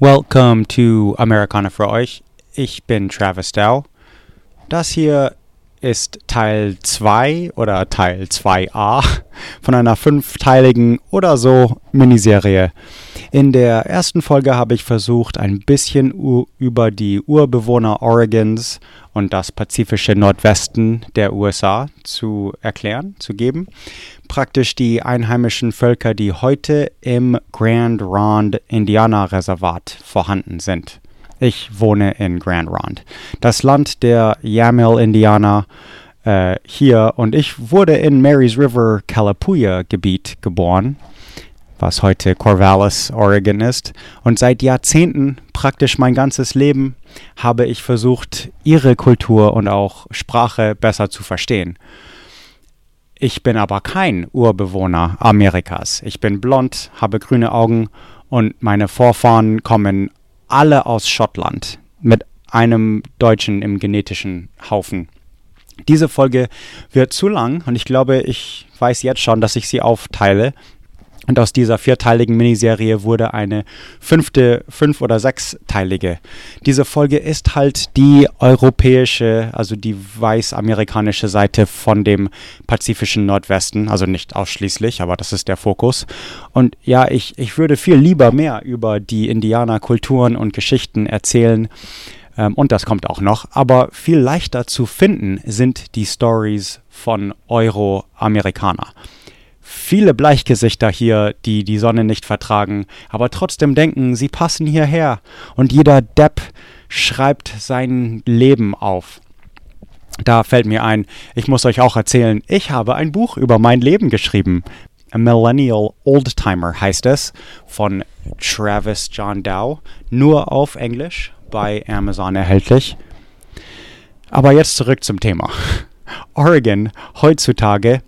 Welcome to Americana für euch. Ich bin Travis Dow. Das hier ist Teil 2 oder Teil 2a von einer fünfteiligen oder so Miniserie. In der ersten Folge habe ich versucht, ein bisschen über die Urbewohner Oregons und das pazifische Nordwesten der USA zu erklären, zu geben. Praktisch die einheimischen Völker, die heute im Grand Ronde Indianerreservat vorhanden sind. Ich wohne in Grand Ronde, das Land der Yamil-Indianer äh, hier und ich wurde in Marys River Calapooya Gebiet geboren, was heute Corvallis, Oregon ist. Und seit Jahrzehnten, praktisch mein ganzes Leben, habe ich versucht, ihre Kultur und auch Sprache besser zu verstehen. Ich bin aber kein Urbewohner Amerikas. Ich bin blond, habe grüne Augen und meine Vorfahren kommen alle aus Schottland mit einem Deutschen im genetischen Haufen. Diese Folge wird zu lang und ich glaube, ich weiß jetzt schon, dass ich sie aufteile. Und aus dieser vierteiligen Miniserie wurde eine fünfte, fünf- oder sechsteilige. Diese Folge ist halt die europäische, also die weiß-amerikanische Seite von dem pazifischen Nordwesten. Also nicht ausschließlich, aber das ist der Fokus. Und ja, ich, ich würde viel lieber mehr über die Indianerkulturen und Geschichten erzählen. Ähm, und das kommt auch noch. Aber viel leichter zu finden sind die Stories von Euro-Amerikaner viele Bleichgesichter hier, die die Sonne nicht vertragen, aber trotzdem denken, sie passen hierher. Und jeder Depp schreibt sein Leben auf. Da fällt mir ein, ich muss euch auch erzählen, ich habe ein Buch über mein Leben geschrieben. A Millennial Oldtimer heißt es, von Travis John Dow, nur auf Englisch, bei Amazon erhältlich. Aber jetzt zurück zum Thema. Oregon heutzutage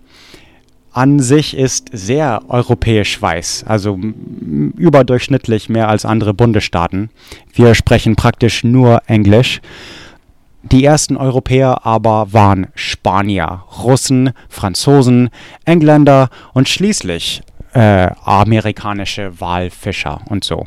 an sich ist sehr europäisch weiß, also überdurchschnittlich mehr als andere Bundesstaaten. Wir sprechen praktisch nur Englisch. Die ersten Europäer aber waren Spanier, Russen, Franzosen, Engländer und schließlich äh, amerikanische Walfischer und so.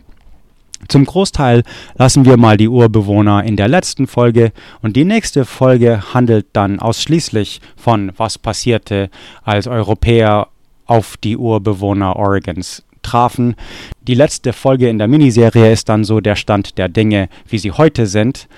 Zum Großteil lassen wir mal die Urbewohner in der letzten Folge und die nächste Folge handelt dann ausschließlich von was passierte, als Europäer auf die Urbewohner Oregons trafen. Die letzte Folge in der Miniserie ist dann so der Stand der Dinge, wie sie heute sind.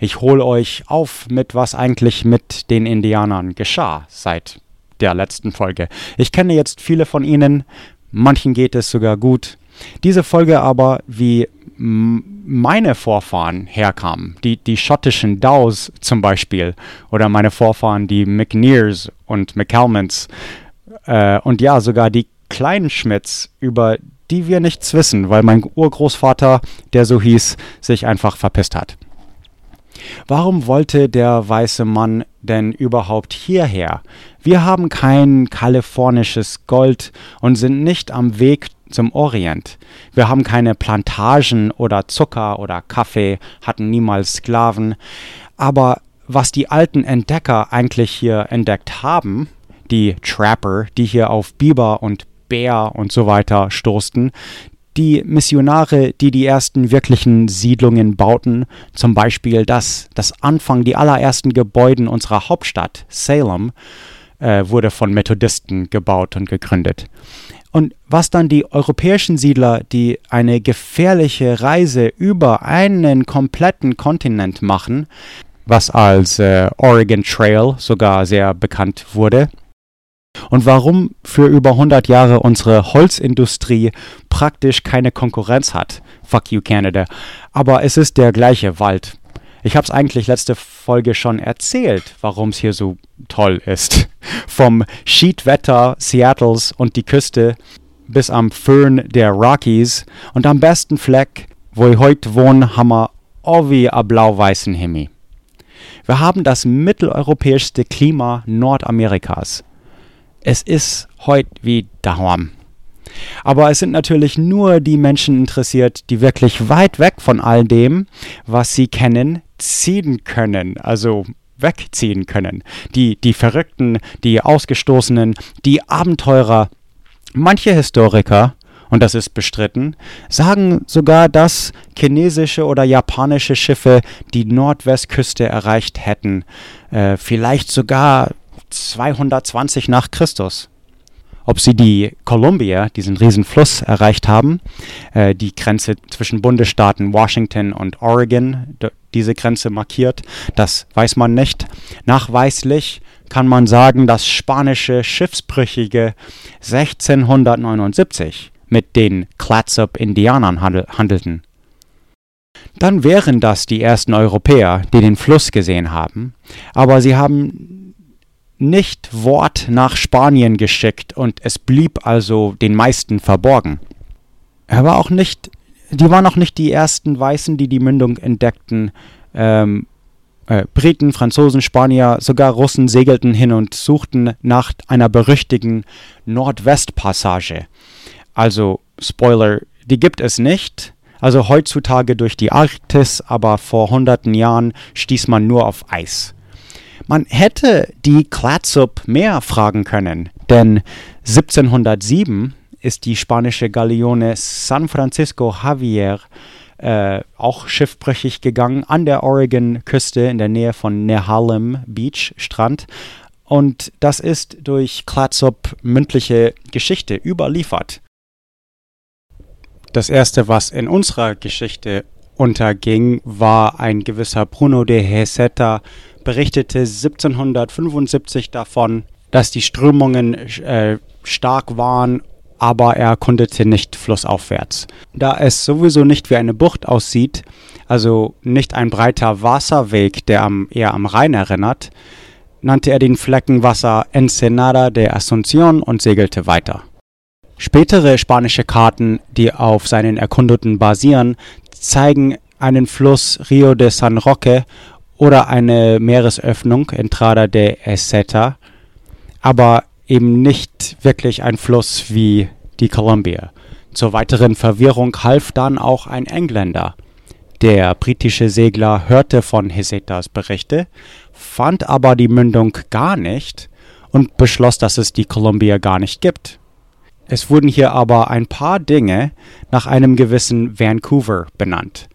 Ich hole euch auf mit was eigentlich mit den Indianern geschah seit der letzten Folge. Ich kenne jetzt viele von ihnen, manchen geht es sogar gut. Diese Folge aber, wie meine Vorfahren herkamen, die, die schottischen Dows zum Beispiel, oder meine Vorfahren, die McNears und McCalmans, äh, und ja, sogar die kleinen Schmidts, über die wir nichts wissen, weil mein Urgroßvater, der so hieß, sich einfach verpisst hat. Warum wollte der weiße Mann denn überhaupt hierher? Wir haben kein kalifornisches Gold und sind nicht am Weg zum Orient. Wir haben keine Plantagen oder Zucker oder Kaffee, hatten niemals Sklaven. Aber was die alten Entdecker eigentlich hier entdeckt haben, die Trapper, die hier auf Biber und Bär und so weiter stoßten, die Missionare, die die ersten wirklichen Siedlungen bauten, zum Beispiel das, das Anfang, die allerersten Gebäude unserer Hauptstadt, Salem, äh, wurde von Methodisten gebaut und gegründet. Und was dann die europäischen Siedler, die eine gefährliche Reise über einen kompletten Kontinent machen, was als äh, Oregon Trail sogar sehr bekannt wurde, und warum für über 100 Jahre unsere Holzindustrie praktisch keine Konkurrenz hat. Fuck you Canada. Aber es ist der gleiche Wald. Ich habe es eigentlich letzte Folge schon erzählt, warum es hier so toll ist. Vom Schiedwetter Seattles und die Küste bis am Föhn der Rockies und am besten Fleck, wo ich heute wohne, haben wir wie a blau-weißen Himmel. Wir haben das mitteleuropäischste Klima Nordamerikas. Es ist heute wie daheim. Aber es sind natürlich nur die Menschen interessiert, die wirklich weit weg von all dem, was sie kennen, ziehen können. Also wegziehen können. Die, die Verrückten, die Ausgestoßenen, die Abenteurer. Manche Historiker, und das ist bestritten, sagen sogar, dass chinesische oder japanische Schiffe die Nordwestküste erreicht hätten, äh, vielleicht sogar 220 nach Christus. Ob sie die Columbia, diesen Riesenfluss, erreicht haben, äh, die Grenze zwischen Bundesstaaten Washington und Oregon, diese Grenze markiert. Das weiß man nicht. Nachweislich kann man sagen, dass spanische Schiffsbrüchige 1679 mit den Clatsop-Indianern handel handelten. Dann wären das die ersten Europäer, die den Fluss gesehen haben, aber sie haben nicht Wort nach Spanien geschickt und es blieb also den meisten verborgen. Er war auch nicht die waren auch nicht die ersten Weißen, die die Mündung entdeckten. Ähm, äh, Briten, Franzosen, Spanier, sogar Russen segelten hin und suchten nach einer berüchtigten Nordwestpassage. Also, Spoiler, die gibt es nicht. Also heutzutage durch die Arktis, aber vor hunderten Jahren stieß man nur auf Eis. Man hätte die Clatsop mehr fragen können, denn 1707 ist die spanische Galeone San Francisco Javier äh, auch schiffbrüchig gegangen an der Oregon-Küste in der Nähe von Nehalem Beach Strand. Und das ist durch Clatsop mündliche Geschichte überliefert. Das erste, was in unserer Geschichte unterging, war ein gewisser Bruno de Heseta, berichtete 1775 davon, dass die Strömungen äh, stark waren aber er erkundete nicht flussaufwärts. Da es sowieso nicht wie eine Bucht aussieht, also nicht ein breiter Wasserweg, der am, eher am Rhein erinnert, nannte er den Flecken Wasser Ensenada de Asunción und segelte weiter. Spätere spanische Karten, die auf seinen Erkundungen basieren, zeigen einen Fluss Rio de San Roque oder eine Meeresöffnung Entrada de Eseta, aber eben nicht wirklich ein Fluss wie die Columbia. Zur weiteren Verwirrung half dann auch ein Engländer. Der britische Segler hörte von Hesetas Berichte, fand aber die Mündung gar nicht und beschloss, dass es die Columbia gar nicht gibt. Es wurden hier aber ein paar Dinge nach einem gewissen Vancouver benannt.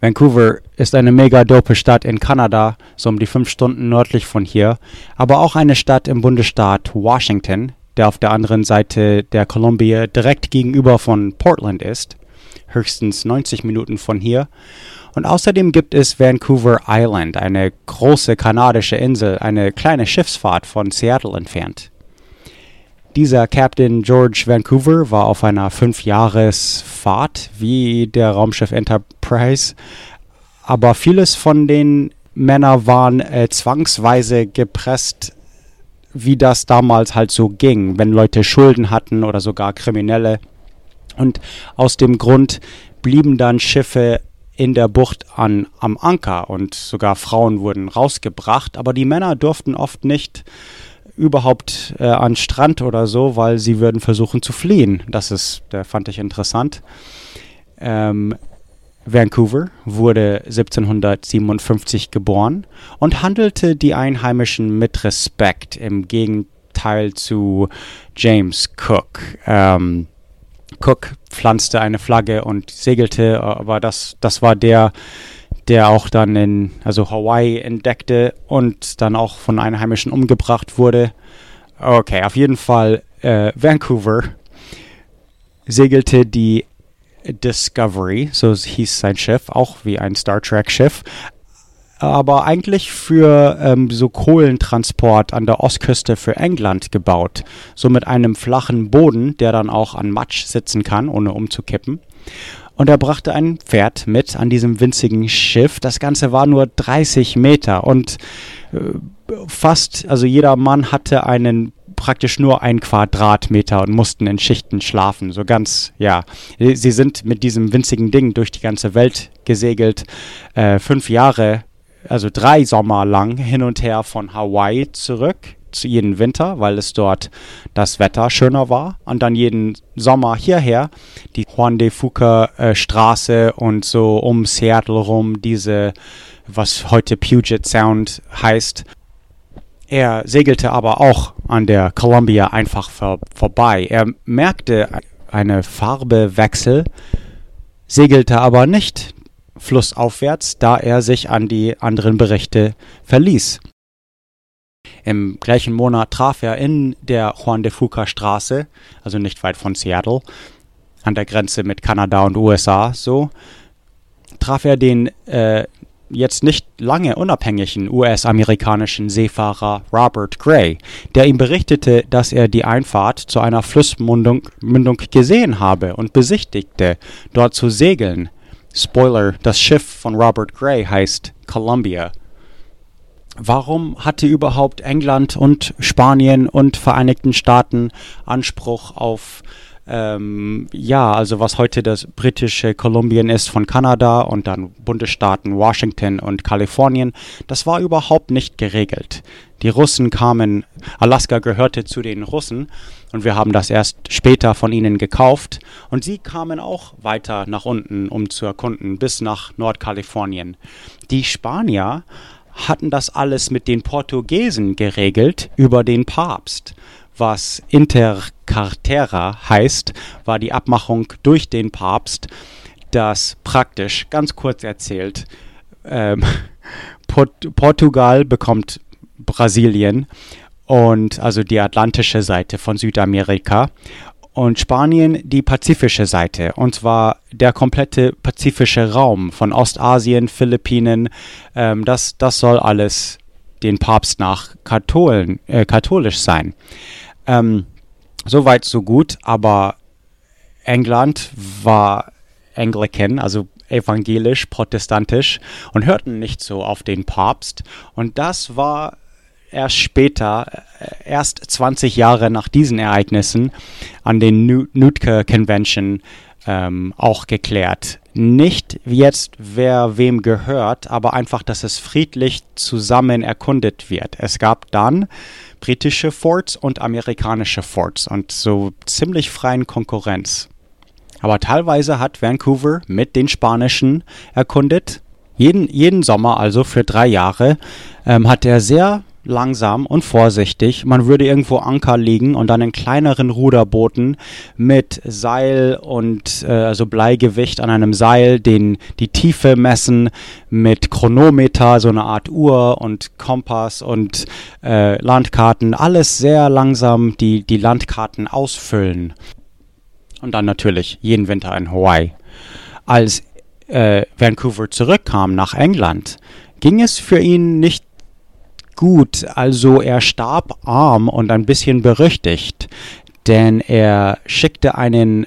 Vancouver ist eine mega dope Stadt in Kanada, so um die fünf Stunden nördlich von hier, aber auch eine Stadt im Bundesstaat Washington, der auf der anderen Seite der Columbia direkt gegenüber von Portland ist, höchstens 90 Minuten von hier. Und außerdem gibt es Vancouver Island, eine große kanadische Insel, eine kleine Schiffsfahrt von Seattle entfernt. Dieser Captain George Vancouver war auf einer Fünfjahresfahrt wie der Raumschiff Enterprise, aber vieles von den Männern waren äh, zwangsweise gepresst, wie das damals halt so ging, wenn Leute Schulden hatten oder sogar Kriminelle. Und aus dem Grund blieben dann Schiffe in der Bucht an, am Anker und sogar Frauen wurden rausgebracht, aber die Männer durften oft nicht überhaupt äh, an Strand oder so, weil sie würden versuchen zu fliehen. Das ist, der fand ich interessant. Ähm, Vancouver wurde 1757 geboren und handelte die Einheimischen mit Respekt im Gegenteil zu James Cook. Ähm, Cook pflanzte eine Flagge und segelte, aber das, das war der, der auch dann in also Hawaii entdeckte und dann auch von Einheimischen umgebracht wurde. Okay, auf jeden Fall äh, Vancouver segelte die Discovery, so hieß sein Schiff, auch wie ein Star Trek Schiff, aber eigentlich für ähm, so Kohlentransport an der Ostküste für England gebaut. So mit einem flachen Boden, der dann auch an Matsch sitzen kann, ohne umzukippen. Und er brachte ein Pferd mit an diesem winzigen Schiff. Das Ganze war nur 30 Meter und äh, fast, also jeder Mann hatte einen praktisch nur ein Quadratmeter und mussten in Schichten schlafen. So ganz, ja. Sie sind mit diesem winzigen Ding durch die ganze Welt gesegelt. Äh, fünf Jahre, also drei Sommer lang hin und her von Hawaii zurück zu jeden Winter, weil es dort das Wetter schöner war. Und dann jeden Sommer hierher, die Juan de Fuca äh, Straße und so um Seattle rum, diese, was heute Puget Sound heißt. Er segelte aber auch an der Columbia einfach vor, vorbei. Er merkte eine Farbewechsel, segelte aber nicht flussaufwärts, da er sich an die anderen Berichte verließ. Im gleichen Monat traf er in der Juan de Fuca Straße, also nicht weit von Seattle, an der Grenze mit Kanada und USA, so, traf er den äh, jetzt nicht lange unabhängigen US-amerikanischen Seefahrer Robert Gray, der ihm berichtete, dass er die Einfahrt zu einer Flussmündung Mündung gesehen habe und besichtigte, dort zu segeln. Spoiler, das Schiff von Robert Gray heißt Columbia. Warum hatte überhaupt England und Spanien und Vereinigten Staaten Anspruch auf ähm, ja, also was heute das britische Kolumbien ist von Kanada und dann Bundesstaaten Washington und Kalifornien, das war überhaupt nicht geregelt. Die Russen kamen, Alaska gehörte zu den Russen und wir haben das erst später von ihnen gekauft und sie kamen auch weiter nach unten, um zu erkunden, bis nach Nordkalifornien. Die Spanier hatten das alles mit den Portugiesen geregelt über den Papst. Was Intercartera heißt, war die Abmachung durch den Papst, dass praktisch, ganz kurz erzählt, ähm, Port Portugal bekommt Brasilien und also die atlantische Seite von Südamerika und Spanien die pazifische Seite, und zwar der komplette pazifische Raum von Ostasien, Philippinen. Ähm, das, das soll alles den Papst nach Katholen, äh, katholisch sein. Ähm, Soweit, so gut, aber England war Anglican, also evangelisch, protestantisch und hörten nicht so auf den Papst. Und das war erst später, äh, erst 20 Jahre nach diesen Ereignissen, an den Nootka Convention ähm, auch geklärt. Nicht jetzt, wer wem gehört, aber einfach, dass es friedlich zusammen erkundet wird. Es gab dann britische Forts und amerikanische Forts und so ziemlich freien Konkurrenz. Aber teilweise hat Vancouver mit den Spanischen erkundet. Jeden, jeden Sommer, also für drei Jahre, ähm, hat er sehr langsam und vorsichtig. Man würde irgendwo Anker legen und dann in kleineren Ruderbooten mit Seil und äh, also Bleigewicht an einem Seil den, die Tiefe messen mit Chronometer, so eine Art Uhr und Kompass und äh, Landkarten. Alles sehr langsam die, die Landkarten ausfüllen. Und dann natürlich jeden Winter in Hawaii. Als äh, Vancouver zurückkam nach England, ging es für ihn nicht gut. Also er starb arm und ein bisschen berüchtigt, denn er schickte einen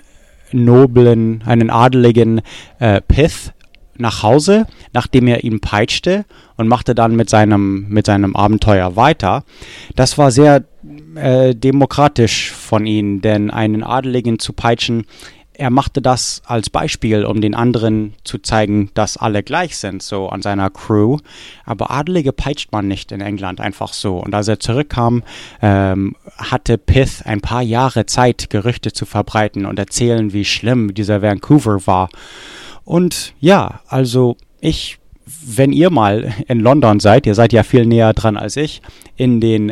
noblen, einen adeligen äh, Pith nach Hause, nachdem er ihn peitschte und machte dann mit seinem, mit seinem Abenteuer weiter. Das war sehr äh, demokratisch von ihm, denn einen Adeligen zu peitschen er machte das als Beispiel, um den anderen zu zeigen, dass alle gleich sind, so an seiner Crew. Aber Adelige peitscht man nicht in England einfach so. Und als er zurückkam, ähm, hatte Pith ein paar Jahre Zeit, Gerüchte zu verbreiten und erzählen, wie schlimm dieser Vancouver war. Und ja, also ich wenn ihr mal in London seid, ihr seid ja viel näher dran als ich, in den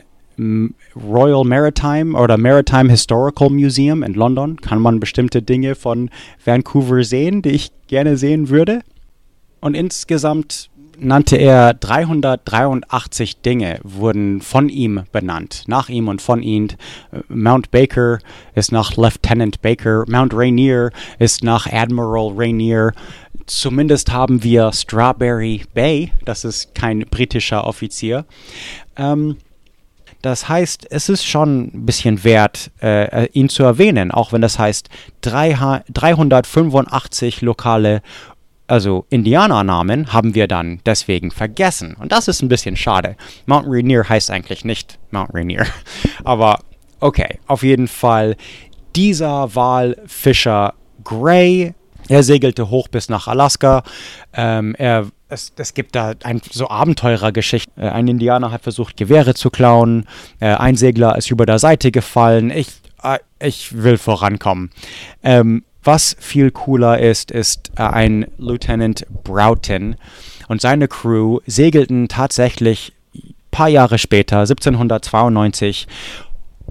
Royal Maritime oder Maritime Historical Museum in London kann man bestimmte Dinge von Vancouver sehen, die ich gerne sehen würde. Und insgesamt nannte er 383 Dinge, wurden von ihm benannt, nach ihm und von ihm. Mount Baker ist nach Lieutenant Baker, Mount Rainier ist nach Admiral Rainier. Zumindest haben wir Strawberry Bay, das ist kein britischer Offizier. Ähm, das heißt, es ist schon ein bisschen wert, äh, ihn zu erwähnen, auch wenn das heißt 385 lokale, also Indianernamen, haben wir dann deswegen vergessen. Und das ist ein bisschen schade. Mount Rainier heißt eigentlich nicht Mount Rainier. Aber Okay, auf jeden Fall dieser Walfischer Gray, er segelte hoch bis nach Alaska. Ähm, er, es, es, gibt da ein, so Abenteurergeschichten. Äh, ein Indianer hat versucht, Gewehre zu klauen. Äh, ein Segler ist über der Seite gefallen. Ich, äh, ich will vorankommen. Ähm, was viel cooler ist, ist ein Lieutenant Broughton und seine Crew segelten tatsächlich ein paar Jahre später, 1792,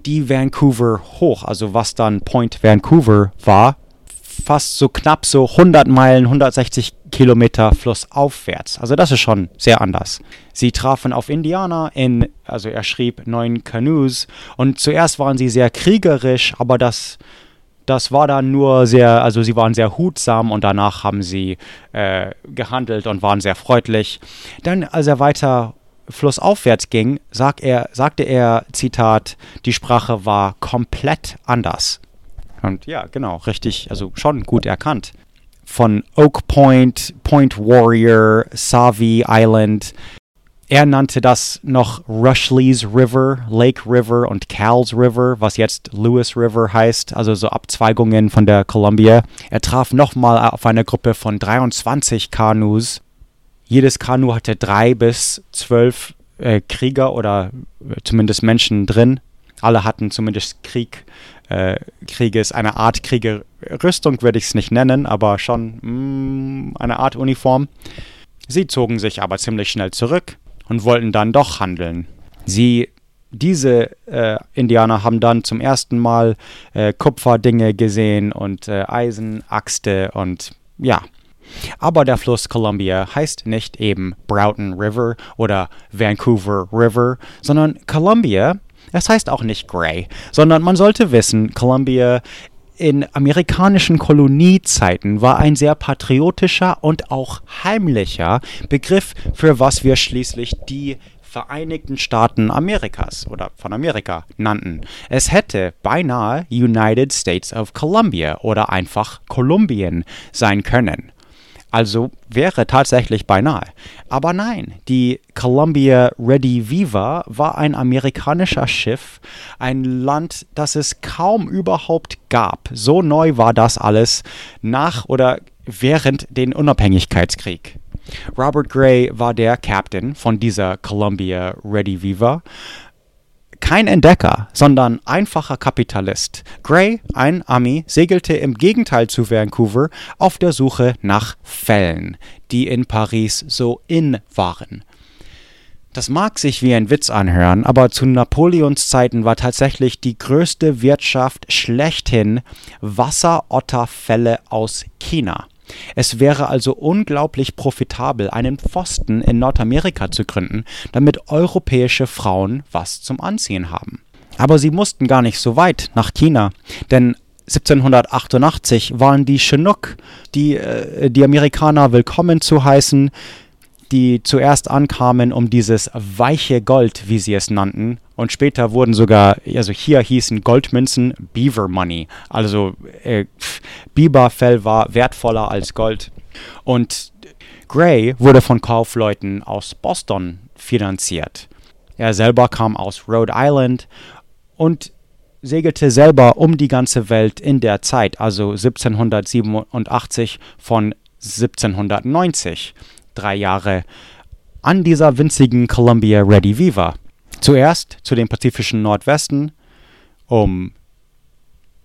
die Vancouver hoch, also was dann Point Vancouver war, fast so knapp so 100 Meilen, 160 Kilometer flussaufwärts. Also das ist schon sehr anders. Sie trafen auf Indianer in, also er schrieb neun Canoes und zuerst waren sie sehr kriegerisch, aber das das war dann nur sehr, also sie waren sehr hutsam und danach haben sie äh, gehandelt und waren sehr freundlich. Dann, als er weiter flussaufwärts ging, sag er, sagte er, Zitat, die Sprache war komplett anders. Und ja, genau, richtig, also schon gut erkannt. Von Oak Point, Point Warrior, Savi Island, er nannte das noch Rushley's River, Lake River und Cal's River, was jetzt Lewis River heißt, also so Abzweigungen von der Columbia. Er traf nochmal auf eine Gruppe von 23 Kanus. Jedes Kanu hatte drei bis zwölf äh, Krieger oder äh, zumindest Menschen drin. Alle hatten zumindest Krieg, äh, Krieges, eine Art Kriegerrüstung würde ich es nicht nennen, aber schon mh, mm, eine Art Uniform. Sie zogen sich aber ziemlich schnell zurück und wollten dann doch handeln. Sie, diese äh, Indianer haben dann zum ersten Mal äh, Kupferdinge gesehen und äh, Eisen, Axte und ja. Aber der Fluss Columbia heißt nicht eben Broughton River oder Vancouver River, sondern Columbia es heißt auch nicht Gray, sondern man sollte wissen, Columbia in amerikanischen Koloniezeiten war ein sehr patriotischer und auch heimlicher Begriff, für was wir schließlich die Vereinigten Staaten Amerikas oder von Amerika nannten. Es hätte beinahe United States of Columbia oder einfach Kolumbien sein können. Also wäre tatsächlich beinahe. Aber nein, die Columbia Ready Viva war ein amerikanischer Schiff, ein Land, das es kaum überhaupt gab. So neu war das alles nach oder während den Unabhängigkeitskrieg. Robert Gray war der Captain von dieser Columbia Ready Viva kein Entdecker, sondern einfacher Kapitalist. Gray, ein Ami, segelte im Gegenteil zu Vancouver auf der Suche nach Fällen, die in Paris so in waren. Das mag sich wie ein Witz anhören, aber zu Napoleons Zeiten war tatsächlich die größte Wirtschaft schlechthin Wasserotterfälle aus China. Es wäre also unglaublich profitabel, einen Pfosten in Nordamerika zu gründen, damit europäische Frauen was zum Anziehen haben. Aber sie mussten gar nicht so weit nach China, denn 1788 waren die Chinook, die äh, die Amerikaner willkommen zu heißen, die zuerst ankamen, um dieses weiche Gold, wie sie es nannten, und später wurden sogar, also hier hießen Goldmünzen Beaver Money. Also äh, Biberfell war wertvoller als Gold. Und Gray wurde von Kaufleuten aus Boston finanziert. Er selber kam aus Rhode Island und segelte selber um die ganze Welt in der Zeit, also 1787 von 1790, drei Jahre an dieser winzigen Columbia Ready Viva. Zuerst zu dem pazifischen Nordwesten, um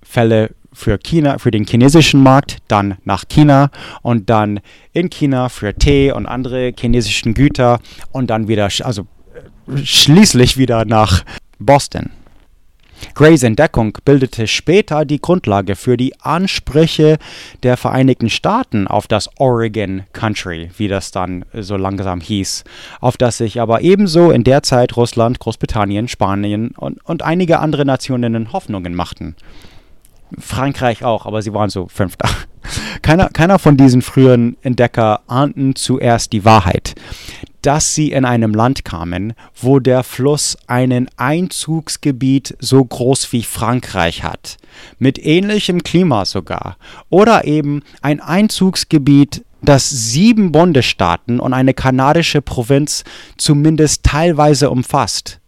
Fälle für China, für den chinesischen Markt, dann nach China und dann in China für Tee und andere chinesischen Güter und dann wieder, also schließlich wieder nach Boston. Grays Entdeckung bildete später die Grundlage für die Ansprüche der Vereinigten Staaten auf das Oregon Country, wie das dann so langsam hieß, auf das sich aber ebenso in der Zeit Russland, Großbritannien, Spanien und, und einige andere Nationen Hoffnungen machten. Frankreich auch, aber sie waren so Fünfter. Keiner, keiner von diesen früheren Entdecker ahnten zuerst die Wahrheit. Dass sie in einem Land kamen, wo der Fluss einen Einzugsgebiet so groß wie Frankreich hat, mit ähnlichem Klima sogar, oder eben ein Einzugsgebiet, das sieben Bundesstaaten und eine kanadische Provinz zumindest teilweise umfasst.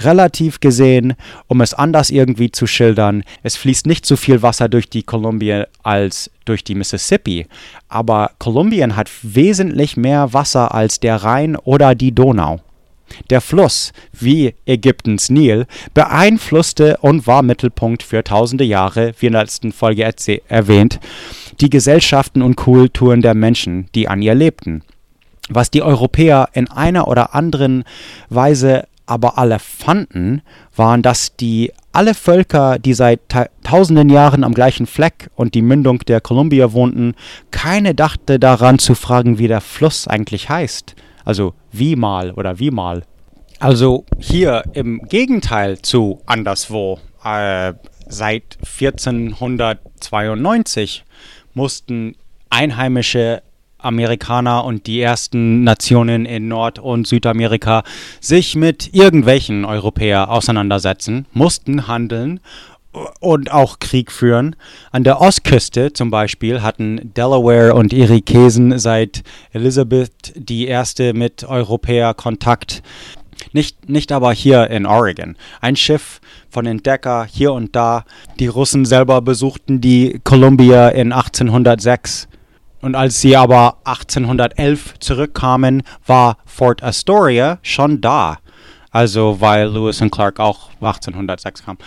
Relativ gesehen, um es anders irgendwie zu schildern, es fließt nicht so viel Wasser durch die Kolumbien als durch die Mississippi, aber Kolumbien hat wesentlich mehr Wasser als der Rhein oder die Donau. Der Fluss, wie Ägyptens Nil, beeinflusste und war Mittelpunkt für tausende Jahre, wie in der letzten Folge erwähnt, die Gesellschaften und Kulturen der Menschen, die an ihr lebten. Was die Europäer in einer oder anderen Weise aber alle fanden, waren, dass die alle Völker, die seit ta tausenden Jahren am gleichen Fleck und die Mündung der Columbia wohnten, keine dachte daran zu fragen, wie der Fluss eigentlich heißt. Also wie mal oder wie mal. Also hier im Gegenteil zu anderswo. Äh, seit 1492 mussten einheimische Amerikaner und die ersten Nationen in Nord- und Südamerika sich mit irgendwelchen Europäer auseinandersetzen, mussten handeln und auch Krieg führen. An der Ostküste zum Beispiel hatten Delaware und Irokesen seit Elizabeth die erste mit Europäer Kontakt. Nicht, nicht aber hier in Oregon. Ein Schiff von Entdecker hier und da. Die Russen selber besuchten die Columbia in 1806. Und als sie aber 1811 zurückkamen, war Fort Astoria schon da. Also weil Lewis und Clark auch 1806 kamen.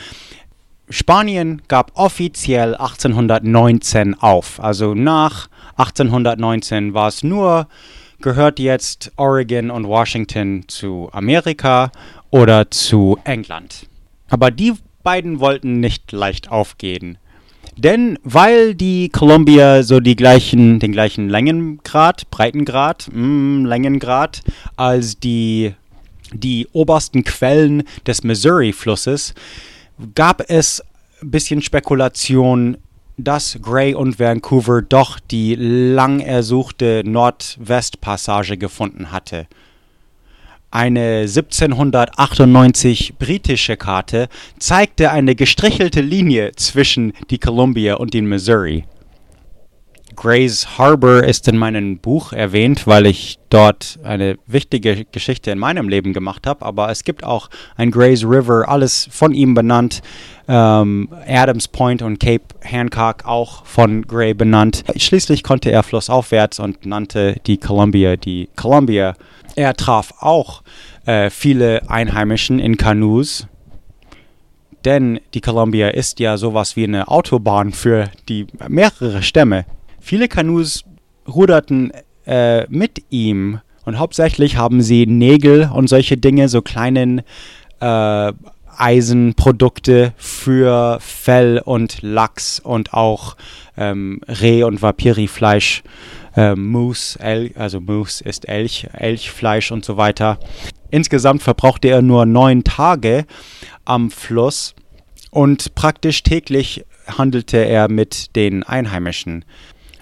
Spanien gab offiziell 1819 auf. Also nach 1819 war es nur, gehört jetzt Oregon und Washington zu Amerika oder zu England. Aber die beiden wollten nicht leicht aufgehen. Denn weil die Columbia so die gleichen, den gleichen Längengrad, Breitengrad, mm, Längengrad als die, die obersten Quellen des Missouri-Flusses, gab es ein bisschen Spekulation, dass Gray und Vancouver doch die lang ersuchte Nordwestpassage gefunden hatte. Eine 1798 britische Karte zeigte eine gestrichelte Linie zwischen die Columbia und den Missouri. Grays Harbor ist in meinem Buch erwähnt, weil ich dort eine wichtige Geschichte in meinem Leben gemacht habe. Aber es gibt auch ein Grays River, alles von ihm benannt. Ähm, Adams Point und Cape Hancock auch von Gray benannt. Schließlich konnte er flussaufwärts und nannte die Columbia die Columbia. Er traf auch äh, viele Einheimischen in Kanus, denn die Columbia ist ja sowas wie eine Autobahn für die mehrere Stämme. Viele Kanus ruderten äh, mit ihm und hauptsächlich haben sie Nägel und solche Dinge, so kleinen äh, Eisenprodukte für Fell und Lachs und auch ähm, Reh- und Vapirifleisch, äh, Moose, El also Moose ist Elch, Elchfleisch und so weiter. Insgesamt verbrauchte er nur neun Tage am Fluss und praktisch täglich handelte er mit den Einheimischen.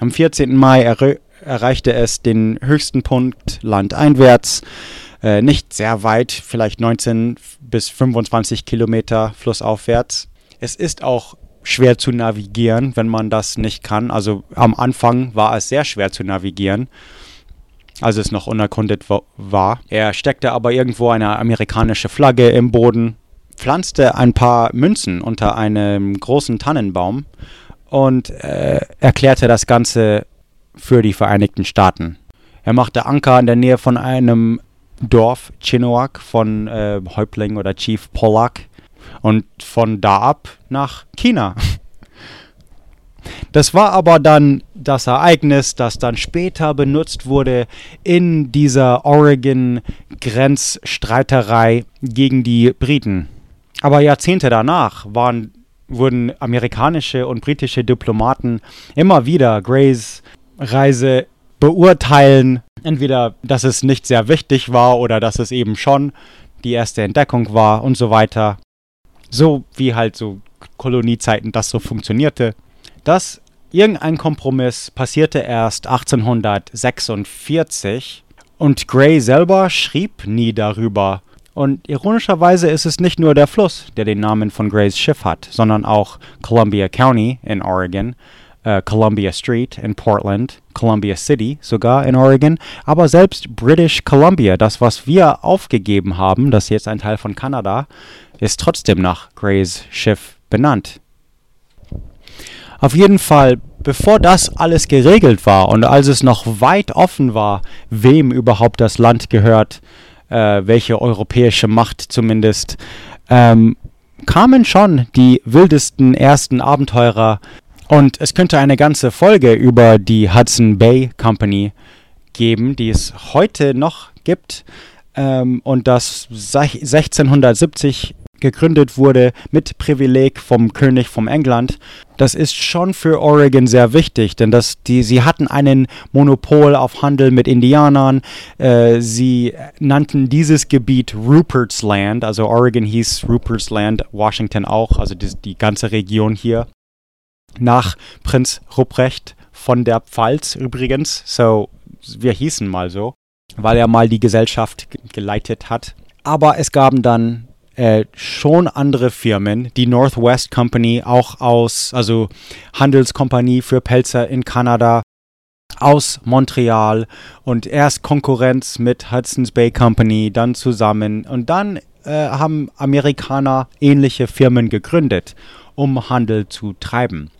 Am 14. Mai er erreichte es den höchsten Punkt landeinwärts, äh, nicht sehr weit, vielleicht 19 bis 25 Kilometer flussaufwärts. Es ist auch schwer zu navigieren, wenn man das nicht kann. Also am Anfang war es sehr schwer zu navigieren, als es noch unerkundet war. Er steckte aber irgendwo eine amerikanische Flagge im Boden, pflanzte ein paar Münzen unter einem großen Tannenbaum und äh, erklärte das Ganze für die Vereinigten Staaten. Er machte Anker in der Nähe von einem Dorf Chinook von äh, Häuptling oder Chief Pollack und von da ab nach China. Das war aber dann das Ereignis, das dann später benutzt wurde in dieser Oregon-Grenzstreiterei gegen die Briten. Aber Jahrzehnte danach waren wurden amerikanische und britische Diplomaten immer wieder Grays Reise beurteilen. Entweder, dass es nicht sehr wichtig war oder dass es eben schon die erste Entdeckung war und so weiter. So wie halt so Koloniezeiten das so funktionierte. Dass irgendein Kompromiss passierte erst 1846 und Gray selber schrieb nie darüber, und ironischerweise ist es nicht nur der Fluss, der den Namen von Grays Schiff hat, sondern auch Columbia County in Oregon äh, Columbia Street in Portland, Columbia City sogar in Oregon, aber selbst British Columbia, das was wir aufgegeben haben, das jetzt ein Teil von Kanada, ist trotzdem nach Grays Schiff benannt. Auf jeden Fall, bevor das alles geregelt war und als es noch weit offen war, wem überhaupt das Land gehört, äh, welche europäische Macht zumindest, ähm, kamen schon die wildesten ersten Abenteurer und es könnte eine ganze Folge über die Hudson Bay Company geben, die es heute noch gibt. Ähm, und das 1670 gegründet wurde mit Privileg vom König von England. Das ist schon für Oregon sehr wichtig, denn das, die, sie hatten einen Monopol auf Handel mit Indianern. Äh, sie nannten dieses Gebiet Rupert's Land, also Oregon hieß Rupert's Land, Washington auch, also die, die ganze Region hier, nach Prinz Ruprecht von der Pfalz übrigens. So, wir hießen mal so, weil er mal die Gesellschaft geleitet hat. Aber es gaben dann äh, schon andere Firmen, die Northwest Company, auch aus, also Handelskompanie für Pelzer in Kanada, aus Montreal und erst Konkurrenz mit Hudson's Bay Company, dann zusammen und dann äh, haben Amerikaner ähnliche Firmen gegründet, um Handel zu treiben.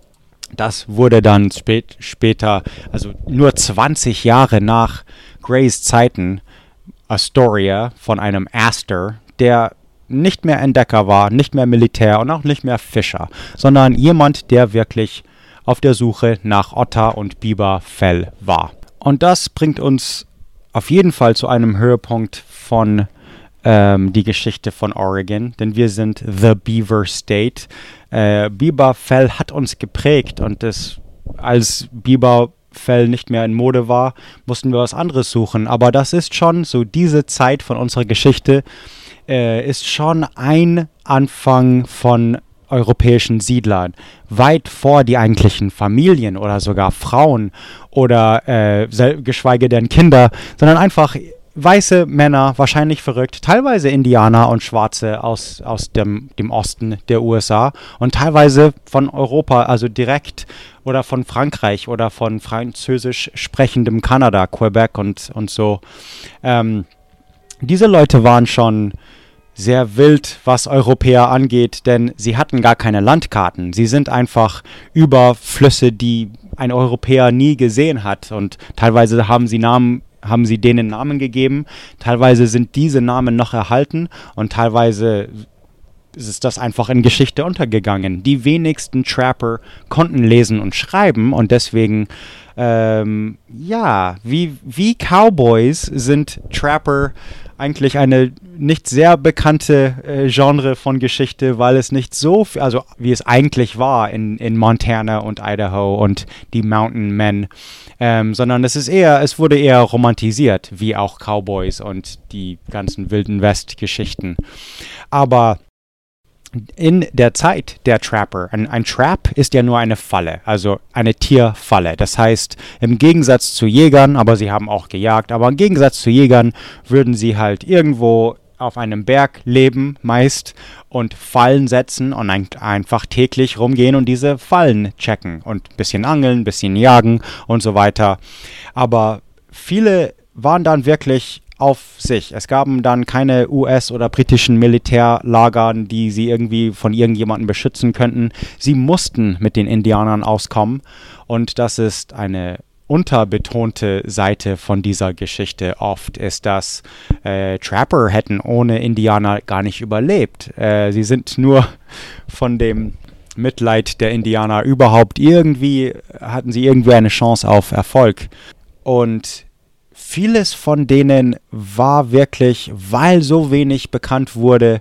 Das wurde dann spät, später, also nur 20 Jahre nach Grays Zeiten, Astoria von einem Astor, der nicht mehr Entdecker war, nicht mehr Militär und auch nicht mehr Fischer, sondern jemand, der wirklich auf der Suche nach Otter und Biberfell war. Und das bringt uns auf jeden Fall zu einem Höhepunkt von ähm, die Geschichte von Oregon, denn wir sind The Beaver State. Äh, Biberfell hat uns geprägt und das, als Biberfell nicht mehr in Mode war, mussten wir was anderes suchen. Aber das ist schon so diese Zeit von unserer Geschichte, äh, ist schon ein Anfang von europäischen Siedlern, weit vor die eigentlichen Familien oder sogar Frauen oder äh, geschweige denn Kinder, sondern einfach weiße Männer, wahrscheinlich verrückt, teilweise Indianer und Schwarze aus, aus dem, dem Osten der USA und teilweise von Europa, also direkt oder von Frankreich oder von französisch sprechendem Kanada, Quebec und, und so. Ähm, diese Leute waren schon sehr wild, was Europäer angeht, denn sie hatten gar keine Landkarten. Sie sind einfach über Flüsse, die ein Europäer nie gesehen hat. Und teilweise haben sie Namen, haben sie denen Namen gegeben. Teilweise sind diese Namen noch erhalten und teilweise ist das einfach in Geschichte untergegangen. Die wenigsten Trapper konnten lesen und schreiben und deswegen, ähm, ja, wie, wie Cowboys sind Trapper eigentlich eine nicht sehr bekannte äh, Genre von Geschichte, weil es nicht so, also wie es eigentlich war in, in Montana und Idaho und die Mountain Men, ähm, sondern es ist eher, es wurde eher romantisiert, wie auch Cowboys und die ganzen wilden West-Geschichten. Aber in der Zeit der Trapper, ein, ein, Trap ist ja nur eine Falle, also eine Tierfalle. Das heißt, im Gegensatz zu Jägern, aber sie haben auch gejagt, aber im Gegensatz zu Jägern würden sie halt irgendwo auf einem Berg leben, meist, und Fallen setzen und ein, einfach täglich rumgehen und diese Fallen checken und ein bisschen angeln, ein bisschen jagen und so weiter. Aber viele waren dann wirklich auf sich. Es gaben dann keine US- oder britischen Militärlagern, die sie irgendwie von irgendjemandem beschützen könnten. Sie mussten mit den Indianern auskommen und das ist eine unterbetonte Seite von dieser Geschichte oft ist, dass äh, Trapper hätten ohne Indianer gar nicht überlebt. Äh, sie sind nur von dem Mitleid der Indianer überhaupt irgendwie, hatten sie irgendwie eine Chance auf Erfolg. Und vieles von denen war wirklich, weil so wenig bekannt wurde,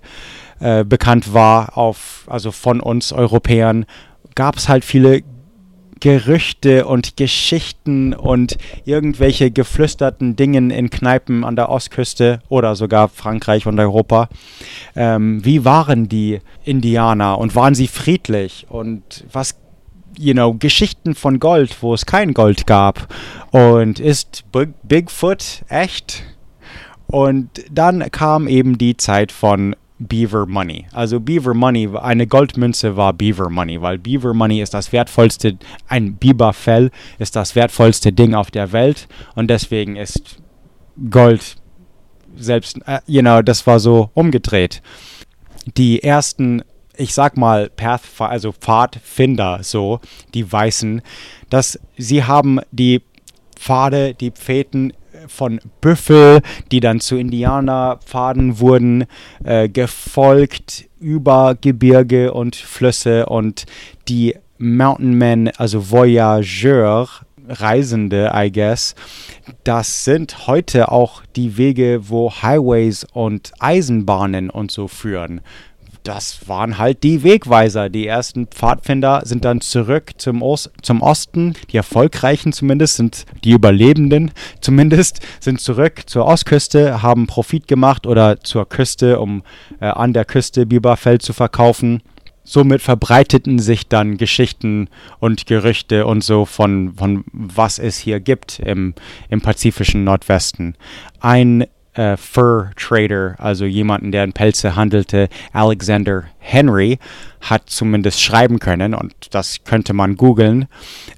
äh, bekannt war auf, also von uns Europäern, gab es halt viele Gerüchte und Geschichten und irgendwelche geflüsterten Dingen in Kneipen an der Ostküste oder sogar Frankreich und Europa. Ähm, wie waren die Indianer und waren sie friedlich und was you know, Geschichten von Gold, wo es kein Gold gab. Und ist Bigfoot echt? Und dann kam eben die Zeit von Beaver Money. Also Beaver Money, eine Goldmünze war Beaver Money, weil Beaver Money ist das wertvollste, ein Biberfell ist das wertvollste Ding auf der Welt und deswegen ist Gold selbst, äh, you know, das war so umgedreht. Die ersten, ich sag mal, Path, also Pfadfinder, so, die Weißen, dass sie haben die Pfade, die Pfäden von Büffel, die dann zu Indianerpfaden wurden, äh, gefolgt über Gebirge und Flüsse und die Mountain Men, also Voyageur, Reisende, I guess, das sind heute auch die Wege, wo Highways und Eisenbahnen und so führen das waren halt die Wegweiser. Die ersten Pfadfinder sind dann zurück zum, Ost, zum Osten. Die Erfolgreichen zumindest sind die Überlebenden zumindest sind zurück zur Ostküste, haben Profit gemacht oder zur Küste, um äh, an der Küste Biberfell zu verkaufen. Somit verbreiteten sich dann Geschichten und Gerüchte und so von, von was es hier gibt im, im pazifischen Nordwesten. Ein äh, Fur Trader, also jemanden, der in Pelze handelte, Alexander Henry, hat zumindest schreiben können und das könnte man googeln.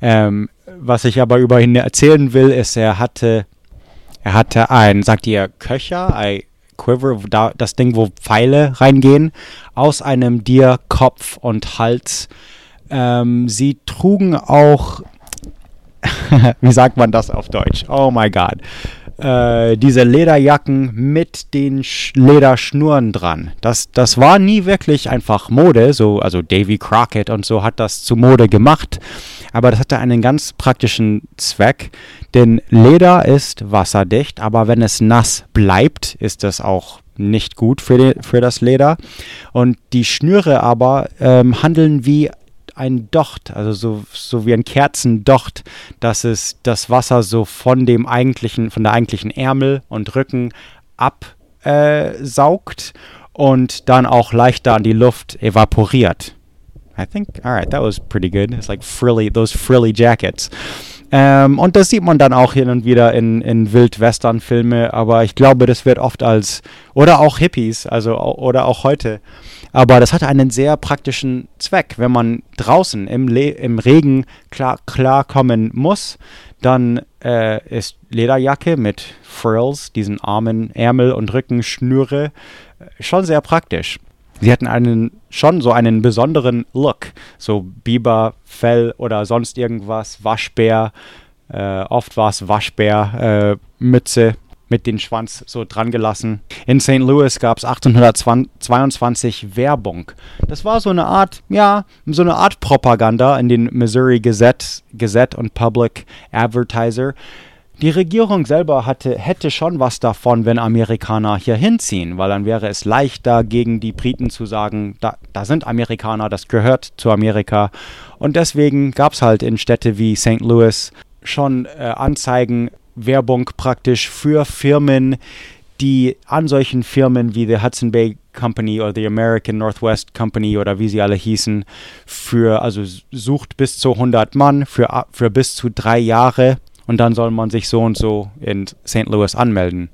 Ähm, was ich aber über ihn erzählen will, ist, er hatte, er hatte ein, sagt ihr, Köcher, ein Quiver, da, das Ding, wo Pfeile reingehen, aus einem Deer Kopf und Hals. Ähm, sie trugen auch, wie sagt man das auf Deutsch? Oh my God äh, diese Lederjacken mit den Sch Lederschnüren dran. Das, das war nie wirklich einfach Mode, so, also Davy Crockett und so hat das zu Mode gemacht, aber das hatte einen ganz praktischen Zweck, denn Leder ist wasserdicht, aber wenn es nass bleibt, ist das auch nicht gut für, die, für das Leder. Und die Schnüre aber ähm, handeln wie ein Docht, also so, so wie ein Kerzendocht, dass es das Wasser so von dem eigentlichen, von der eigentlichen Ärmel und Rücken absaugt äh, und dann auch leichter an die Luft evaporiert. I think, alright, that was pretty good. It's like frilly, those frilly jackets. Ähm, und das sieht man dann auch hin und wieder in, in Wild-Western-Filme, aber ich glaube, das wird oft als, oder auch Hippies, also oder auch heute. Aber das hatte einen sehr praktischen Zweck. Wenn man draußen im, Le im Regen klar, klarkommen muss, dann äh, ist Lederjacke mit Frills, diesen Armen, Ärmel und Rückenschnüre, äh, schon sehr praktisch. Sie hatten einen schon so einen besonderen Look, so Biberfell oder sonst irgendwas, Waschbär, äh, oft war es Waschbär, äh, Mütze mit dem Schwanz so dran gelassen. In St. Louis gab es 1822 Werbung. Das war so eine Art, ja, so eine Art Propaganda in den Missouri Gazette, Gazette und Public Advertiser. Die Regierung selber hatte, hätte schon was davon, wenn Amerikaner hier hinziehen, weil dann wäre es leichter, gegen die Briten zu sagen, da, da sind Amerikaner, das gehört zu Amerika. Und deswegen gab es halt in Städte wie St. Louis schon äh, Anzeigen, Werbung praktisch für Firmen, die an solchen Firmen wie die Hudson Bay Company oder die American Northwest Company oder wie sie alle hießen, für, also sucht bis zu 100 Mann für, für bis zu drei Jahre und dann soll man sich so und so in St. Louis anmelden.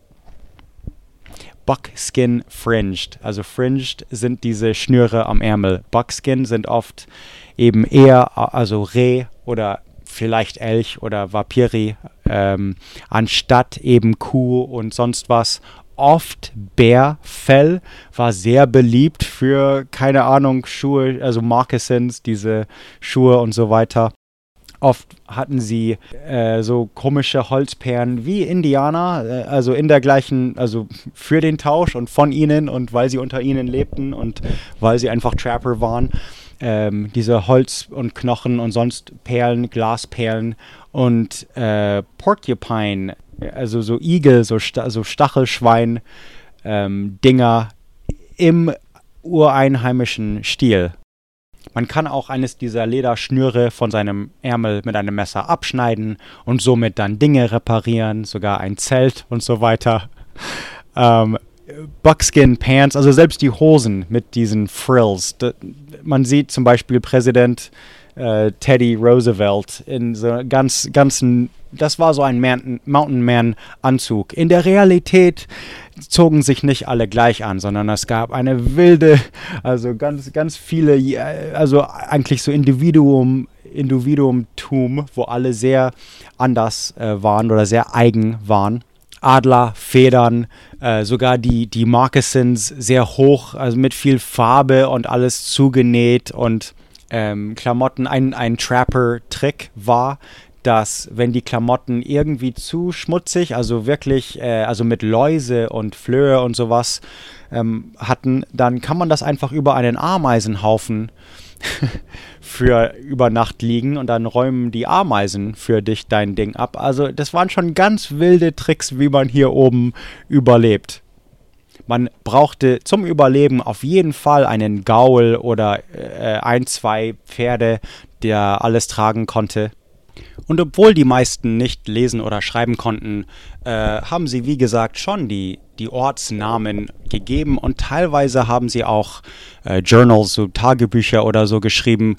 Buckskin Fringed. Also Fringed sind diese Schnüre am Ärmel. Buckskin sind oft eben eher, also Reh oder vielleicht Elch oder Vapiri, ähm, anstatt eben Kuh und sonst was. Oft Bärfell war sehr beliebt für, keine Ahnung, Schuhe, also Moccasins, diese Schuhe und so weiter. Oft hatten sie äh, so komische Holzperlen wie Indianer, äh, also in der gleichen, also für den Tausch und von ihnen und weil sie unter ihnen lebten und weil sie einfach Trapper waren. Ähm, diese Holz und Knochen und sonst Perlen, Glasperlen und äh, Porcupine, also so Igel, so, so Stachelschwein, ähm, Dinger im ureinheimischen Stil. Man kann auch eines dieser Lederschnüre von seinem Ärmel mit einem Messer abschneiden und somit dann Dinge reparieren, sogar ein Zelt und so weiter. Ähm, Buckskin Pants, also selbst die Hosen mit diesen Frills. man sieht zum Beispiel Präsident äh, Teddy Roosevelt in so ganz, ganzen, das war so ein Mountain Man Anzug. In der Realität zogen sich nicht alle gleich an, sondern es gab eine wilde, also ganz, ganz viele, also eigentlich so Individuum, Individuumtum, wo alle sehr anders äh, waren oder sehr eigen waren. Adler, Federn, äh, sogar die, die Moccasins sehr hoch, also mit viel Farbe und alles zugenäht und ähm, Klamotten. Ein, ein Trapper-Trick war, dass wenn die Klamotten irgendwie zu schmutzig, also wirklich, äh, also mit Läuse und Flöhe und sowas ähm, hatten, dann kann man das einfach über einen Ameisenhaufen für über Nacht liegen und dann räumen die Ameisen für dich dein Ding ab. Also das waren schon ganz wilde Tricks, wie man hier oben überlebt. Man brauchte zum Überleben auf jeden Fall einen Gaul oder äh, ein, zwei Pferde, der alles tragen konnte. Und obwohl die meisten nicht lesen oder schreiben konnten, äh, haben sie, wie gesagt, schon die, die Ortsnamen gegeben und teilweise haben sie auch äh, Journals, so Tagebücher oder so geschrieben,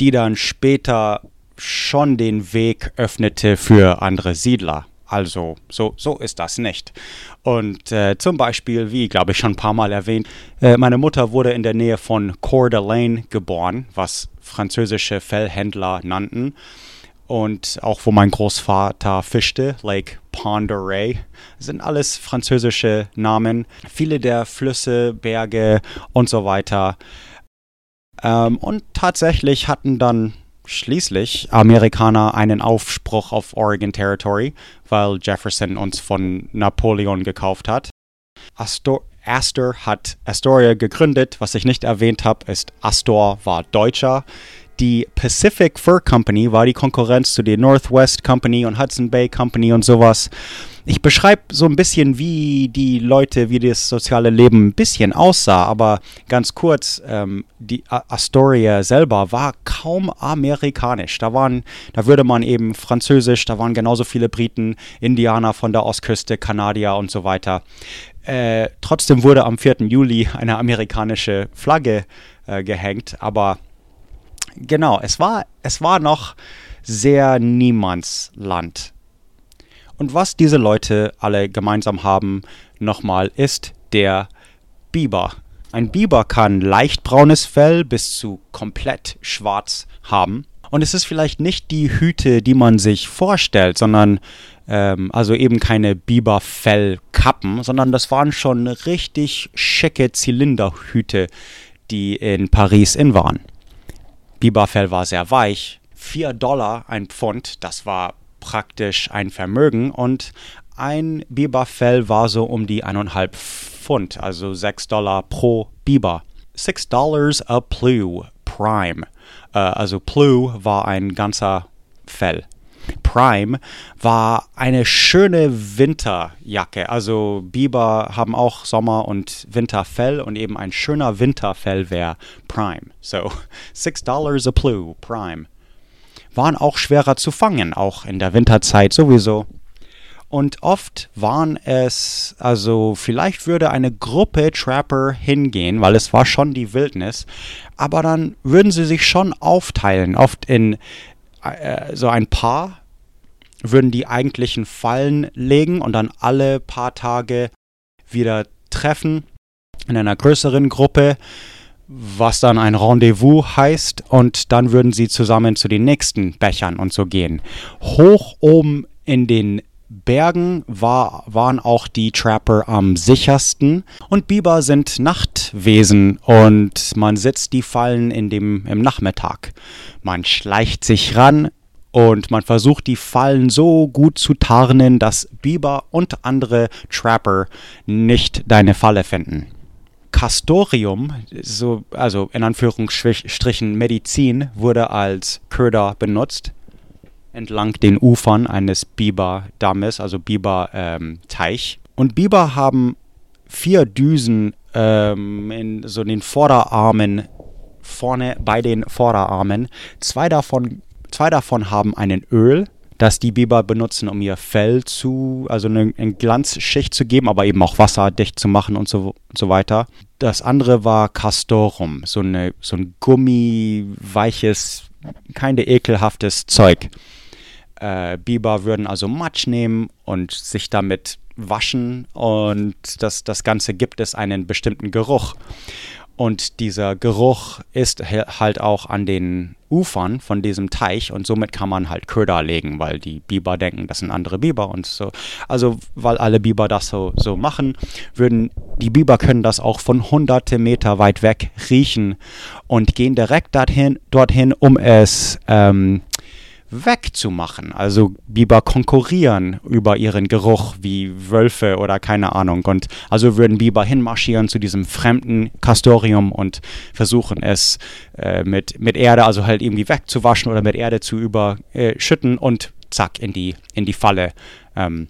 die dann später schon den Weg öffnete für andere Siedler. Also so, so ist das nicht. Und äh, zum Beispiel, wie glaube ich schon ein paar Mal erwähnt, äh, meine Mutter wurde in der Nähe von Coeur d'Alene geboren, was französische Fellhändler nannten und auch wo mein Großvater fischte, Lake Oreille, sind alles französische Namen. Viele der Flüsse, Berge und so weiter. Ähm, und tatsächlich hatten dann schließlich Amerikaner einen Aufspruch auf Oregon Territory, weil Jefferson uns von Napoleon gekauft hat. Astor Astor hat Astoria gegründet. Was ich nicht erwähnt habe, ist Astor war Deutscher. Die Pacific Fur Company war die Konkurrenz zu der Northwest Company und Hudson Bay Company und sowas. Ich beschreibe so ein bisschen, wie die Leute, wie das soziale Leben ein bisschen aussah, aber ganz kurz, ähm, die Astoria selber war kaum amerikanisch. Da waren, da würde man eben Französisch, da waren genauso viele Briten, Indianer von der Ostküste, Kanadier und so weiter. Äh, trotzdem wurde am 4. Juli eine amerikanische Flagge äh, gehängt, aber genau, es war, es war noch sehr Niemandsland. Und was diese Leute alle gemeinsam haben, nochmal, ist der Biber. Ein Biber kann leicht braunes Fell bis zu komplett schwarz haben. Und es ist vielleicht nicht die Hüte, die man sich vorstellt, sondern ähm, also eben keine Biberfellkappen, sondern das waren schon richtig schicke Zylinderhüte, die in Paris in waren. Biberfell war sehr weich. 4 Dollar ein Pfund, das war praktisch ein Vermögen und ein Biberfell war so um die 1,5 Pfund, also 6 Dollar pro Biber. 6 Dollars a Plew Prime. Äh, also Plew war ein ganzer Fell. Prime war eine schöne Winterjacke. Also Biber haben auch Sommer- und Winterfell und eben ein schöner Winterfell wäre Prime. So, 6 Dollars a Blue, Prime. Waren auch schwerer zu fangen, auch in der Winterzeit sowieso. Und oft waren es, also vielleicht würde eine Gruppe Trapper hingehen, weil es war schon die Wildnis, aber dann würden sie sich schon aufteilen, oft in äh, so ein Paar würden die eigentlichen Fallen legen und dann alle paar Tage wieder treffen in einer größeren Gruppe, was dann ein Rendezvous heißt und dann würden sie zusammen zu den nächsten Bechern und so gehen. Hoch oben in den Bergen war, waren auch die Trapper am sichersten und Biber sind Nachtwesen und man setzt die Fallen in dem, im Nachmittag. Man schleicht sich ran, und man versucht die Fallen so gut zu tarnen, dass Biber und andere Trapper nicht deine Falle finden. Castorium, so, also in Anführungsstrichen Medizin, wurde als Köder benutzt entlang den Ufern eines Biberdammes, also Biberteich. Ähm, und Biber haben vier Düsen ähm, in so den Vorderarmen, vorne bei den Vorderarmen. Zwei davon Zwei davon haben einen Öl, das die Biber benutzen, um ihr Fell zu, also eine, eine Glanzschicht zu geben, aber eben auch wasserdicht zu machen und so, und so weiter. Das andere war Castorum, so, eine, so ein gummiweiches, keine ekelhaftes Zeug. Äh, Biber würden also Matsch nehmen und sich damit waschen und das, das Ganze gibt es einen bestimmten Geruch. Und dieser Geruch ist halt auch an den Ufern von diesem Teich und somit kann man halt Köder legen, weil die Biber denken, das sind andere Biber und so. Also weil alle Biber das so, so machen, würden die Biber können das auch von hunderte Meter weit weg riechen und gehen direkt dorthin, dorthin um es ähm, wegzumachen. Also Biber konkurrieren über ihren Geruch wie Wölfe oder keine Ahnung. Und also würden Biber hinmarschieren zu diesem fremden Castorium und versuchen es äh, mit, mit Erde, also halt irgendwie wegzuwaschen oder mit Erde zu überschütten und zack in die, in die Falle. Ähm,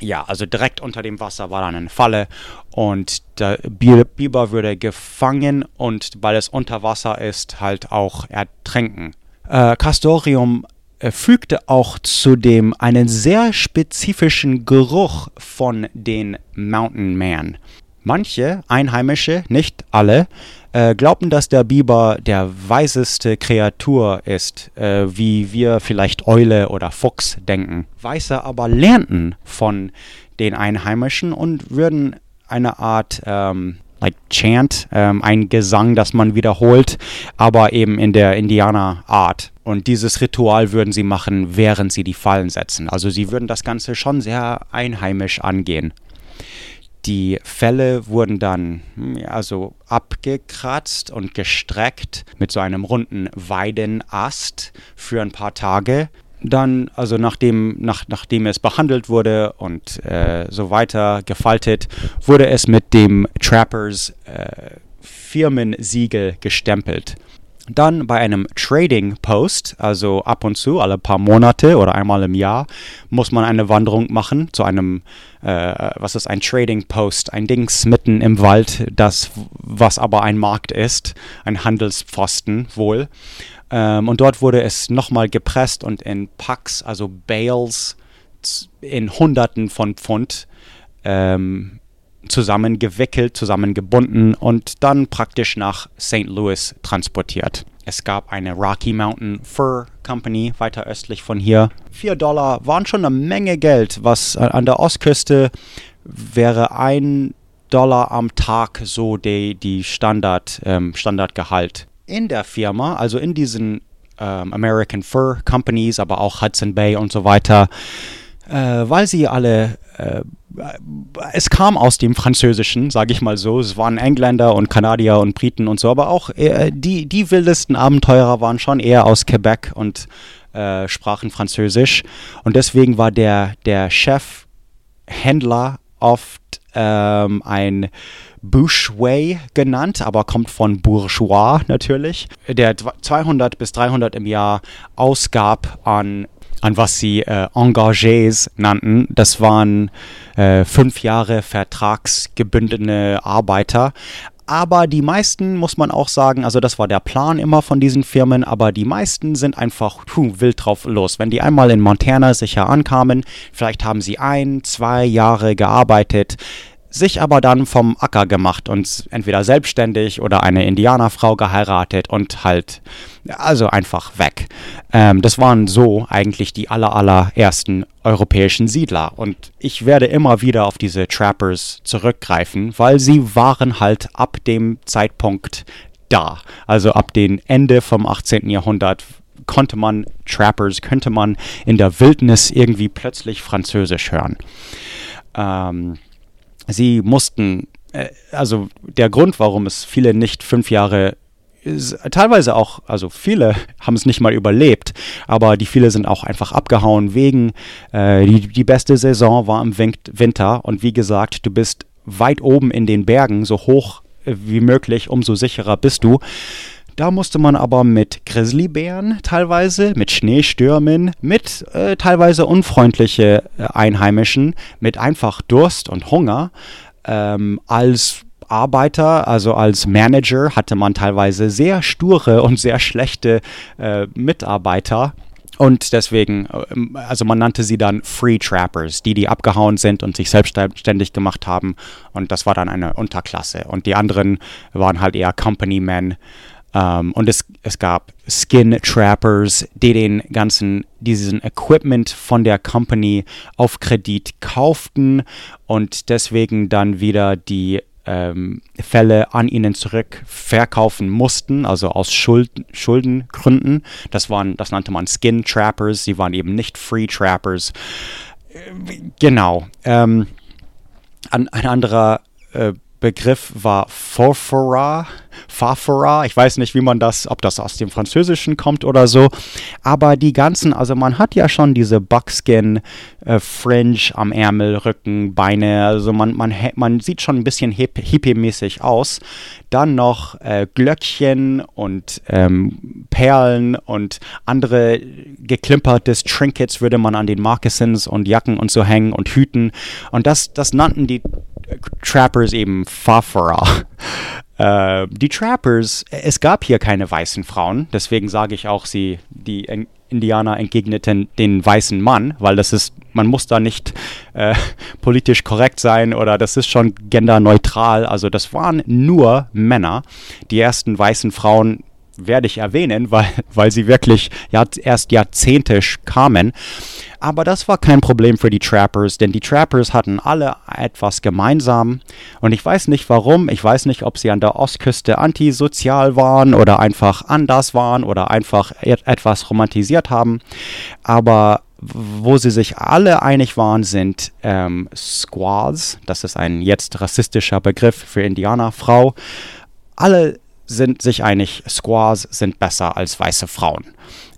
ja, also direkt unter dem Wasser war dann eine Falle und der Biber würde gefangen und weil es unter Wasser ist, halt auch ertränken. Äh, Castorium fügte auch zudem einen sehr spezifischen Geruch von den Mountain Man. Manche Einheimische, nicht alle, äh, glaubten, dass der Biber der weiseste Kreatur ist, äh, wie wir vielleicht Eule oder Fuchs denken. Weiße aber lernten von den Einheimischen und würden eine Art ähm, like Chant, ähm, ein Gesang, das man wiederholt, aber eben in der Indianer-Art. Und dieses Ritual würden sie machen, während sie die Fallen setzen. Also sie würden das Ganze schon sehr einheimisch angehen. Die Felle wurden dann hm, also abgekratzt und gestreckt mit so einem runden Weidenast für ein paar Tage dann, also nachdem, nach, nachdem es behandelt wurde und äh, so weiter gefaltet, wurde es mit dem Trappers äh, Firmensiegel gestempelt. Dann bei einem Trading Post, also ab und zu, alle paar Monate oder einmal im Jahr, muss man eine Wanderung machen zu einem, äh, was ist ein Trading Post, ein Dings mitten im Wald, das, was aber ein Markt ist, ein Handelspfosten wohl. Ähm, und dort wurde es nochmal gepresst und in Packs, also Bales, in Hunderten von Pfund ähm, zusammengewickelt, zusammengebunden und dann praktisch nach St. Louis transportiert. Es gab eine Rocky Mountain Fur Company weiter östlich von hier. 4 Dollar waren schon eine Menge Geld, was an der Ostküste wäre ein Dollar am Tag so die, die Standard, ähm, Standardgehalt in der Firma, also in diesen ähm, American Fur Companies, aber auch Hudson Bay und so weiter, äh, weil sie alle, äh, es kam aus dem Französischen, sage ich mal so, es waren Engländer und Kanadier und Briten und so, aber auch äh, die, die wildesten Abenteurer waren schon eher aus Quebec und äh, sprachen Französisch. Und deswegen war der, der Chefhändler oft ähm, ein Bourgeois genannt, aber kommt von Bourgeois natürlich, der 200 bis 300 im Jahr ausgab an an was sie äh, Engagés nannten. Das waren äh, fünf Jahre vertragsgebündene Arbeiter. Aber die meisten, muss man auch sagen, also das war der Plan immer von diesen Firmen, aber die meisten sind einfach puh, wild drauf los. Wenn die einmal in Montana sicher ankamen, vielleicht haben sie ein, zwei Jahre gearbeitet, sich aber dann vom Acker gemacht und entweder selbstständig oder eine Indianerfrau geheiratet und halt, also einfach weg. Ähm, das waren so eigentlich die aller, allerersten europäischen Siedler und ich werde immer wieder auf diese Trappers zurückgreifen, weil sie waren halt ab dem Zeitpunkt da, also ab dem Ende vom 18. Jahrhundert konnte man Trappers, könnte man in der Wildnis irgendwie plötzlich Französisch hören. Ähm, sie mussten, äh, also der Grund, warum es viele nicht fünf Jahre teilweise auch, also viele haben es nicht mal überlebt, aber die viele sind auch einfach abgehauen wegen, äh, die, die beste Saison war im Winter und wie gesagt, du bist weit oben in den Bergen, so hoch äh, wie möglich, umso sicherer bist du. Da musste man aber mit Grizzlybären teilweise, mit Schneestürmen, mit äh, teilweise unfreundliche äh, Einheimischen, mit einfach Durst und Hunger ähm, als Arbeiter, also als Manager, hatte man teilweise sehr sture und sehr schlechte äh, Mitarbeiter Und deswegen, ähm, also man nannte sie dann Free Trappers, die, die abgehauen sind und sich selbstständig gemacht haben. Und das war dann eine Unterklasse. Und die anderen waren halt eher Company Men. Um, und es, es gab Skin Trappers, die den ganzen, diesen Equipment von der Company auf Kredit kauften und deswegen dann wieder die ähm, Fälle an ihnen zurück verkaufen mussten, also aus Schuld, Schuldengründen. Das, waren, das nannte man Skin Trappers, sie waren eben nicht Free Trappers. Genau. Ähm, ein, ein anderer äh, Begriff war Forfora. Fafora, ich weiß nicht, wie man das, ob das aus dem Französischen kommt oder so, aber die ganzen, also man hat ja schon diese Buckskin äh, Fringe am Ärmel, Rücken, Beine, also man, man, man sieht schon ein bisschen hip, hippie-mäßig aus. Dann noch äh, Glöckchen und ähm, Perlen und andere geklimpertes Trinkets würde man an den Moccasins und Jacken und so hängen und Hüten und das, das nannten die Trappers eben Fafara. Äh, die Trappers, es gab hier keine weißen Frauen, deswegen sage ich auch, sie, die Indianer entgegneten den weißen Mann, weil das ist, man muss da nicht äh, politisch korrekt sein oder das ist schon genderneutral. Also das waren nur Männer. Die ersten weißen Frauen werde ich erwähnen, weil, weil sie wirklich erst Jahrzehnte kamen. Aber das war kein Problem für die Trappers, denn die Trappers hatten alle etwas gemeinsam. Und ich weiß nicht warum, ich weiß nicht, ob sie an der Ostküste antisozial waren oder einfach anders waren oder einfach etwas romantisiert haben. Aber wo sie sich alle einig waren, sind ähm, Squaws. Das ist ein jetzt rassistischer Begriff für Indianerfrau. Alle sind sich einig, Squaws sind besser als weiße Frauen.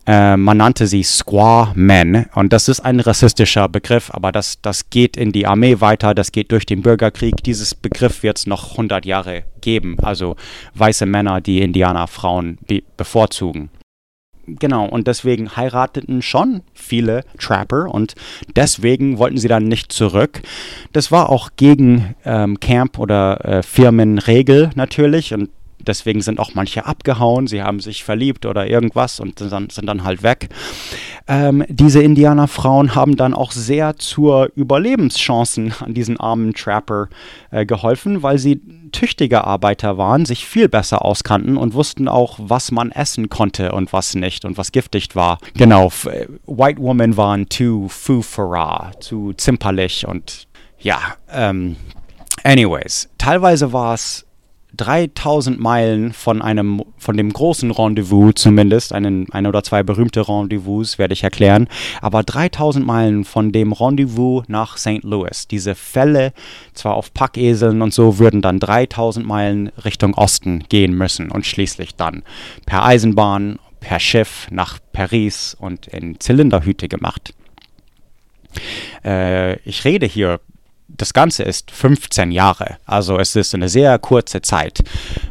Äh, man nannte sie Squaw Men und das ist ein rassistischer Begriff, aber das, das geht in die Armee weiter, das geht durch den Bürgerkrieg. Dieses Begriff wird es noch 100 Jahre geben, also weiße Männer, die Indianerfrauen be bevorzugen. Genau, und deswegen heirateten schon viele Trapper und deswegen wollten sie dann nicht zurück. Das war auch gegen ähm, Camp- oder äh, Firmenregel natürlich und deswegen sind auch manche abgehauen, sie haben sich verliebt oder irgendwas und sind, dann halt weg. Ähm, diese Indianerfrauen haben dann auch sehr zur Überlebenschancen an diesen armen Trapper äh, geholfen, weil sie tüchtige Arbeiter waren, sich viel besser auskannten und wussten auch, was man essen konnte und was nicht und was giftig war. Genau, äh, White Women waren zu fufara, zu zimperlich und ja, ähm, anyways, teilweise war es 3000 Meilen von einem, von dem großen Rendezvous zumindest, einen, ein oder zwei berühmte Rendezvous werde ich erklären, aber 3000 Meilen von dem Rendezvous nach St. Louis. Diese Fälle, zwar auf Packeseln und so, würden dann 3000 Meilen Richtung Osten gehen müssen und schließlich dann per Eisenbahn, per Schiff nach Paris und in Zylinderhüte gemacht. Äh, ich rede hier das Ganze ist 15 Jahre. Also es ist eine sehr kurze Zeit.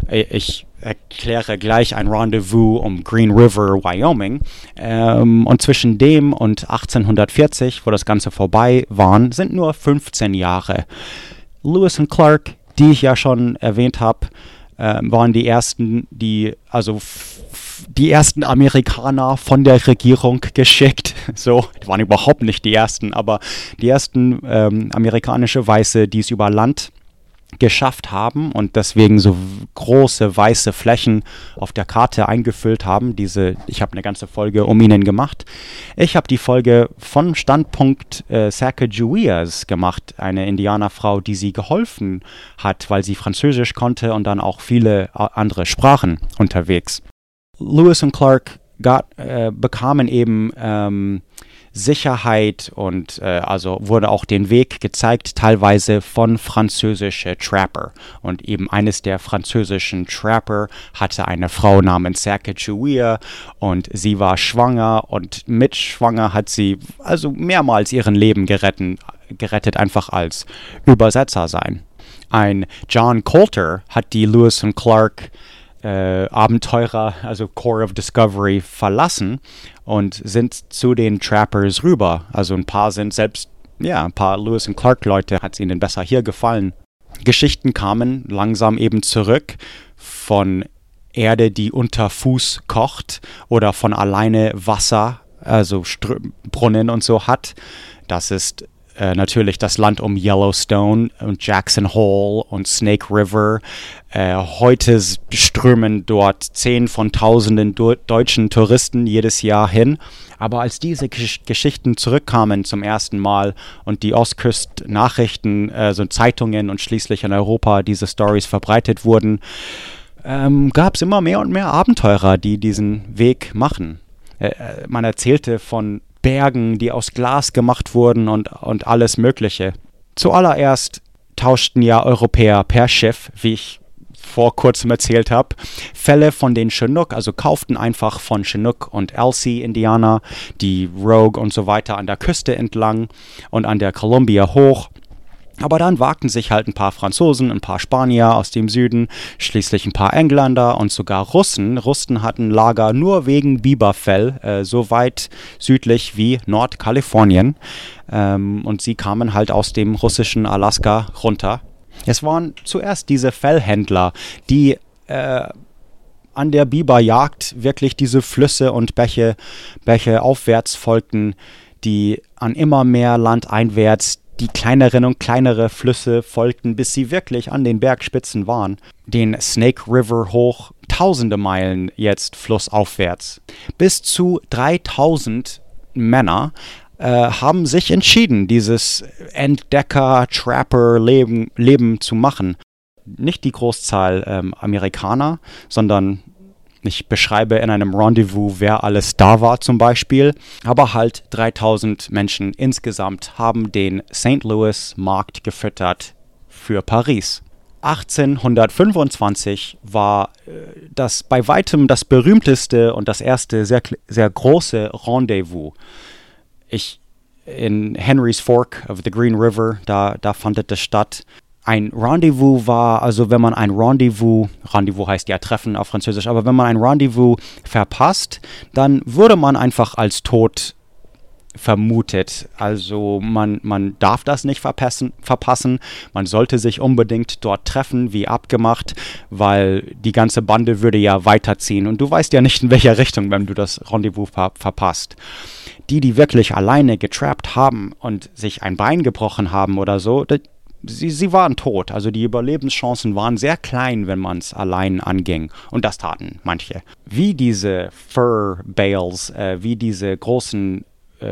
Ich erkläre gleich ein Rendezvous um Green River, Wyoming. Ähm, und zwischen dem und 1840, wo das Ganze vorbei war, sind nur 15 Jahre. Lewis und Clark, die ich ja schon erwähnt habe, äh, waren die ersten, die also die ersten Amerikaner von der Regierung geschickt. So, die waren überhaupt nicht die ersten, aber die ersten ähm, amerikanische Weiße, die es über Land geschafft haben und deswegen so große weiße Flächen auf der Karte eingefüllt haben. Diese, ich habe eine ganze Folge um ihnen gemacht. Ich habe die Folge von Standpunkt äh, Sacagaweas gemacht, eine Indianerfrau, die sie geholfen hat, weil sie Französisch konnte und dann auch viele äh, andere Sprachen unterwegs. Lewis und Clark got, äh, bekamen eben ähm, Sicherheit und äh, also wurde auch den Weg gezeigt, teilweise von französischen Trapper. Und eben eines der französischen Trapper hatte eine Frau namens Sacagawea und sie war schwanger und mit schwanger hat sie also mehrmals ihren Leben gerettet, gerettet einfach als Übersetzer sein. Ein John Coulter hat die Lewis und Clark äh, Abenteurer, also Core of Discovery, verlassen und sind zu den Trappers rüber. Also ein paar sind selbst, ja, ein paar Lewis und Clark Leute hat es ihnen besser hier gefallen. Geschichten kamen langsam eben zurück von Erde, die unter Fuß kocht oder von alleine Wasser also Str Brunnen und so hat. Das ist äh, natürlich das Land um Yellowstone und Jackson Hole und Snake River. Äh, heute strömen dort zehn von tausenden deutschen Touristen jedes Jahr hin. Aber als diese Gesch Geschichten zurückkamen zum ersten Mal und die Ostküst-Nachrichten, äh, so Zeitungen und schließlich in Europa diese Stories verbreitet wurden, ähm, gab es immer mehr und mehr Abenteurer, die diesen Weg machen. Äh, äh man erzählte von Bergen, die aus Glas gemacht wurden und, und alles Mögliche. Zuallererst tauschten ja Europäer per Schiff, wie ich vor kurzem erzählt habe, Fälle von den Chinook, also kauften einfach von Chinook und Elsie Indianer die Rogue und so weiter an der Küste entlang und an der Columbia hoch aber dann wagten sich halt ein paar Franzosen, ein paar Spanier aus dem Süden, schließlich ein paar Engländer und sogar Russen. Russen hatten Lager nur wegen Biberfell, äh, so weit südlich wie Nordkalifornien. Ähm, und sie kamen halt aus dem russischen Alaska runter. Es waren zuerst diese Fellhändler, die äh, an der Biberjagd wirklich diese Flüsse und Bäche, Bäche aufwärts folgten, die an immer mehr Land einwärts die kleineren und kleinere Flüsse folgten, bis sie wirklich an den Bergspitzen waren. Den Snake River hoch, tausende Meilen jetzt flussaufwärts. Bis zu 3000 Männer äh, haben sich entschieden, dieses Entdecker-Trapper-Leben Leben zu machen. Nicht die Großzahl ähm, Amerikaner, sondern ich beschreibe in einem Rendezvous, wer alles da war zum Beispiel. Aber halt 3000 Menschen insgesamt haben den St. Louis Markt gefüttert für Paris. 1825 war äh, das bei weitem das berühmteste und das erste sehr, sehr große Rendezvous. Ich in Henry's Fork of the Green River, da, da fand es statt ein Rendezvous war, also wenn man ein Rendezvous, Rendezvous heißt ja Treffen auf Französisch, aber wenn man ein Rendezvous verpasst, dann würde man einfach als tot vermutet. Also man, man darf das nicht verpassen, verpassen. Man sollte sich unbedingt dort treffen, wie abgemacht, weil die ganze Bande würde ja weiterziehen. Und du weißt ja nicht, in welcher Richtung, wenn du das Rendezvous ver verpasst. Die, die wirklich alleine getrappt haben und sich ein Bein gebrochen haben oder so, sie, sie waren tot. Also die Überlebenschancen waren sehr klein, wenn man es allein anging. Und das taten manche. Wie diese Fur Bales, äh, wie diese großen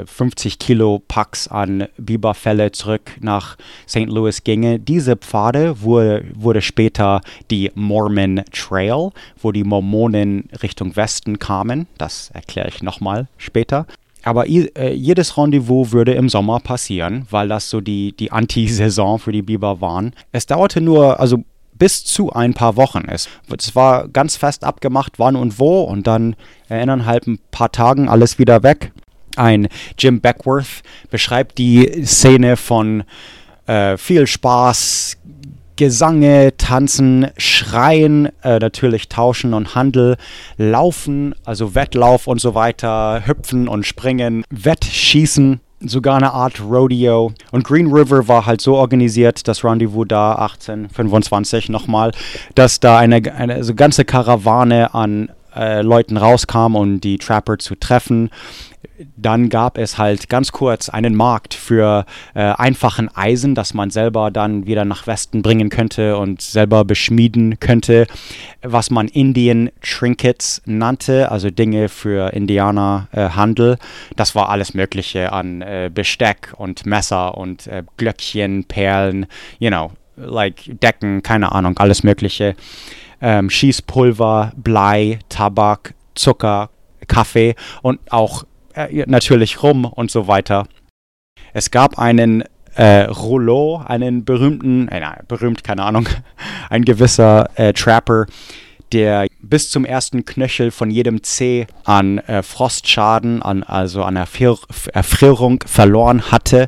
50 äh, Kilo Packs an Biberfelle zurück nach St. Louis ginge. Diese Pfade wurde, wurde später die Mormon Trail, wo die Mormonen Richtung Westen kamen. Das erkläre ich nochmal später. Aber äh, jedes Rendezvous würde im Sommer passieren, weil das so die, die Anti-Saison für die Biber waren. Es dauerte nur, also bis zu ein paar Wochen. Es, es war ganz fest abgemacht, wann und wo, und dann äh, innerhalb ein paar Tagen alles wieder weg. Ein Jim Beckworth beschreibt die Szene von äh, viel Spaß, Gesange, Tanzen, Schreien, äh, natürlich Tauschen und Handel, Laufen, also Wettlauf und so weiter, Hüpfen und Springen, Wettschießen, sogar eine Art Rodeo. Und Green River war halt so organisiert, das Rendezvous da 1825 nochmal, dass da eine, eine also ganze Karawane an äh, Leuten rauskam, um die Trapper zu treffen dann gab es halt ganz kurz einen Markt für äh, einfachen Eisen, das man selber dann wieder nach Westen bringen könnte und selber beschmieden könnte, was man Indian Trinkets nannte, also Dinge für Indianerhandel. Äh, das war alles Mögliche an äh, Besteck und Messer und äh, Glöckchen, Perlen, you know, like Decken, keine Ahnung, alles Mögliche. Ähm, Schießpulver, Blei, Tabak, Zucker, Kaffee und auch äh, natürlich rum und so weiter. Es gab einen äh, Rouleau, einen berühmten, äh, nein, berühmt, keine Ahnung, ein gewisser äh, Trapper, der bis zum ersten Knöchel von jedem Zeh an äh, Frostschaden, an, also an Erfrier Erfrierung verloren hatte.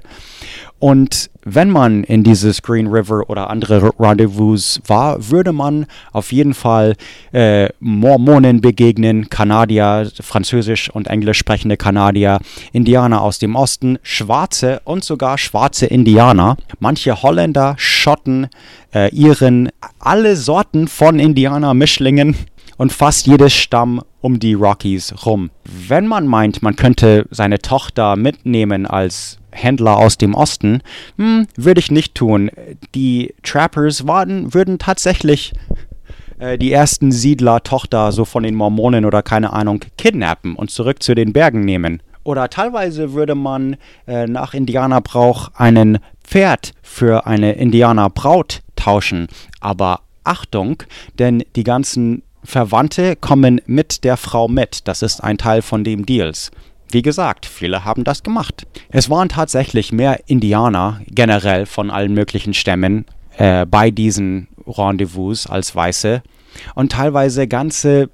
Und wenn man in dieses Green River oder andere Rendezvous war, würde man auf jeden Fall äh, Mormonen begegnen, Kanadier, Französisch und Englisch sprechende Kanadier, Indianer aus dem Osten, Schwarze und sogar schwarze Indianer, manche Holländer, Schotten, äh, Iren, alle Sorten von Indianer-Mischlingen und fast jedes Stamm um die Rockies rum. Wenn man meint, man könnte seine Tochter mitnehmen als Händler aus dem Osten, hm, würde ich nicht tun. Die Trappers waren, würden tatsächlich äh, die ersten Siedler-Tochter so von den Mormonen oder keine Ahnung kidnappen und zurück zu den Bergen nehmen. Oder teilweise würde man äh, nach Indianerbrauch einen Pferd für eine Indianerbraut tauschen. Aber Achtung, denn die ganzen Verwandte kommen mit der Frau mit. Das ist ein Teil von dem Deals. Wie gesagt, viele haben das gemacht. Es waren tatsächlich mehr Indianer generell von allen möglichen Stämmen äh, bei diesen Rendezvous als Weiße und teilweise ganze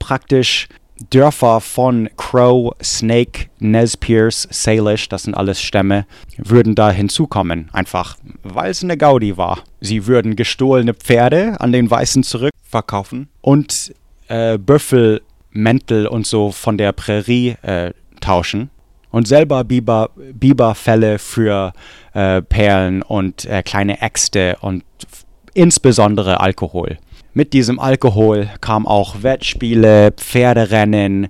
praktisch Dörfer von Crow, Snake, Nez Perce, Salish, das sind alles Stämme, würden da hinzukommen, einfach weil es eine Gaudi war. Sie würden gestohlene Pferde an den Weißen zurückverkaufen und äh, Büffelmäntel und so von der Prärie äh, tauschen und selber Biber, Biberfälle für äh, Perlen und äh, kleine Äxte und insbesondere Alkohol. Mit diesem Alkohol kam auch Wettspiele, Pferderennen,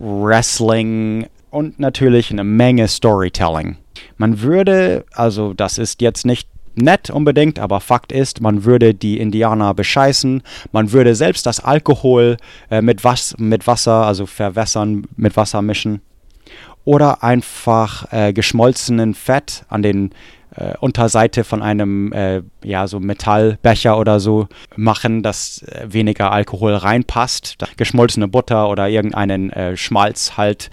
Wrestling und natürlich eine Menge Storytelling. Man würde, also das ist jetzt nicht nett unbedingt, aber Fakt ist, man würde die Indianer bescheißen, man würde selbst das Alkohol äh, mit, Was mit Wasser, also verwässern, mit Wasser mischen oder einfach äh, geschmolzenen Fett an den äh, Unterseite von einem äh, ja so Metallbecher oder so machen, dass äh, weniger Alkohol reinpasst. Geschmolzene Butter oder irgendeinen äh, Schmalz halt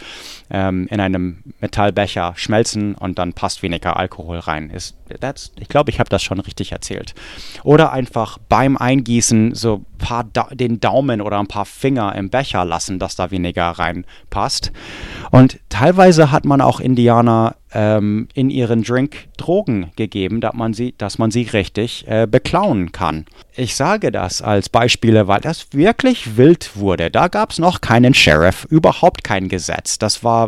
ähm, in einem Metallbecher schmelzen und dann passt weniger Alkohol rein. Ist, ich glaube, ich habe das schon richtig erzählt. Oder einfach beim Eingießen so paar da den Daumen oder ein paar Finger im Becher lassen, dass da weniger reinpasst. Und teilweise hat man auch Indianer ähm, in ihren Drink Drogen gegeben, dass man sie, dass man sie richtig äh, beklauen kann. Ich sage das als Beispiele, weil das wirklich wild wurde. Da gab es noch keinen Sheriff, überhaupt kein Gesetz. Das war,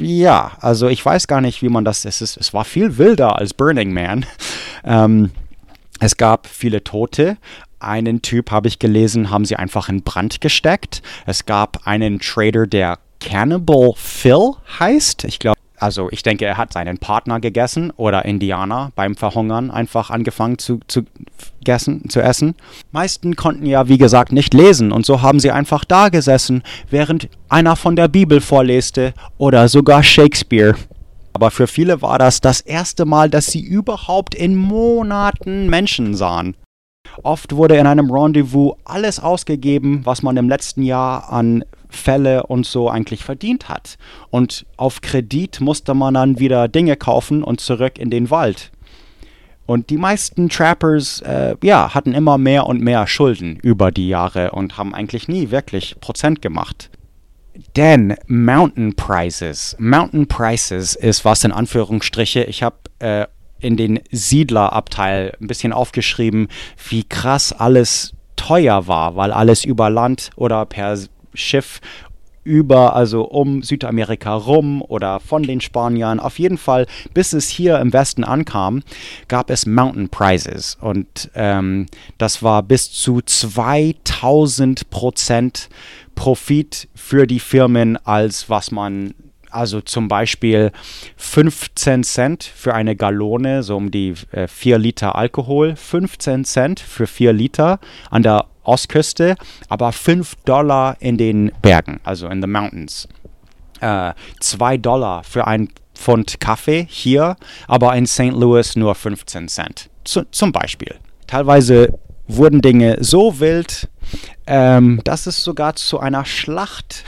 ja, also ich weiß gar nicht, wie man das, es, ist, es war viel wilder als Burning Man. Ähm, es gab viele Tote. Einen Typ habe ich gelesen, haben sie einfach in Brand gesteckt. Es gab einen Trader, der Cannibal Phil heißt. Ich glaube, also ich denke, er hat seinen Partner gegessen oder Indianer beim Verhungern einfach angefangen zu, zu, gessen, zu essen. Meisten konnten ja, wie gesagt, nicht lesen und so haben sie einfach da gesessen, während einer von der Bibel vorleste oder sogar Shakespeare. Aber für viele war das das erste Mal, dass sie überhaupt in Monaten Menschen sahen. Oft wurde in einem Rendezvous alles ausgegeben, was man im letzten Jahr an Fälle und so eigentlich verdient hat. Und auf Kredit musste man dann wieder Dinge kaufen und zurück in den Wald. Und die meisten Trappers, äh, ja, hatten immer mehr und mehr Schulden über die Jahre und haben eigentlich nie wirklich Prozent gemacht. Denn Mountain Prices, Mountain Prices ist was in Anführungsstriche. Ich habe äh, in den Siedlerabteil ein bisschen aufgeschrieben, wie krass alles teuer war, weil alles über Land oder per Schiff über, also um Südamerika rum oder von den Spaniern. Auf jeden Fall, bis es hier im Westen ankam, gab es Mountain Prizes und ähm, das war bis zu 2000 Prozent Profit für die Firmen, als was man also zum Beispiel 15 Cent für eine Gallone, so um die äh, 4 Liter Alkohol, 15 Cent für 4 Liter an der Ostküste, aber 5 Dollar in den Bergen, also in the mountains. 2 äh, Dollar für ein Pfund Kaffee hier, aber in St. Louis nur 15 Cent. Zu, zum Beispiel. Teilweise wurden Dinge so wild, ähm, dass es sogar zu einer Schlacht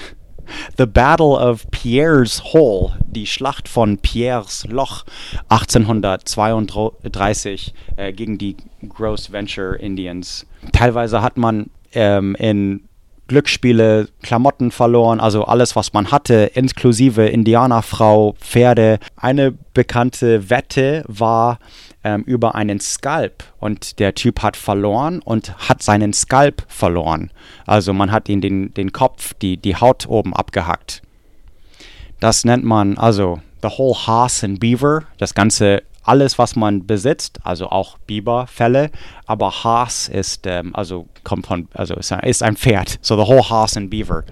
The Battle of Pierre's Hole, die Schlacht von Pierres Loch 1832 äh, gegen die Gross Venture Indians. Teilweise hat man ähm, in Glücksspiele, Klamotten verloren, also alles, was man hatte, inklusive Indianerfrau, Pferde. Eine bekannte Wette war, ähm, über einen Skalp und der Typ hat verloren und hat seinen Skalp verloren. Also man hat ihn den, den Kopf, die, die Haut oben abgehackt. Das nennt man also the whole Haas and Beaver, das ganze alles, was man besitzt, also auch Biberfälle, aber Haas ist, ähm, also kommt von, also ist ein, ist ein Pferd, so the whole Haas and Beaver.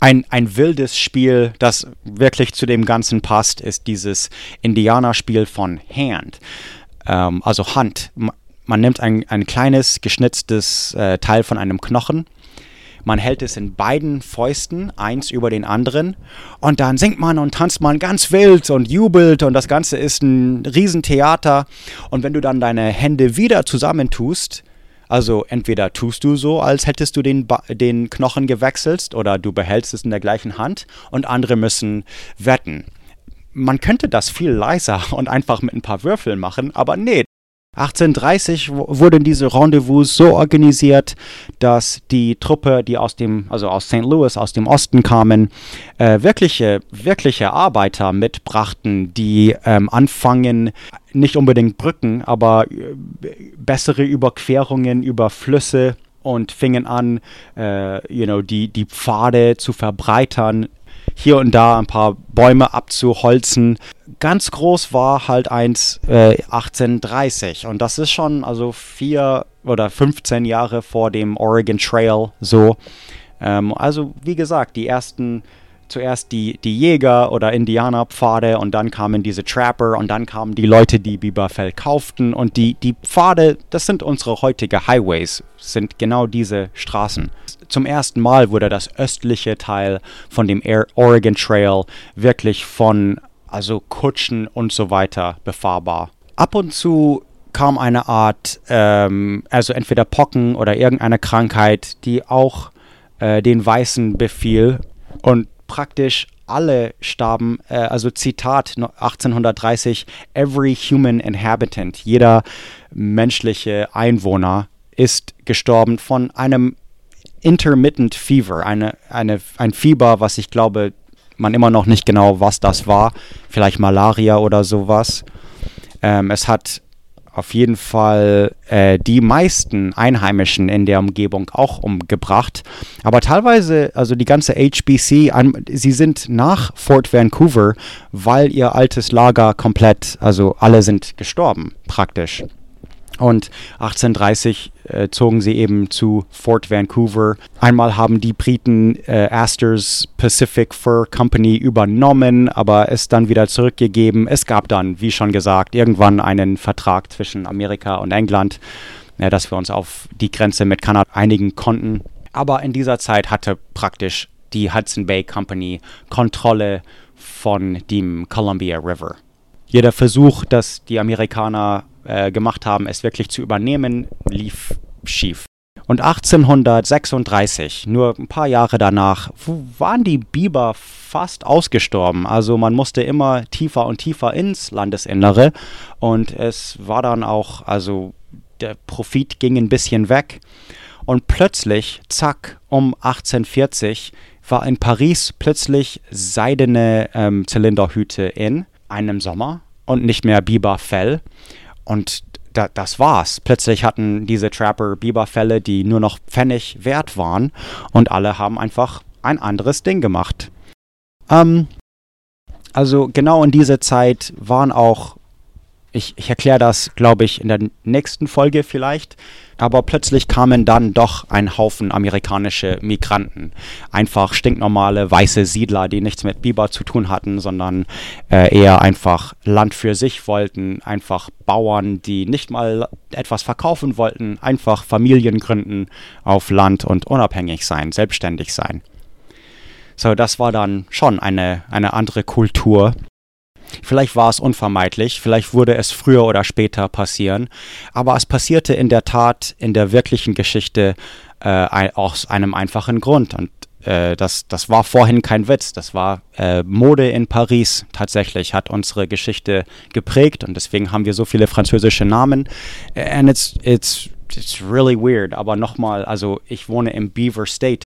Ein, ein wildes Spiel, das wirklich zu dem Ganzen passt, ist dieses Indianerspiel von Hand, ähm, also Hand. Man nimmt ein, ein kleines geschnitztes äh, Teil von einem Knochen man hält es in beiden Fäusten, eins über den anderen. Und dann singt man und tanzt man ganz wild und jubelt. Und das Ganze ist ein Riesentheater. Und wenn du dann deine Hände wieder zusammentust, also entweder tust du so, als hättest du den, den Knochen gewechselt, oder du behältst es in der gleichen Hand und andere müssen wetten. Man könnte das viel leiser und einfach mit ein paar Würfeln machen, aber nee, 1830 wurden diese Rendezvous so organisiert, dass die Truppe, die aus dem, also aus St. Louis, aus dem Osten kamen, äh, wirkliche, wirkliche Arbeiter mitbrachten, die ähm, anfangen, nicht unbedingt Brücken, aber äh, bessere Überquerungen über Flüsse und fingen an, äh, you know, die, die Pfade zu verbreitern, hier und da ein paar Bäume abzuholzen. Ganz groß war halt eins äh, 1830 und das ist schon also vier oder 15 Jahre vor dem Oregon Trail so. Ähm, also wie gesagt, die ersten zuerst die, die Jäger oder Indianerpfade und dann kamen diese Trapper und dann kamen die Leute, die Biberfell kauften und die, die Pfade, das sind unsere heutige Highways, sind genau diese Straßen. Zum ersten Mal wurde das östliche Teil von dem Oregon Trail wirklich von also Kutschen und so weiter befahrbar. Ab und zu kam eine Art, ähm, also entweder Pocken oder irgendeine Krankheit, die auch äh, den Weißen befiel und praktisch alle starben, äh, also Zitat 1830, every human inhabitant, jeder menschliche Einwohner ist gestorben von einem intermittent fever, eine, eine, ein Fieber, was ich glaube, man immer noch nicht genau, was das war, vielleicht Malaria oder sowas. Ähm, es hat auf jeden Fall äh, die meisten Einheimischen in der Umgebung auch umgebracht. Aber teilweise, also die ganze HBC, sie sind nach Fort Vancouver, weil ihr altes Lager komplett, also alle sind gestorben praktisch. Und 1830 äh, zogen sie eben zu Fort Vancouver. Einmal haben die Briten äh, Astor's Pacific Fur Company übernommen, aber es dann wieder zurückgegeben. Es gab dann, wie schon gesagt, irgendwann einen Vertrag zwischen Amerika und England, äh, dass wir uns auf die Grenze mit Kanada einigen konnten. Aber in dieser Zeit hatte praktisch die Hudson Bay Company Kontrolle von dem Columbia River. Jeder Versuch, dass die Amerikaner äh, gemacht haben, es wirklich zu übernehmen, lief schief. Und 1836, nur ein paar Jahre danach, waren die Biber fast ausgestorben. Also man musste immer tiefer und tiefer ins Landesinnere und es war dann auch, also der Profit ging ein bisschen weg. Und plötzlich, zack, um 1840 war in Paris plötzlich seidene ähm, Zylinderhüte in einem Sommer und nicht mehr Biberfell. Und da, das war's. Plötzlich hatten diese Trapper Biberfälle, die nur noch Pfennig wert waren und alle haben einfach ein anderes Ding gemacht. Ähm, also genau in dieser Zeit waren auch ich, ich erkläre das, glaube ich, in der nächsten Folge vielleicht. Aber plötzlich kamen dann doch ein Haufen amerikanische Migranten. Einfach stinknormale weiße Siedler, die nichts mit Biber zu tun hatten, sondern äh, eher einfach Land für sich wollten. Einfach Bauern, die nicht mal etwas verkaufen wollten. Einfach Familien gründen auf Land und unabhängig sein, selbstständig sein. So, das war dann schon eine, eine andere Kultur. Vielleicht war es unvermeidlich, vielleicht würde es früher oder später passieren, aber es passierte in der Tat in der wirklichen Geschichte äh, aus einem einfachen Grund. Und äh, das, das war vorhin kein Witz, das war äh, Mode in Paris tatsächlich, hat unsere Geschichte geprägt und deswegen haben wir so viele französische Namen. And it's, it's, it's really weird, aber nochmal, also ich wohne im Beaver State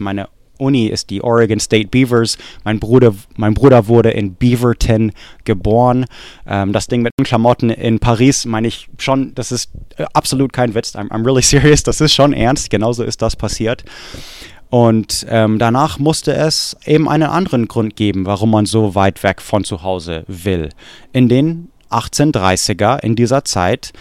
Meine Uni ist die Oregon State Beavers. Mein Bruder, mein Bruder wurde in Beaverton geboren. Ähm, das Ding mit den Klamotten in Paris meine ich schon, das ist äh, absolut kein Witz. I'm, I'm really serious. Das ist schon ernst. Genauso ist das passiert. Und ähm, danach musste es eben einen anderen Grund geben, warum man so weit weg von zu Hause will. In den 1830er, in dieser Zeit,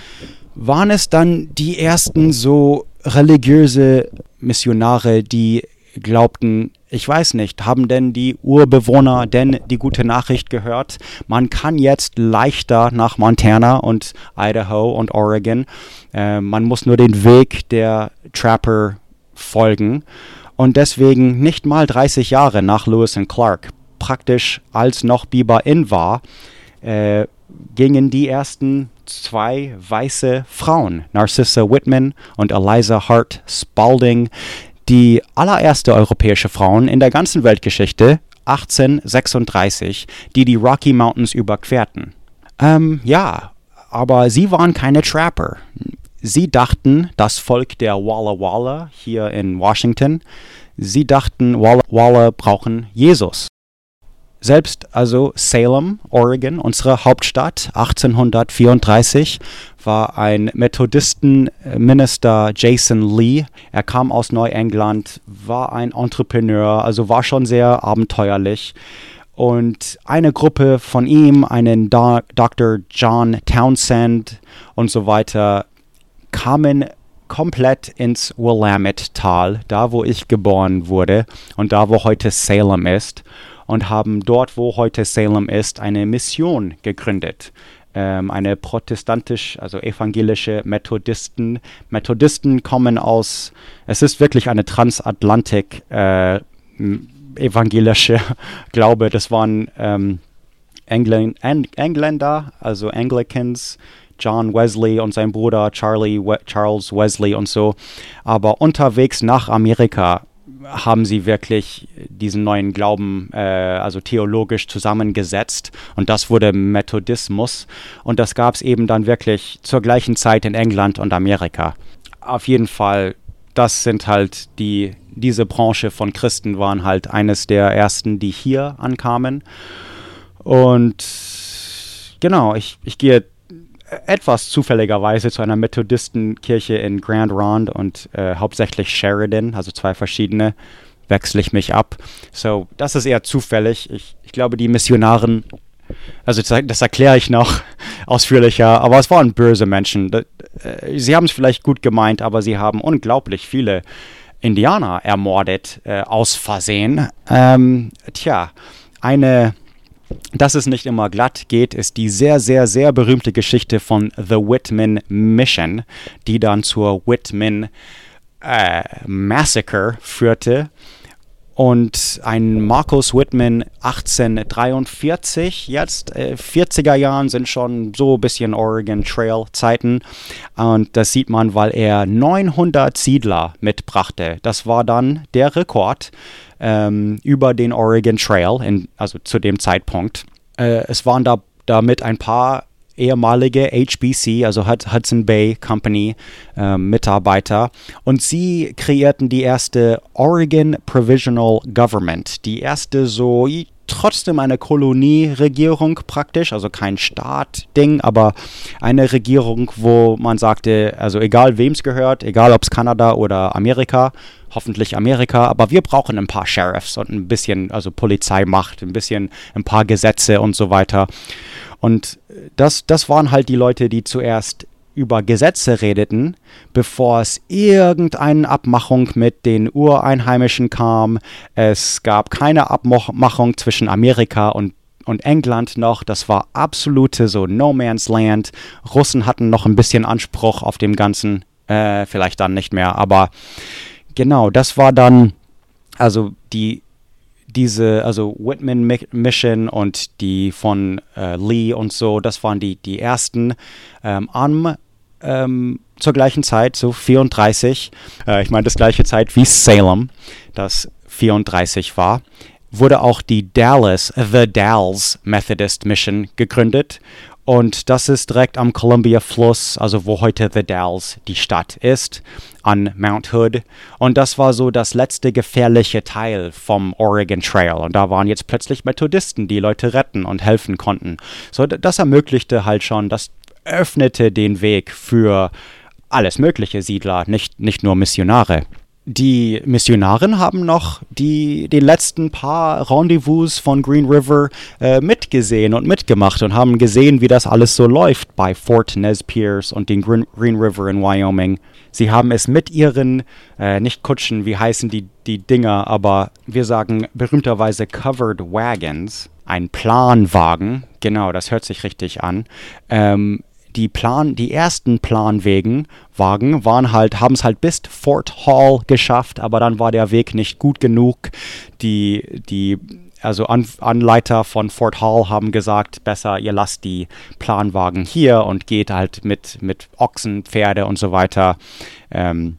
waren es dann die ersten so religiöse Missionare, die glaubten, ich weiß nicht, haben denn die Urbewohner denn die gute Nachricht gehört? Man kann jetzt leichter nach Montana und Idaho und Oregon. Äh, man muss nur den Weg der Trapper folgen. Und deswegen nicht mal 30 Jahre nach Lewis und Clark, praktisch als noch Biber in war, äh, gingen die ersten zwei weiße Frauen, Narcissa Whitman und Eliza Hart Spalding, die allererste europäische Frauen in der ganzen Weltgeschichte 1836, die die Rocky Mountains überquerten. Ähm, ja, aber sie waren keine Trapper. Sie dachten, das Volk der Walla Walla hier in Washington, sie dachten, Walla Walla brauchen Jesus. Selbst also Salem, Oregon, unsere Hauptstadt, 1834, war ein Methodistenminister Jason Lee. Er kam aus Neuengland, war ein Entrepreneur, also war schon sehr abenteuerlich. Und eine Gruppe von ihm, einen Do Dr. John Townsend und so weiter, kamen komplett ins Willamette-Tal, da wo ich geboren wurde und da wo heute Salem ist und haben dort, wo heute Salem ist, eine Mission gegründet. Ähm, eine protestantisch, also evangelische Methodisten. Methodisten kommen aus, es ist wirklich eine transatlantik äh, evangelische Glaube. Das waren ähm, Engl Engländer, also Anglicans, John Wesley und sein Bruder Charlie We Charles Wesley und so. Aber unterwegs nach Amerika haben sie wirklich diesen neuen Glauben, äh, also theologisch zusammengesetzt. Und das wurde Methodismus. Und das gab es eben dann wirklich zur gleichen Zeit in England und Amerika. Auf jeden Fall, das sind halt die, diese Branche von Christen waren halt eines der ersten, die hier ankamen. Und genau, ich, ich gehe etwas zufälligerweise zu einer Methodistenkirche in Grand Ronde und äh, hauptsächlich Sheridan, also zwei verschiedene, wechsle ich mich ab. So, das ist eher zufällig. Ich, ich glaube, die Missionaren, also das, das erkläre ich noch ausführlicher, aber es waren böse Menschen. Äh, sie haben es vielleicht gut gemeint, aber sie haben unglaublich viele Indianer ermordet äh, aus Versehen. Ähm, tja, eine dass es nicht immer glatt geht, ist die sehr, sehr, sehr berühmte Geschichte von The Whitman Mission, die dann zur Whitman äh, Massacre führte. Und ein Marcus Whitman 1843, jetzt äh, 40er Jahren sind schon so ein bisschen Oregon Trail Zeiten. Und das sieht man, weil er 900 Siedler mitbrachte. Das war dann der Rekord ähm, über den Oregon Trail, in, also zu dem Zeitpunkt. Äh, es waren da damit ein paar ehemalige HBC, also Hudson Bay Company äh, Mitarbeiter und sie kreierten die erste Oregon Provisional Government, die erste so trotzdem eine Kolonieregierung praktisch, also kein Staat-Ding, aber eine Regierung, wo man sagte, also egal wem es gehört, egal ob es Kanada oder Amerika, hoffentlich Amerika, aber wir brauchen ein paar Sheriffs und ein bisschen, also Polizeimacht, ein bisschen, ein paar Gesetze und so weiter. Und das, das waren halt die Leute, die zuerst über Gesetze redeten, bevor es irgendeine Abmachung mit den Ureinheimischen kam. Es gab keine Abmachung zwischen Amerika und und England noch, das war absolute so No Man's Land. Russen hatten noch ein bisschen Anspruch auf dem Ganzen, äh, vielleicht dann nicht mehr, aber genau, das war dann, also die, diese, also Whitman Mission und die von äh, Lee und so, das waren die, die ersten ähm, am, ähm, zur gleichen Zeit, so 34, äh, ich meine das gleiche Zeit wie Salem, das 34 war. wurde auch die Dallas, The Dalles Methodist Mission gegründet. Und das ist direkt am Columbia Fluss, also wo heute The Dalles die Stadt ist, an Mount Hood. Und das war so das letzte gefährliche Teil vom Oregon Trail. Und da waren jetzt plötzlich Methodisten, die Leute retten und helfen konnten. So, das ermöglichte halt schon, das öffnete den Weg für alles mögliche Siedler, nicht, nicht nur Missionare die Missionaren haben noch die, die letzten paar Rendezvous von Green River äh, mitgesehen und mitgemacht und haben gesehen, wie das alles so läuft bei Fort Nez Pierce und den Green, Green River in Wyoming. Sie haben es mit ihren, äh, nicht Kutschen, wie heißen die, die Dinger, aber wir sagen berühmterweise Covered Wagons, ein Planwagen, genau, das hört sich richtig an, ähm, die Plan, die ersten Planwegen, Wagen waren halt, haben es halt bis Fort Hall geschafft, aber dann war der Weg nicht gut genug. Die, die also An Anleiter von Fort Hall haben gesagt, besser ihr lasst die Planwagen hier und geht halt mit, mit Ochsen, Pferde und so weiter ähm,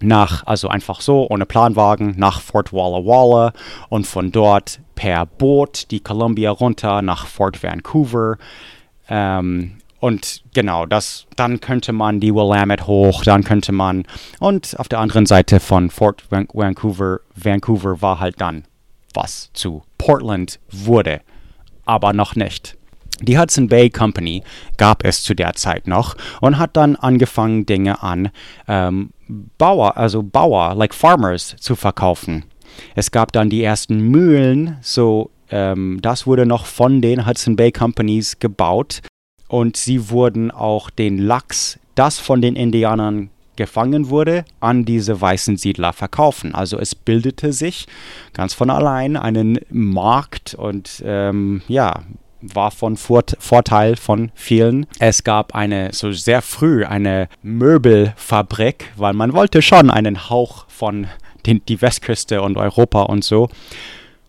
nach, also einfach so, ohne Planwagen, nach Fort Walla Walla und von dort per Boot die Columbia runter nach Fort Vancouver. Ähm, und genau, das, dann könnte man die Willamette hoch, dann könnte man, und auf der anderen Seite von Fort Vancouver, Vancouver war halt dann, was zu Portland wurde, aber noch nicht. Die Hudson Bay Company gab es zu der Zeit noch und hat dann angefangen, Dinge an ähm, Bauer, also Bauer, like Farmers, zu verkaufen. Es gab dann die ersten Mühlen, so ähm, das wurde noch von den Hudson Bay Companies gebaut und sie wurden auch den Lachs, das von den Indianern gefangen wurde, an diese weißen Siedler verkaufen. Also es bildete sich ganz von allein einen Markt und ähm, ja, war von Vort Vorteil von vielen. Es gab eine, so sehr früh, eine Möbelfabrik, weil man wollte schon einen Hauch von den, die Westküste und Europa und so.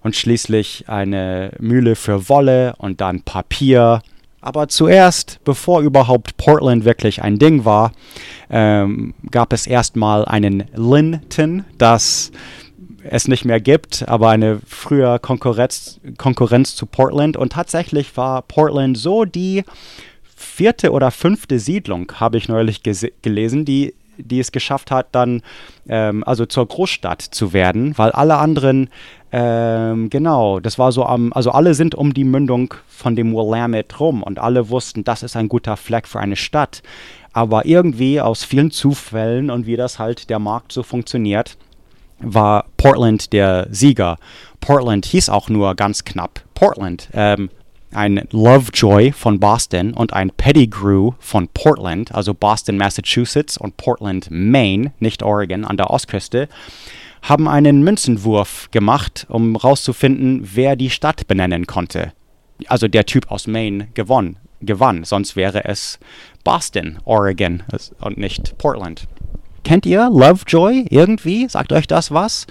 Und schließlich eine Mühle für Wolle und dann Papier aber zuerst, bevor überhaupt Portland wirklich ein Ding war, ähm, gab es erstmal einen Linton, das es nicht mehr gibt, aber eine frühe Konkurrenz, Konkurrenz zu Portland. Und tatsächlich war Portland so die vierte oder fünfte Siedlung, habe ich neulich gelesen, die die es geschafft hat, dann ähm, also zur Großstadt zu werden, weil alle anderen, ähm, genau, das war so am, also alle sind um die Mündung von dem Willamette rum und alle wussten, das ist ein guter Fleck für eine Stadt. Aber irgendwie aus vielen Zufällen und wie das halt der Markt so funktioniert, war Portland der Sieger. Portland hieß auch nur ganz knapp Portland. Ähm, ein Lovejoy von Boston und ein Pettigrew von Portland, also Boston, Massachusetts und Portland, Maine, nicht Oregon, an der Ostküste, haben einen Münzenwurf gemacht, um herauszufinden, wer die Stadt benennen konnte. Also der Typ aus Maine gewonnen, gewann, sonst wäre es Boston, Oregon und nicht Portland. Kennt ihr Lovejoy irgendwie? Sagt euch das was?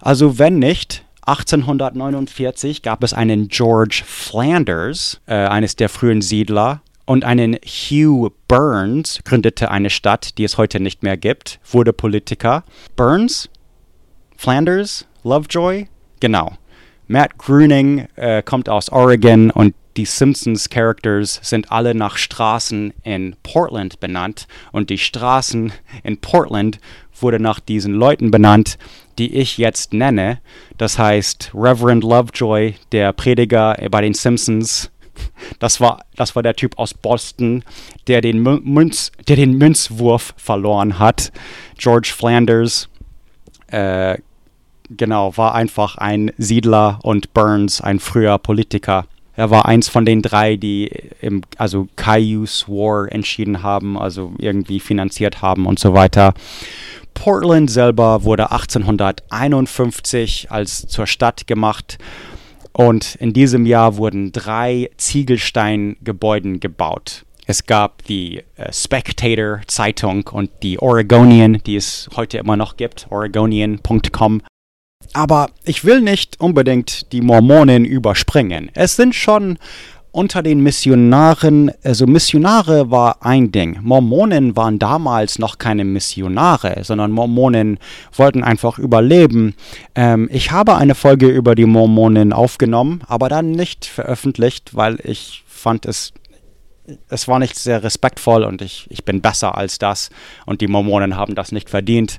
Also wenn nicht, 1849 gab es einen George Flanders, äh, eines der frühen Siedler, und einen Hugh Burns gründete eine Stadt, die es heute nicht mehr gibt, wurde Politiker. Burns? Flanders? Lovejoy? Genau. Matt Gruning äh, kommt aus Oregon und die Simpsons Characters sind alle nach Straßen in Portland benannt und die Straßen in Portland wurde nach diesen Leuten benannt, die ich jetzt nenne. Das heißt, Reverend Lovejoy, der Prediger bei den Simpsons, das war, das war der Typ aus Boston, der den, Münz, der den Münzwurf verloren hat. George Flanders, äh, genau, war einfach ein Siedler und Burns ein früher Politiker. Er war eins von den drei, die im, also Cayuse War entschieden haben, also irgendwie finanziert haben und so weiter. Portland selber wurde 1851 als zur Stadt gemacht und in diesem Jahr wurden drei Ziegelsteingebäude gebaut. Es gab die äh, Spectator Zeitung und die Oregonian, die es heute immer noch gibt, oregonian.com. Aber ich will nicht unbedingt die Mormonen überspringen. Es sind schon unter den Missionaren, also Missionare war ein Ding. Mormonen waren damals noch keine Missionare, sondern Mormonen wollten einfach überleben. Ähm, ich habe eine Folge über die Mormonen aufgenommen, aber dann nicht veröffentlicht, weil ich fand es es war nicht sehr respektvoll und ich, ich bin besser als das und die Mormonen haben das nicht verdient.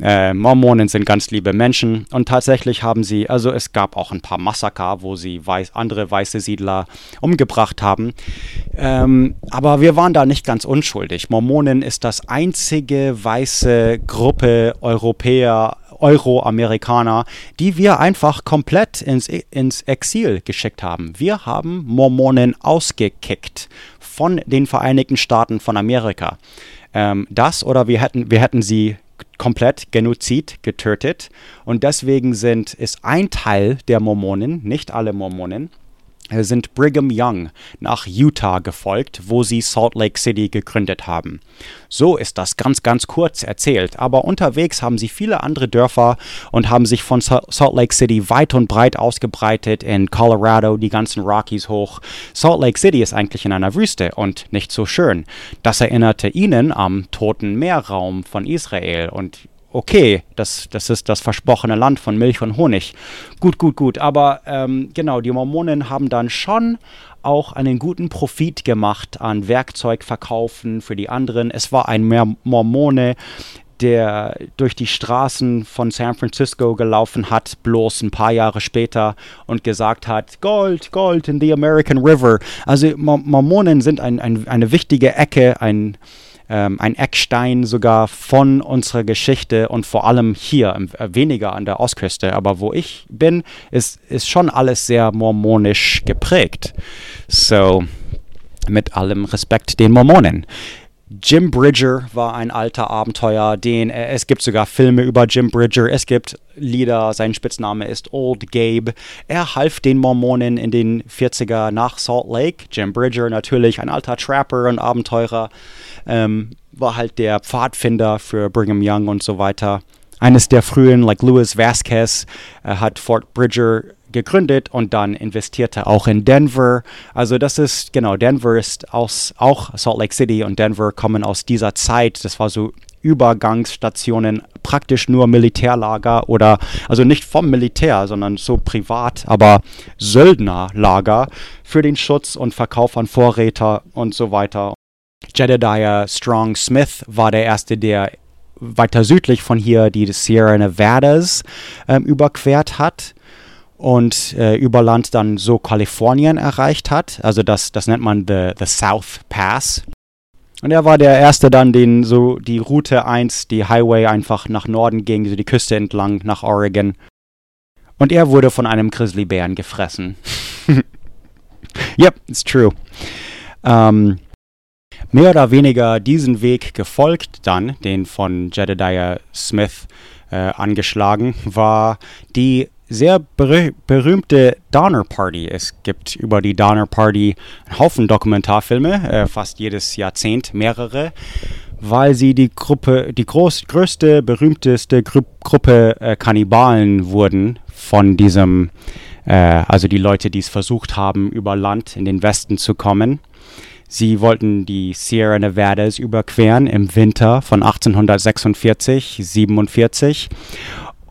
Äh, Mormonen sind ganz liebe Menschen und tatsächlich haben sie, also es gab auch ein paar Massaker, wo sie weiß, andere weiße Siedler umgebracht haben, ähm, aber wir waren da nicht ganz unschuldig. Mormonen ist das einzige weiße Gruppe Europäer Euro-Amerikaner, die wir einfach komplett ins, ins Exil geschickt haben. Wir haben Mormonen ausgekickt von den Vereinigten Staaten von Amerika. Ähm, das oder wir hätten, wir hätten sie komplett Genozid getötet und deswegen sind, ist ein Teil der Mormonen, nicht alle Mormonen, sind Brigham Young nach Utah gefolgt, wo sie Salt Lake City gegründet haben. So ist das ganz, ganz kurz erzählt, aber unterwegs haben sie viele andere Dörfer und haben sich von Salt Lake City weit und breit ausgebreitet in Colorado, die ganzen Rockies hoch. Salt Lake City ist eigentlich in einer Wüste und nicht so schön. Das erinnerte ihnen am Toten Meerraum von Israel und okay, das, das ist das versprochene Land von Milch und Honig. Gut, gut, gut. Aber ähm, genau, die Mormonen haben dann schon auch einen guten Profit gemacht an Werkzeugverkaufen für die anderen. Es war ein Mormone, der durch die Straßen von San Francisco gelaufen hat, bloß ein paar Jahre später und gesagt hat, Gold, Gold in the American River. Also Mormonen sind ein, ein, eine wichtige Ecke, ein ähm, ein Eckstein sogar von unserer Geschichte und vor allem hier, äh, weniger an der Ostküste, aber wo ich bin, ist, ist schon alles sehr mormonisch geprägt. So, mit allem Respekt den Mormonen. Jim Bridger war ein alter Abenteuer, den äh, es gibt sogar Filme über Jim Bridger, es gibt Lieder, sein Spitzname ist Old Gabe. Er half den Mormonen in den 40er nach Salt Lake. Jim Bridger natürlich ein alter Trapper und Abenteurer, ähm, war halt der Pfadfinder für Brigham Young und so weiter. Eines der frühen, like Louis Vasquez, äh, hat Fort Bridger gegründet und dann investierte auch in Denver. Also das ist, genau, Denver ist aus, auch Salt Lake City und Denver kommen aus dieser Zeit. Das war so Übergangsstationen, praktisch nur Militärlager oder, also nicht vom Militär, sondern so privat, aber Söldnerlager für den Schutz und Verkauf an Vorräte und so weiter. Jedediah Strong Smith war der erste, der weiter südlich von hier die Sierra Nevadas ähm, überquert hat und äh, über Land dann so Kalifornien erreicht hat. Also das, das nennt man the, the South Pass. Und er war der Erste dann, den so die Route 1, die Highway einfach nach Norden ging, so die Küste entlang nach Oregon. Und er wurde von einem Grizzlybären gefressen. yep, it's true. Ähm, mehr oder weniger diesen Weg gefolgt dann, den von Jedediah Smith äh, angeschlagen, war die sehr berüh berühmte Donner Party. Es gibt über die Donner Party einen Haufen Dokumentarfilme, äh, fast jedes Jahrzehnt mehrere, weil sie die Gruppe, die groß, größte, berühmteste Gru Gruppe äh, Kannibalen wurden von diesem, äh, also die Leute, die es versucht haben, über Land in den Westen zu kommen. Sie wollten die Sierra Nevadas überqueren im Winter von 1846, 47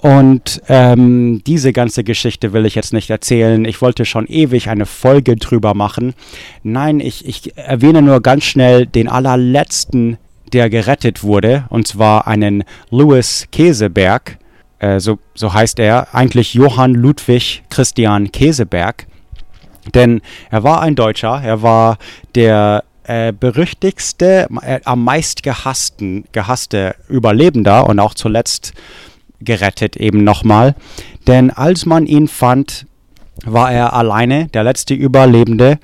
und ähm, diese ganze Geschichte will ich jetzt nicht erzählen. Ich wollte schon ewig eine Folge drüber machen. Nein, ich, ich erwähne nur ganz schnell den allerletzten, der gerettet wurde, und zwar einen Louis Käseberg. Äh, so, so heißt er, eigentlich Johann Ludwig Christian Käseberg. Denn er war ein Deutscher, er war der äh, berüchtigste, äh, am meist gehassten, gehasste Überlebender und auch zuletzt gerettet eben nochmal. Denn als man ihn fand, war er alleine, der letzte Überlebende,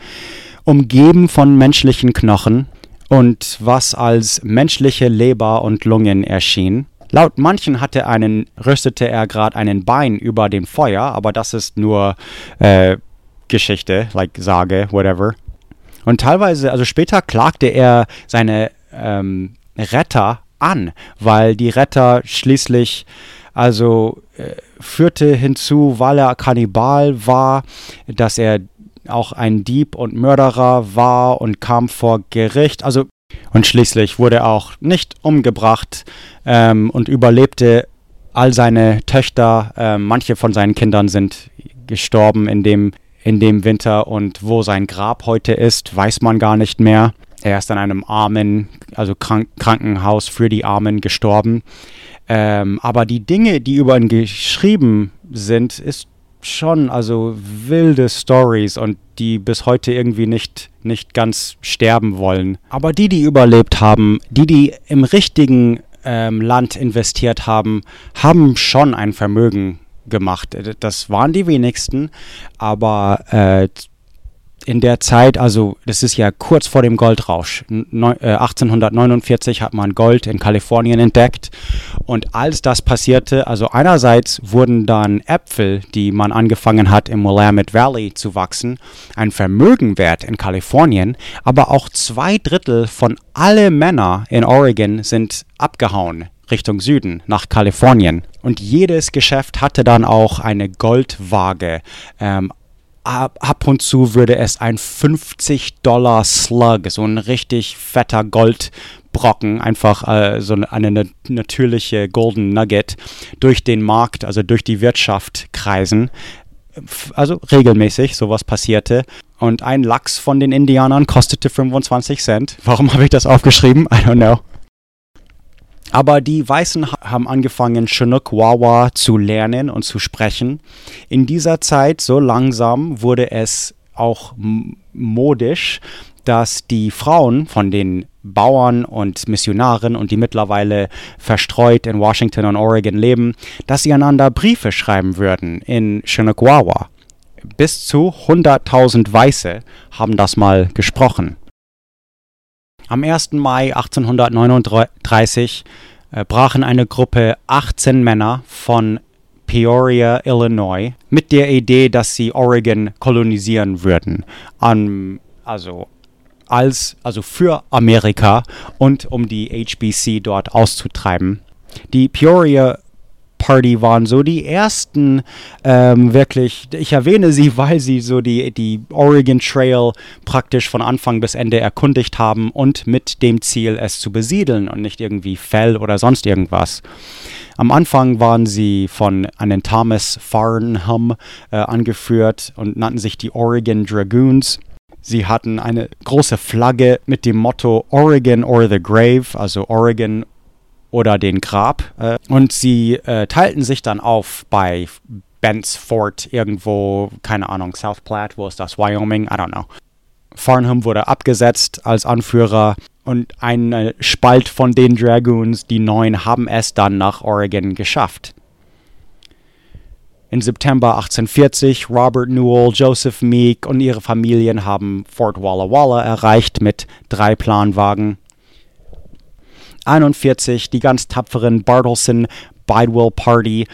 umgeben von menschlichen Knochen und was als menschliche Leber und Lungen erschien. Laut manchen hatte einen, rüstete er gerade einen Bein über dem Feuer, aber das ist nur äh, Geschichte, like Sage, whatever. Und teilweise, also später klagte er seine ähm, Retter an, weil die Retter schließlich also äh, führte hinzu, weil er Kannibal war, dass er auch ein Dieb und Mörderer war und kam vor Gericht. Also und schließlich wurde er auch nicht umgebracht ähm, und überlebte all seine Töchter. Ähm, manche von seinen Kindern sind gestorben in dem, in dem Winter und wo sein Grab heute ist, weiß man gar nicht mehr. Er ist an einem armen, also Krank Krankenhaus für die Armen gestorben. Ähm, aber die Dinge, die über ihn geschrieben sind, ist schon also wilde Stories und die bis heute irgendwie nicht, nicht ganz sterben wollen. Aber die, die überlebt haben, die, die im richtigen ähm, Land investiert haben, haben schon ein Vermögen gemacht. Das waren die wenigsten, aber äh, in der Zeit, also das ist ja kurz vor dem Goldrausch, 1849 äh, hat man Gold in Kalifornien entdeckt und als das passierte, also einerseits wurden dann Äpfel, die man angefangen hat im Willamette Valley zu wachsen, ein Vermögen wert in Kalifornien, aber auch zwei Drittel von alle Männer in Oregon sind abgehauen Richtung Süden nach Kalifornien. Und jedes Geschäft hatte dann auch eine Goldwaage. Ähm, ab, ab und zu würde es ein 50 Dollar Slug, so ein richtig fetter Goldbrocken, einfach äh, so eine natürliche Golden Nugget durch den Markt, also durch die Wirtschaft kreisen. Also regelmäßig sowas passierte. Und ein Lachs von den Indianern kostete 25 Cent. Warum habe ich das aufgeschrieben? I don't know. Aber die Weißen haben angefangen, Chinook Wawa zu lernen und zu sprechen. In dieser Zeit, so langsam, wurde es auch modisch, dass die Frauen von den Bauern und Missionaren und die mittlerweile verstreut in Washington und Oregon leben, dass sie einander Briefe schreiben würden in Chinook Wawa. Bis zu 100.000 Weiße haben das mal gesprochen. Am 1. Mai 1839 äh, brachen eine Gruppe 18 Männer von Peoria, Illinois, mit der Idee, dass sie Oregon kolonisieren würden. Um, also als also für Amerika und um die HBC dort auszutreiben. Die Peoria Party waren so die ersten ähm, wirklich, ich erwähne sie, weil sie so die, die Oregon Trail praktisch von Anfang bis Ende erkundigt haben und mit dem Ziel, es zu besiedeln und nicht irgendwie Fell oder sonst irgendwas. Am Anfang waren sie von einen Thomas Farnham äh, angeführt und nannten sich die Oregon Dragoons. Sie hatten eine große Flagge mit dem Motto Oregon or the Grave, also Oregon oder den Grab. Äh, und sie äh, teilten sich dann auf bei Bent's Fort irgendwo, keine Ahnung, South Platte, wo ist das? Wyoming? I don't know. Farnham wurde abgesetzt als Anführer und ein Spalt von den Dragoons, die neun, haben es dann nach Oregon geschafft. In September 1840 Robert Newell, Joseph Meek und ihre Familien haben Fort Walla Walla erreicht mit drei Planwagen. 41, die ganz tapferen Bartleson Bidewell Party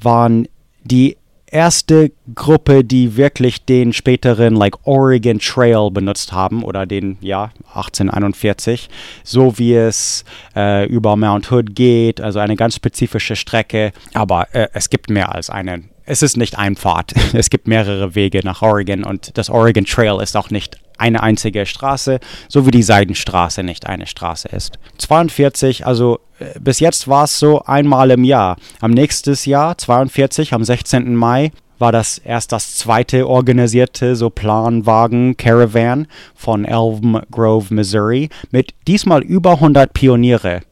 waren die erste Gruppe, die wirklich den späteren like Oregon Trail benutzt haben oder den ja 1841, so wie es äh, über Mount Hood geht, also eine ganz spezifische Strecke. Aber äh, es gibt mehr als eine. Es ist nicht ein Pfad. Es gibt mehrere Wege nach Oregon und das Oregon Trail ist auch nicht eine einzige Straße, so wie die Seidenstraße nicht eine Straße ist. 42, also äh, bis jetzt war es so einmal im Jahr. Am nächsten Jahr, 42, am 16. Mai, war das erst das zweite organisierte so Planwagen Caravan von Elm Grove, Missouri, mit diesmal über 100 Pioniere.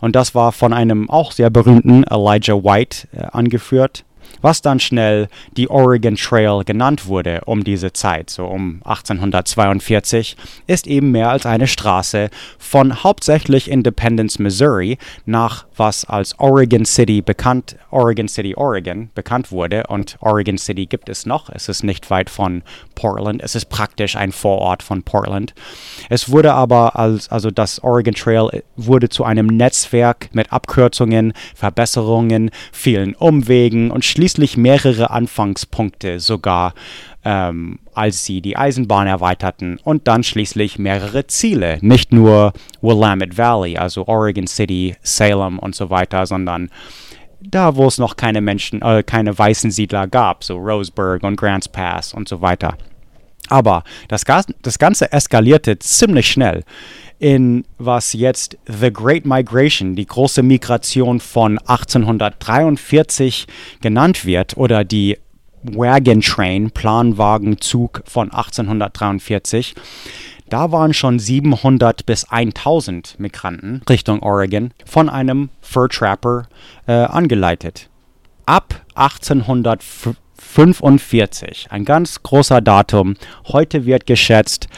Und das war von einem auch sehr berühmten Elijah White äh, angeführt was dann schnell die Oregon Trail genannt wurde um diese Zeit, so um 1842, ist eben mehr als eine Straße von hauptsächlich Independence, Missouri nach was als Oregon City bekannt, Oregon City, Oregon bekannt wurde und Oregon City gibt es noch. Es ist nicht weit von Portland. Es ist praktisch ein Vorort von Portland. Es wurde aber als, also das Oregon Trail wurde zu einem Netzwerk mit Abkürzungen, Verbesserungen, vielen Umwegen und schließlich mehrere Anfangspunkte sogar ähm, als sie die Eisenbahn erweiterten und dann schließlich mehrere Ziele. Nicht nur Willamette Valley, also Oregon City, Salem und so weiter, sondern da, wo es noch keine Menschen, äh, keine weißen Siedler gab, so Roseburg und Grants Pass und so weiter. Aber das, das Ganze eskalierte ziemlich schnell in was jetzt The Great Migration, die große Migration von 1843 genannt wird oder die Wagon Train, Planwagenzug von 1843. Da waren schon 700 bis 1000 Migranten Richtung Oregon von einem Fur Trapper äh, angeleitet. Ab 1845, ein ganz großer Datum, heute wird geschätzt,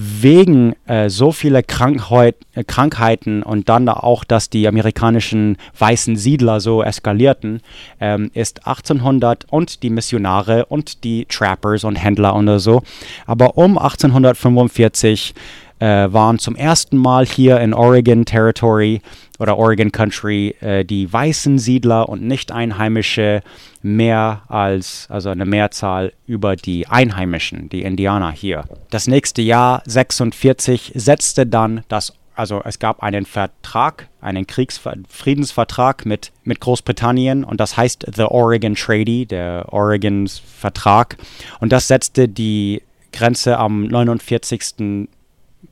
wegen äh, so vieler Krankheit, äh, Krankheiten und dann auch, dass die amerikanischen weißen Siedler so eskalierten, ähm, ist 1800 und die Missionare und die Trappers und Händler und so, aber um 1845 äh, waren zum ersten Mal hier in Oregon Territory oder Oregon Country äh, die weißen Siedler und Nicht-Einheimische mehr als, also eine Mehrzahl über die Einheimischen, die Indianer hier. Das nächste Jahr, 46, setzte dann das also es gab einen Vertrag, einen Kriegsfriedensvertrag mit, mit Großbritannien und das heißt The Oregon Treaty, der Oregons Vertrag. Und das setzte die Grenze am 49.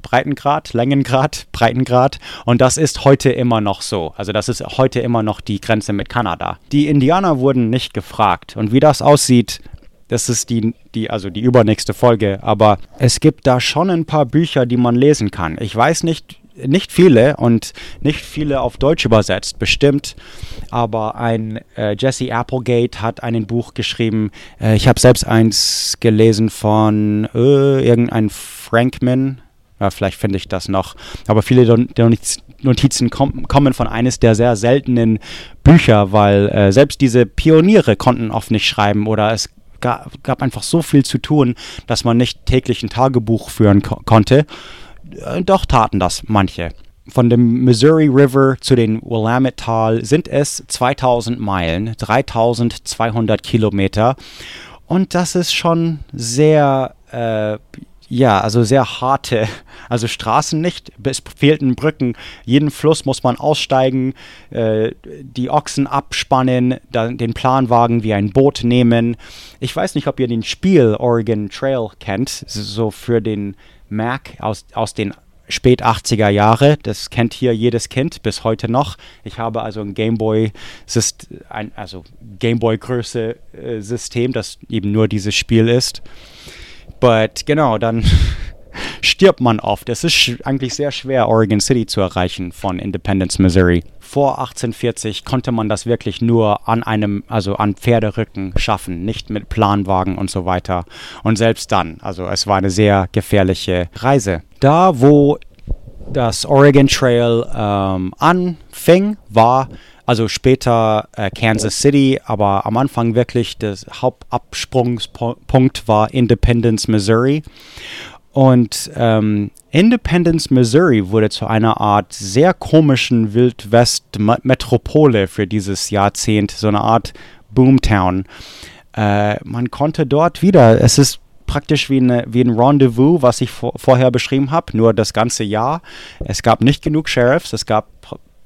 Breitengrad, Längengrad, Breitengrad. Und das ist heute immer noch so. Also das ist heute immer noch die Grenze mit Kanada. Die Indianer wurden nicht gefragt. Und wie das aussieht, das ist die, die, also die übernächste Folge. Aber es gibt da schon ein paar Bücher, die man lesen kann. Ich weiß nicht, nicht viele und nicht viele auf Deutsch übersetzt, bestimmt. Aber ein äh, Jesse Applegate hat ein Buch geschrieben. Äh, ich habe selbst eins gelesen von äh, irgendein Frankman, ja, vielleicht finde ich das noch. Aber viele der Notizen kom kommen von eines der sehr seltenen Bücher, weil äh, selbst diese Pioniere konnten oft nicht schreiben oder es ga gab einfach so viel zu tun, dass man nicht täglich ein Tagebuch führen ko konnte. Äh, doch taten das manche. Von dem Missouri River zu den Willamette Tal sind es 2000 Meilen, 3200 Kilometer. Und das ist schon sehr äh, ja, also sehr harte, also Straßen nicht, es fehlten Brücken. Jeden Fluss muss man aussteigen, äh, die Ochsen abspannen, dann den Planwagen wie ein Boot nehmen. Ich weiß nicht, ob ihr den Spiel Oregon Trail kennt, so für den Mac aus, aus den spät 80er Jahre. Das kennt hier jedes Kind bis heute noch. Ich habe also ein Gameboy, ein, also Gameboy Größe äh, System, das eben nur dieses Spiel ist. But genau, dann stirbt man oft. Es ist eigentlich sehr schwer, Oregon City zu erreichen von Independence, Missouri. Vor 1840 konnte man das wirklich nur an einem, also an Pferderücken schaffen, nicht mit Planwagen und so weiter. Und selbst dann, also es war eine sehr gefährliche Reise. Da, wo das Oregon Trail ähm, anfing, war also später äh, Kansas City, aber am Anfang wirklich der Hauptabsprungspunkt war Independence, Missouri. Und ähm, Independence, Missouri wurde zu einer Art sehr komischen Wildwest-Metropole für dieses Jahrzehnt, so eine Art Boomtown. Äh, man konnte dort wieder, es ist praktisch wie, eine, wie ein Rendezvous, was ich vor, vorher beschrieben habe, nur das ganze Jahr. Es gab nicht genug Sheriffs, es gab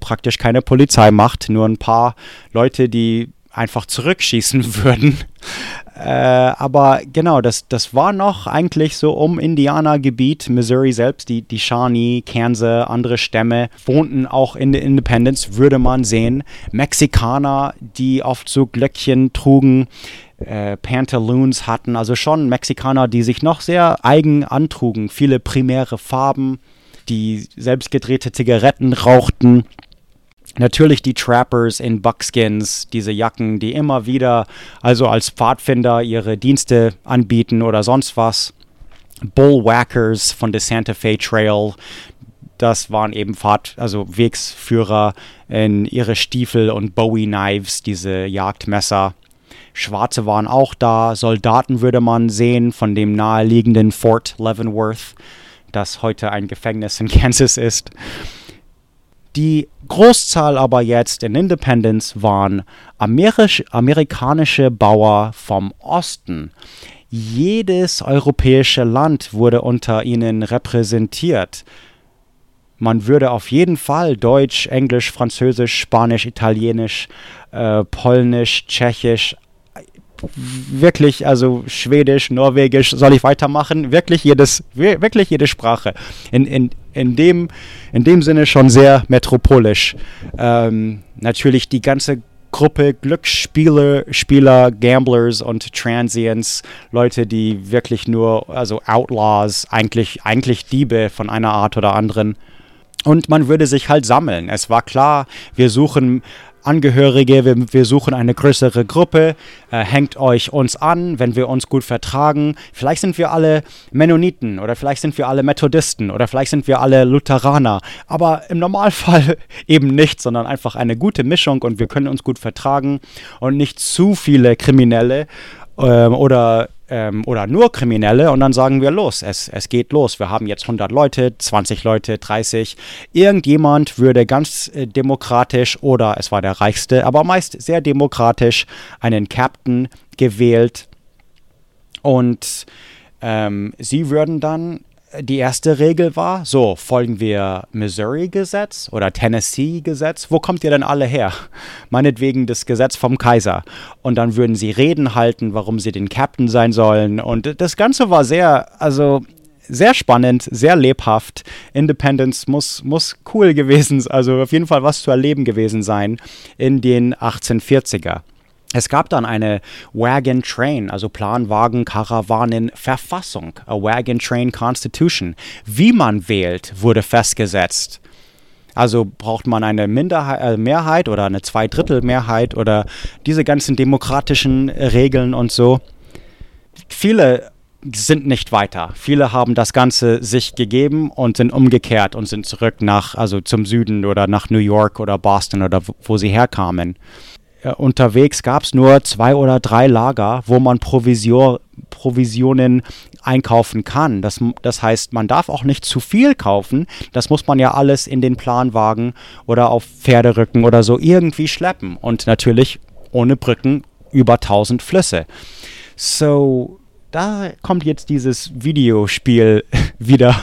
praktisch keine Polizeimacht, nur ein paar Leute, die einfach zurückschießen würden. Äh, aber genau, das, das war noch eigentlich so um Indianergebiet, Missouri selbst, die, die Shawnee, Kansas, andere Stämme wohnten auch in der Independence, würde man sehen. Mexikaner, die oft so Glöckchen trugen, äh, Pantaloons hatten, also schon Mexikaner, die sich noch sehr eigen antrugen, viele primäre Farben, die selbstgedrehte Zigaretten rauchten Natürlich die Trappers in Buckskins, diese Jacken, die immer wieder also als Pfadfinder ihre Dienste anbieten oder sonst was. Bullwhackers von der Santa Fe Trail, das waren eben Pfad, also Wegsführer in ihre Stiefel und Bowie Knives, diese Jagdmesser. Schwarze waren auch da, Soldaten würde man sehen von dem naheliegenden Fort Leavenworth, das heute ein Gefängnis in Kansas ist. Die Großzahl aber jetzt in Independence waren Amerisch, amerikanische Bauer vom Osten. Jedes europäische Land wurde unter ihnen repräsentiert. Man würde auf jeden Fall Deutsch, Englisch, Französisch, Spanisch, Italienisch, äh, Polnisch, Tschechisch, wirklich, also Schwedisch, Norwegisch, soll ich weitermachen? Wirklich jedes, wirklich jede Sprache. In, in, in, dem, in dem Sinne schon sehr metropolisch. Ähm, natürlich die ganze Gruppe Glücksspieler, Spieler, Gamblers und Transients, Leute, die wirklich nur, also Outlaws, eigentlich, eigentlich Diebe von einer Art oder anderen. Und man würde sich halt sammeln. Es war klar, wir suchen Angehörige, wir, wir, suchen eine größere Gruppe, äh, hängt euch uns an, wenn wir uns gut vertragen. Vielleicht sind wir alle Mennoniten oder vielleicht sind wir alle Methodisten oder vielleicht sind wir alle Lutheraner, aber im Normalfall eben nicht, sondern einfach eine gute Mischung und wir können uns gut vertragen und nicht zu viele Kriminelle ähm, oder ähm, oder nur Kriminelle und dann sagen wir los, es, es geht los. Wir haben jetzt 100 Leute, 20 Leute, 30. Irgendjemand würde ganz äh, demokratisch oder es war der Reichste, aber meist sehr demokratisch einen Captain gewählt und ähm, sie würden dann die erste Regel war, so folgen wir Missouri-Gesetz oder Tennessee-Gesetz. Wo kommt ihr denn alle her? Meinetwegen das Gesetz vom Kaiser. Und dann würden sie Reden halten, warum sie den Captain sein sollen. Und das Ganze war sehr, also sehr spannend, sehr lebhaft. Independence muss, muss cool gewesen, also auf jeden Fall was zu erleben gewesen sein in den 1840er. Es gab dann eine Wagon Train, also Planwagen, Karawanen, Verfassung, a Wagon Train Constitution. Wie man wählt, wurde festgesetzt. Also braucht man eine Minderheit, äh, Mehrheit oder eine Zweidrittelmehrheit oder diese ganzen demokratischen Regeln und so. Viele sind nicht weiter. Viele haben das Ganze sich gegeben und sind umgekehrt und sind zurück nach, also zum Süden oder nach New York oder Boston oder wo sie herkamen. Unterwegs gab es nur zwei oder drei Lager, wo man Provision, Provisionen einkaufen kann. Das, das heißt, man darf auch nicht zu viel kaufen. Das muss man ja alles in den Planwagen oder auf Pferderücken oder so irgendwie schleppen. Und natürlich ohne Brücken über 1000 Flüsse. So, da kommt jetzt dieses Videospiel wieder.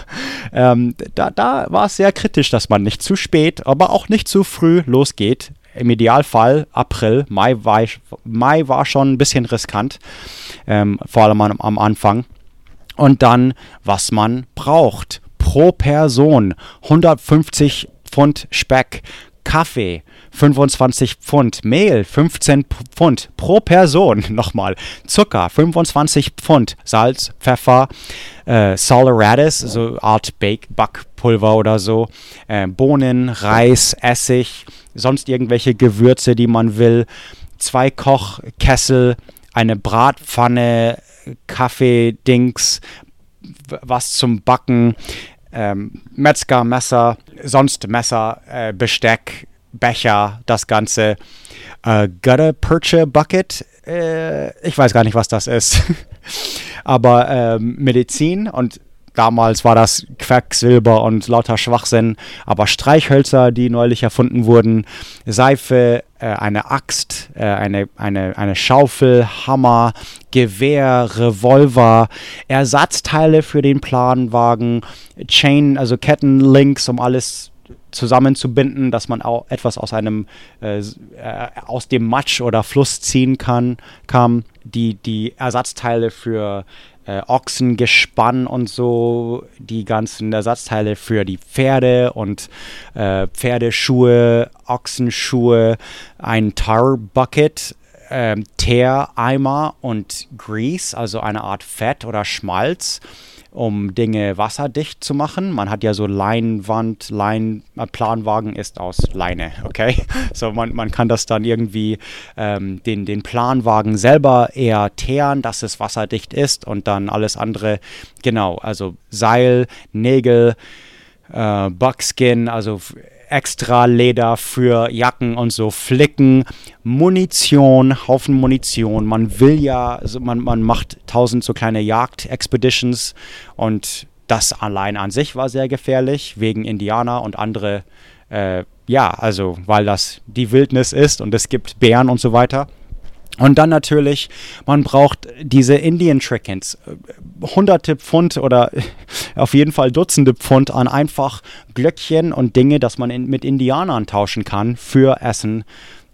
Ähm, da da war es sehr kritisch, dass man nicht zu spät, aber auch nicht zu früh losgeht im Idealfall April, Mai war, ich, Mai war schon ein bisschen riskant, ähm, vor allem am, am Anfang. Und dann, was man braucht. Pro Person 150 Pfund Speck, Kaffee 25 Pfund, Mehl 15 Pfund pro Person, nochmal, Zucker 25 Pfund, Salz, Pfeffer, äh, Saleratus, so Art Bake Backpulver oder so, äh, Bohnen, Reis, Essig, sonst irgendwelche Gewürze, die man will, zwei Kochkessel, eine Bratpfanne, Kaffee-Dings, was zum Backen, ähm, Metzgermesser, sonst Messer, äh, Besteck, Becher, das Ganze. Äh, Gutter Perche Bucket, äh, ich weiß gar nicht, was das ist. Aber ähm, Medizin und Damals war das Quacksilber und lauter Schwachsinn, aber Streichhölzer, die neulich erfunden wurden, Seife, äh, eine Axt, äh, eine, eine, eine Schaufel, Hammer, Gewehr, Revolver, Ersatzteile für den Planwagen, Chain, also Kettenlinks, um alles zusammenzubinden, dass man auch etwas aus einem äh, äh, aus dem Matsch oder Fluss ziehen kann, kam. Die die Ersatzteile für äh, Ochsengespann und so, die ganzen Ersatzteile für die Pferde und äh, Pferdeschuhe, Ochsenschuhe, ein Tar Bucket, äh, Teereimer und Grease, also eine Art Fett oder Schmalz um Dinge wasserdicht zu machen. Man hat ja so Leinwand, Lein, äh, Planwagen ist aus Leine, okay? So man, man kann das dann irgendwie ähm, den, den Planwagen selber eher teeren, dass es wasserdicht ist und dann alles andere, genau, also Seil, Nägel, äh, Buckskin, also extra Leder für Jacken und so, Flicken, Munition, Haufen Munition. Man will ja, also man, man macht tausend so kleine Jagd-Expeditions und das allein an sich war sehr gefährlich, wegen Indianer und andere, äh, ja, also weil das die Wildnis ist und es gibt Bären und so weiter. Und dann natürlich, man braucht diese Indian Chickens. Hunderte Pfund oder auf jeden Fall Dutzende Pfund an einfach Glöckchen und Dinge, dass man in, mit Indianern tauschen kann für Essen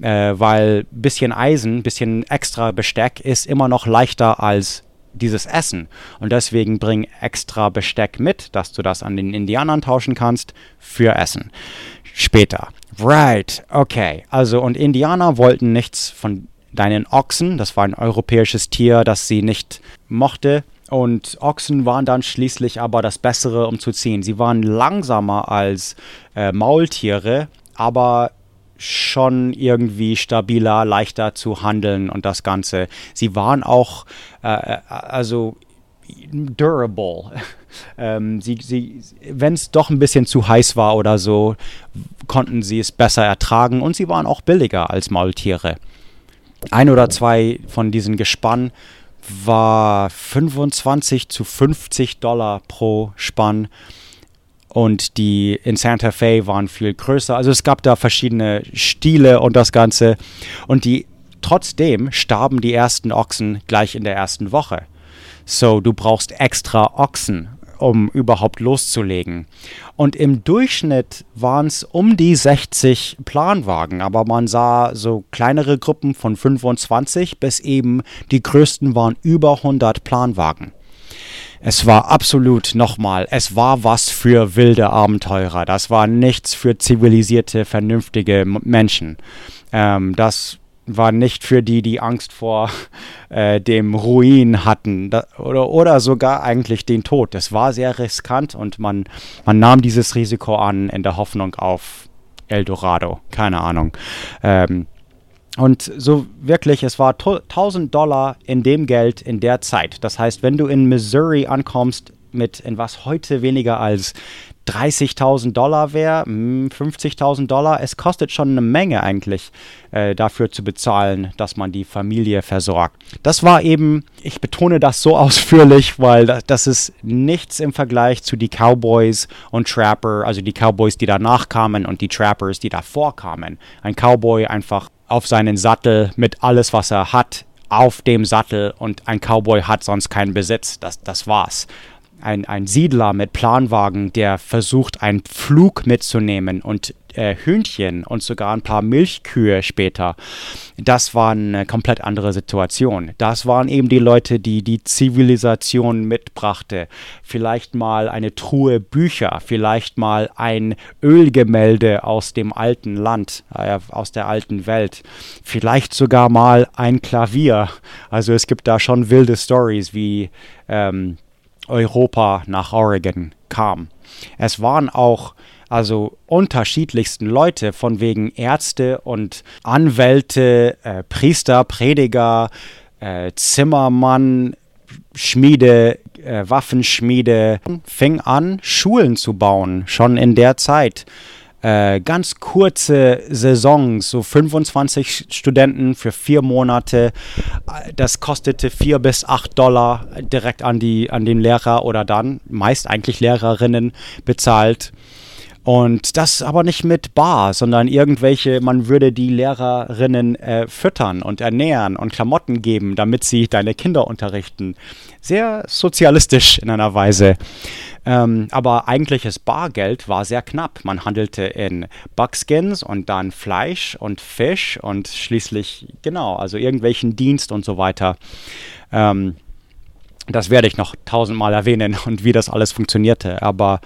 äh, weil bisschen Eisen, bisschen extra Besteck ist immer noch leichter als dieses Essen. Und deswegen bring extra Besteck mit, dass du das an den Indianern tauschen kannst für Essen. Später. Right, okay. Also, und Indianer wollten nichts von deinen Ochsen. Das war ein europäisches Tier, das sie nicht mochte. Und Ochsen waren dann schließlich aber das Bessere, um zu ziehen. Sie waren langsamer als äh, Maultiere, aber schon irgendwie stabiler, leichter zu handeln und das Ganze. Sie waren auch, äh, äh also durable. ähm, sie, sie, Wenn es doch ein bisschen zu heiß war oder so, konnten sie es besser ertragen und sie waren auch billiger als Maultiere. Ein oder zwei von diesen Gespann war 25 zu 50 Dollar pro Spann und die in Santa Fe waren viel größer. Also es gab da verschiedene Stile und das Ganze. Und die trotzdem starben die ersten Ochsen gleich in der ersten Woche. So, du brauchst extra Ochsen, um überhaupt loszulegen. Und im Durchschnitt waren es um die 60 Planwagen, aber man sah so kleinere Gruppen von 25 bis eben die größten waren über 100 Planwagen. Es war absolut nochmal, es war was für wilde Abenteurer. Das war nichts für zivilisierte, vernünftige Menschen. Ähm, das war nicht für die, die Angst vor äh, dem Ruin hatten da, oder, oder sogar eigentlich den Tod. Das war sehr riskant und man, man nahm dieses Risiko an in der Hoffnung auf Eldorado. Keine Ahnung. Ähm, und so wirklich, es war 1000 Dollar in dem Geld in der Zeit. Das heißt, wenn du in Missouri ankommst mit in was heute weniger als 30.000 Dollar wäre, 50.000 hm, Dollar, es kostet schon eine Menge eigentlich äh, dafür zu bezahlen, dass man die Familie versorgt. Das war eben, ich betone das so ausführlich, weil das, das ist nichts im Vergleich zu die Cowboys und Trapper, also die Cowboys, die danach kamen und die Trappers, die davor kamen. Ein Cowboy einfach auf seinen Sattel mit alles, was er hat, auf dem Sattel und ein Cowboy hat sonst keinen Besitz. Das, das war's. Ein, ein Siedler mit Planwagen, der versucht, einen Flug mitzunehmen und äh, Hühnchen und sogar ein paar Milchkühe später. Das war eine komplett andere Situation. Das waren eben die Leute, die die Zivilisation mitbrachte. Vielleicht mal eine Truhe Bücher, vielleicht mal ein Ölgemälde aus dem alten Land, äh, aus der alten Welt. Vielleicht sogar mal ein Klavier. Also es gibt da schon wilde Stories, wie ähm, Europa nach Oregon kam. Es waren auch also unterschiedlichsten Leute, von wegen Ärzte und Anwälte, äh, Priester, Prediger, äh, Zimmermann, Schmiede, äh, Waffenschmiede, fing an, Schulen zu bauen, schon in der Zeit. Äh, ganz kurze Saisons, so 25 Studenten für vier Monate. Das kostete vier bis acht Dollar direkt an, die, an den Lehrer oder dann meist eigentlich Lehrerinnen bezahlt. Und das aber nicht mit Bar, sondern irgendwelche, man würde die Lehrerinnen äh, füttern und ernähren und Klamotten geben, damit sie deine Kinder unterrichten. Sehr sozialistisch in einer Weise. Ähm, aber eigentliches Bargeld war sehr knapp. Man handelte in Buckskins und dann Fleisch und Fisch und schließlich, genau, also irgendwelchen Dienst und so weiter. Ähm, das werde ich noch tausendmal erwähnen und wie das alles funktionierte. Aber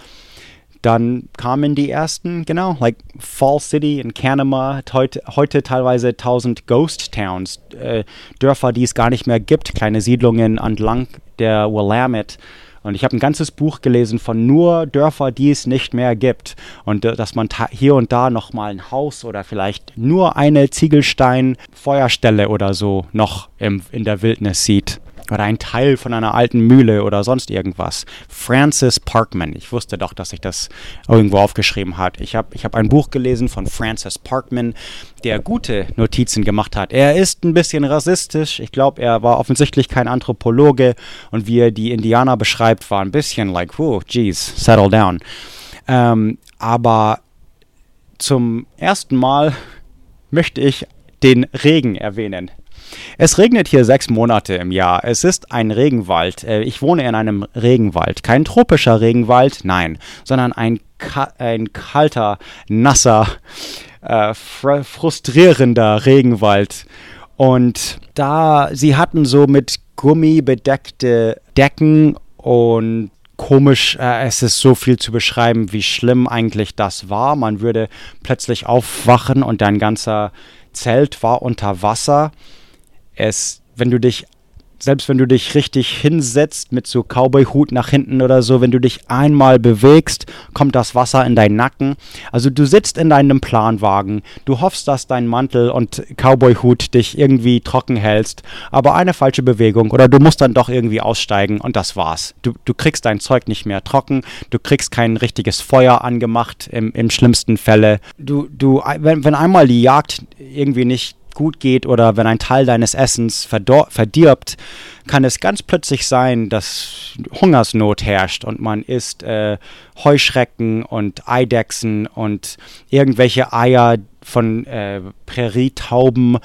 dann kamen die ersten, genau, like Fall City in Canada, heute, heute teilweise 1000 Ghost Towns, äh, Dörfer, die es gar nicht mehr gibt, kleine Siedlungen entlang der Willamette. Und ich habe ein ganzes Buch gelesen von nur Dörfer, die es nicht mehr gibt. Und äh, dass man hier und da nochmal ein Haus oder vielleicht nur eine Ziegelstein-Feuerstelle oder so noch im, in der Wildnis sieht oder ein Teil von einer alten Mühle oder sonst irgendwas. Francis Parkman. Ich wusste doch, dass ich das irgendwo aufgeschrieben hat. Ich habe ich hab ein Buch gelesen von Francis Parkman, der gute Notizen gemacht hat. Er ist ein bisschen rassistisch. Ich glaube, er war offensichtlich kein Anthropologe und wie er die Indianer beschreibt, war ein bisschen like, oh, geez, settle down. Ähm, aber zum ersten Mal möchte ich den Regen erwähnen. Es regnet hier sechs Monate im Jahr. Es ist ein Regenwald. Äh, ich wohne in einem Regenwald. Kein tropischer Regenwald, nein, sondern ein, ein kalter, nasser, äh, fr frustrierender Regenwald. Und da, sie hatten so mit Gummi bedeckte Decken und komisch, äh, es ist so viel zu beschreiben, wie schlimm eigentlich das war. Man würde plötzlich aufwachen und dein ganzer Zelt war unter Wasser. Es, wenn du dich selbst wenn du dich richtig hinsetzt mit so Cowboy-Hut nach hinten oder so, wenn du dich einmal bewegst, kommt das Wasser in deinen Nacken. Also du sitzt in deinem Planwagen, du hoffst, dass dein Mantel und Cowboy-Hut dich irgendwie trocken hältst, aber eine falsche Bewegung oder du musst dann doch irgendwie aussteigen und das war's. Du, du kriegst dein Zeug nicht mehr trocken, du kriegst kein richtiges Feuer angemacht im, im schlimmsten Fälle. Du, du, wenn, wenn einmal die Jagd irgendwie nicht gut geht oder wenn ein Teil deines Essens verdirbt, kann es ganz plötzlich sein, dass Hungersnot herrscht und man isst äh, Heuschrecken und Eidechsen und irgendwelche Eier von äh, Prärietauben.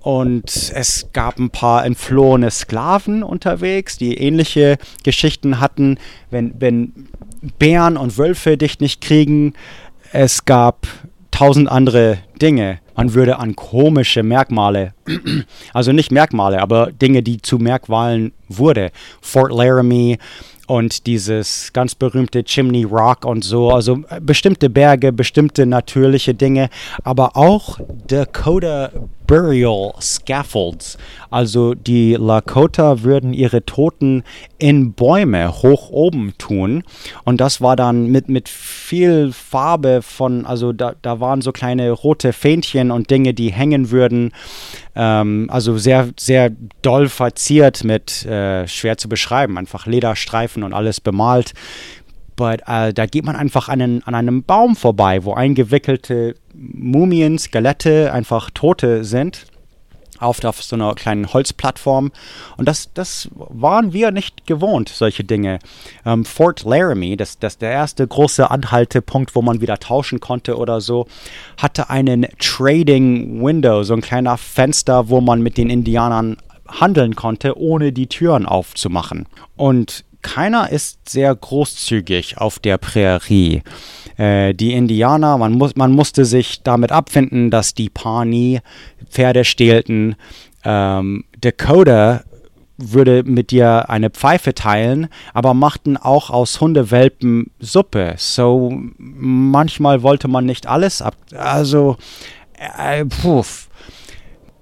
Und es gab ein paar entflohene Sklaven unterwegs, die ähnliche Geschichten hatten, wenn, wenn Bären und Wölfe dich nicht kriegen. Es gab tausend andere Dinge. Man würde an komische Merkmale, also nicht Merkmale, aber Dinge, die zu Merkmalen wurde. Fort Laramie und dieses ganz berühmte Chimney Rock und so, also äh, bestimmte Berge, bestimmte natürliche Dinge, aber auch Dakota Burial Scaffolds. Also die Lakota würden ihre Toten in Bäume hoch oben tun. Und das war dann mit, mit viel Farbe von, also da, da waren so kleine rote Fähnchen und Dinge, die hängen würden. Ähm, also sehr, sehr doll verziert mit, äh, schwer zu beschreiben, einfach Lederstreifen und alles bemalt. But, äh, da geht man einfach an, einen, an einem Baum vorbei, wo eingewickelte Mumien, Skelette, einfach Tote sind auf, so einer kleinen Holzplattform. Und das, das waren wir nicht gewohnt, solche Dinge. Ähm, Fort Laramie, das, das der erste große Anhaltepunkt, wo man wieder tauschen konnte oder so, hatte einen Trading Window, so ein kleiner Fenster, wo man mit den Indianern handeln konnte, ohne die Türen aufzumachen. Und keiner ist sehr großzügig auf der Prärie. Äh, die Indianer, man, muss, man musste sich damit abfinden, dass die Pawnee Pferde stehlten. Ähm, Dakota würde mit dir eine Pfeife teilen, aber machten auch aus Hundewelpen Suppe. So manchmal wollte man nicht alles ab. Also, äh, puff.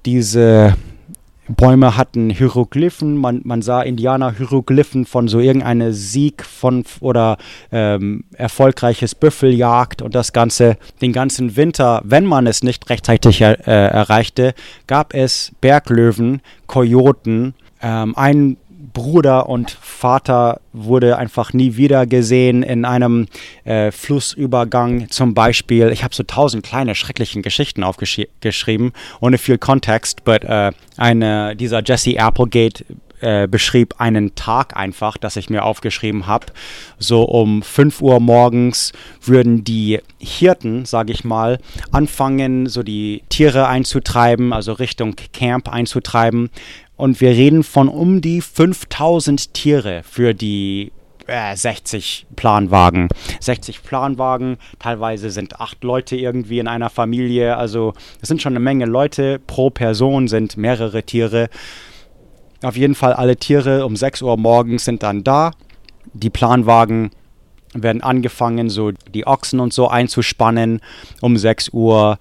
Diese Bäume hatten Hieroglyphen, man, man sah Indianer-Hieroglyphen von so irgendeinem Sieg von oder ähm, erfolgreiches Büffeljagd und das Ganze. Den ganzen Winter, wenn man es nicht rechtzeitig er, äh, erreichte, gab es Berglöwen, Kojoten, ähm, ein Bruder und Vater wurde einfach nie wieder gesehen in einem äh, Flussübergang zum Beispiel. Ich habe so tausend kleine schrecklichen Geschichten aufgeschrieben, ohne viel Kontext, but äh, eine, dieser Jesse Applegate äh, beschrieb einen Tag einfach, das ich mir aufgeschrieben habe. So um 5 Uhr morgens würden die Hirten, sage ich mal, anfangen, so die Tiere einzutreiben, also Richtung Camp einzutreiben. Und wir reden von um die 5000 Tiere für die äh, 60 Planwagen. 60 Planwagen, teilweise sind acht Leute irgendwie in einer Familie. Also es sind schon eine Menge Leute. Pro Person sind mehrere Tiere. Auf jeden Fall alle Tiere um 6 Uhr morgens sind dann da. Die Planwagen werden angefangen, so die Ochsen und so einzuspannen um 6 Uhr